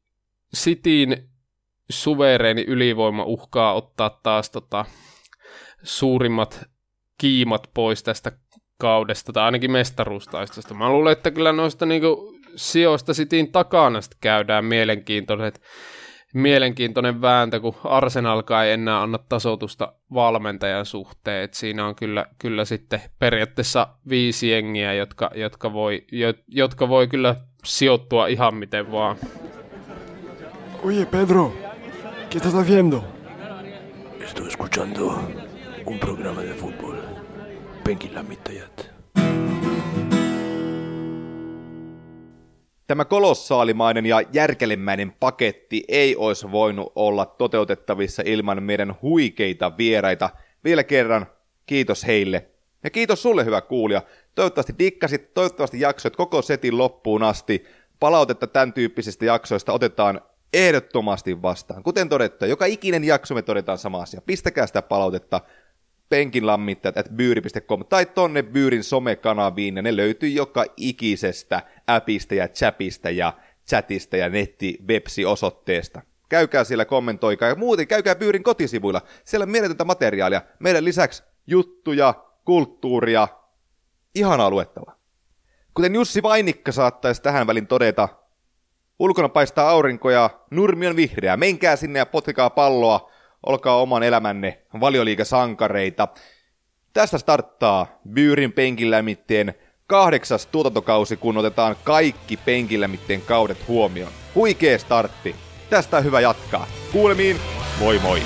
Speaker 7: Cityin suvereeni ylivoima uhkaa ottaa taas tota, suurimmat kiimat pois tästä kaudesta, tai ainakin mestaruustaistosta. Mä luulen, että kyllä noista niinku sijoista Cityin takana käydään mielenkiintoiset mielenkiintoinen vääntö, kun Arsenalkaan ei enää anna tasotusta valmentajan suhteen. Et siinä on kyllä, kyllä sitten periaatteessa viisi jengiä, jotka, jotka, voi, jo, jotka voi kyllä sijoittua ihan miten vaan.
Speaker 8: Oye, Pedro, ¿qué estás haciendo? Estoy escuchando un programa de fútbol. Penkin lämmittäjät.
Speaker 1: Tämä kolossaalimainen ja järkelemäinen paketti ei olisi voinut olla toteutettavissa ilman meidän huikeita vieraita. Vielä kerran kiitos heille. Ja kiitos sulle hyvä kuulija. Toivottavasti dikkasit, toivottavasti jaksoit koko setin loppuun asti. Palautetta tämän tyyppisistä jaksoista otetaan ehdottomasti vastaan. Kuten todettu, joka ikinen jakso me todetaan sama asia. Pistäkää sitä palautetta penkinlammittajat at byyri.com tai tonne Byyrin somekanaviin, ja ne löytyy joka ikisestä appista ja chapista ja chatista ja netti osoitteesta Käykää siellä, kommentoikaa ja muuten käykää Byyrin kotisivuilla. Siellä on mieletöntä materiaalia. Meidän lisäksi juttuja, kulttuuria, ihan luettava. Kuten Jussi Vainikka saattaisi tähän välin todeta, ulkona paistaa aurinko ja nurmi on vihreä. Menkää sinne ja potkikaa palloa, olkaa oman elämänne valioliikasankareita. Tästä starttaa Byyrin penkilämitteen kahdeksas tuotantokausi, kun otetaan kaikki penkilämitteen kaudet huomioon. Huikee startti. Tästä on hyvä jatkaa. Kuulemiin, moi moi!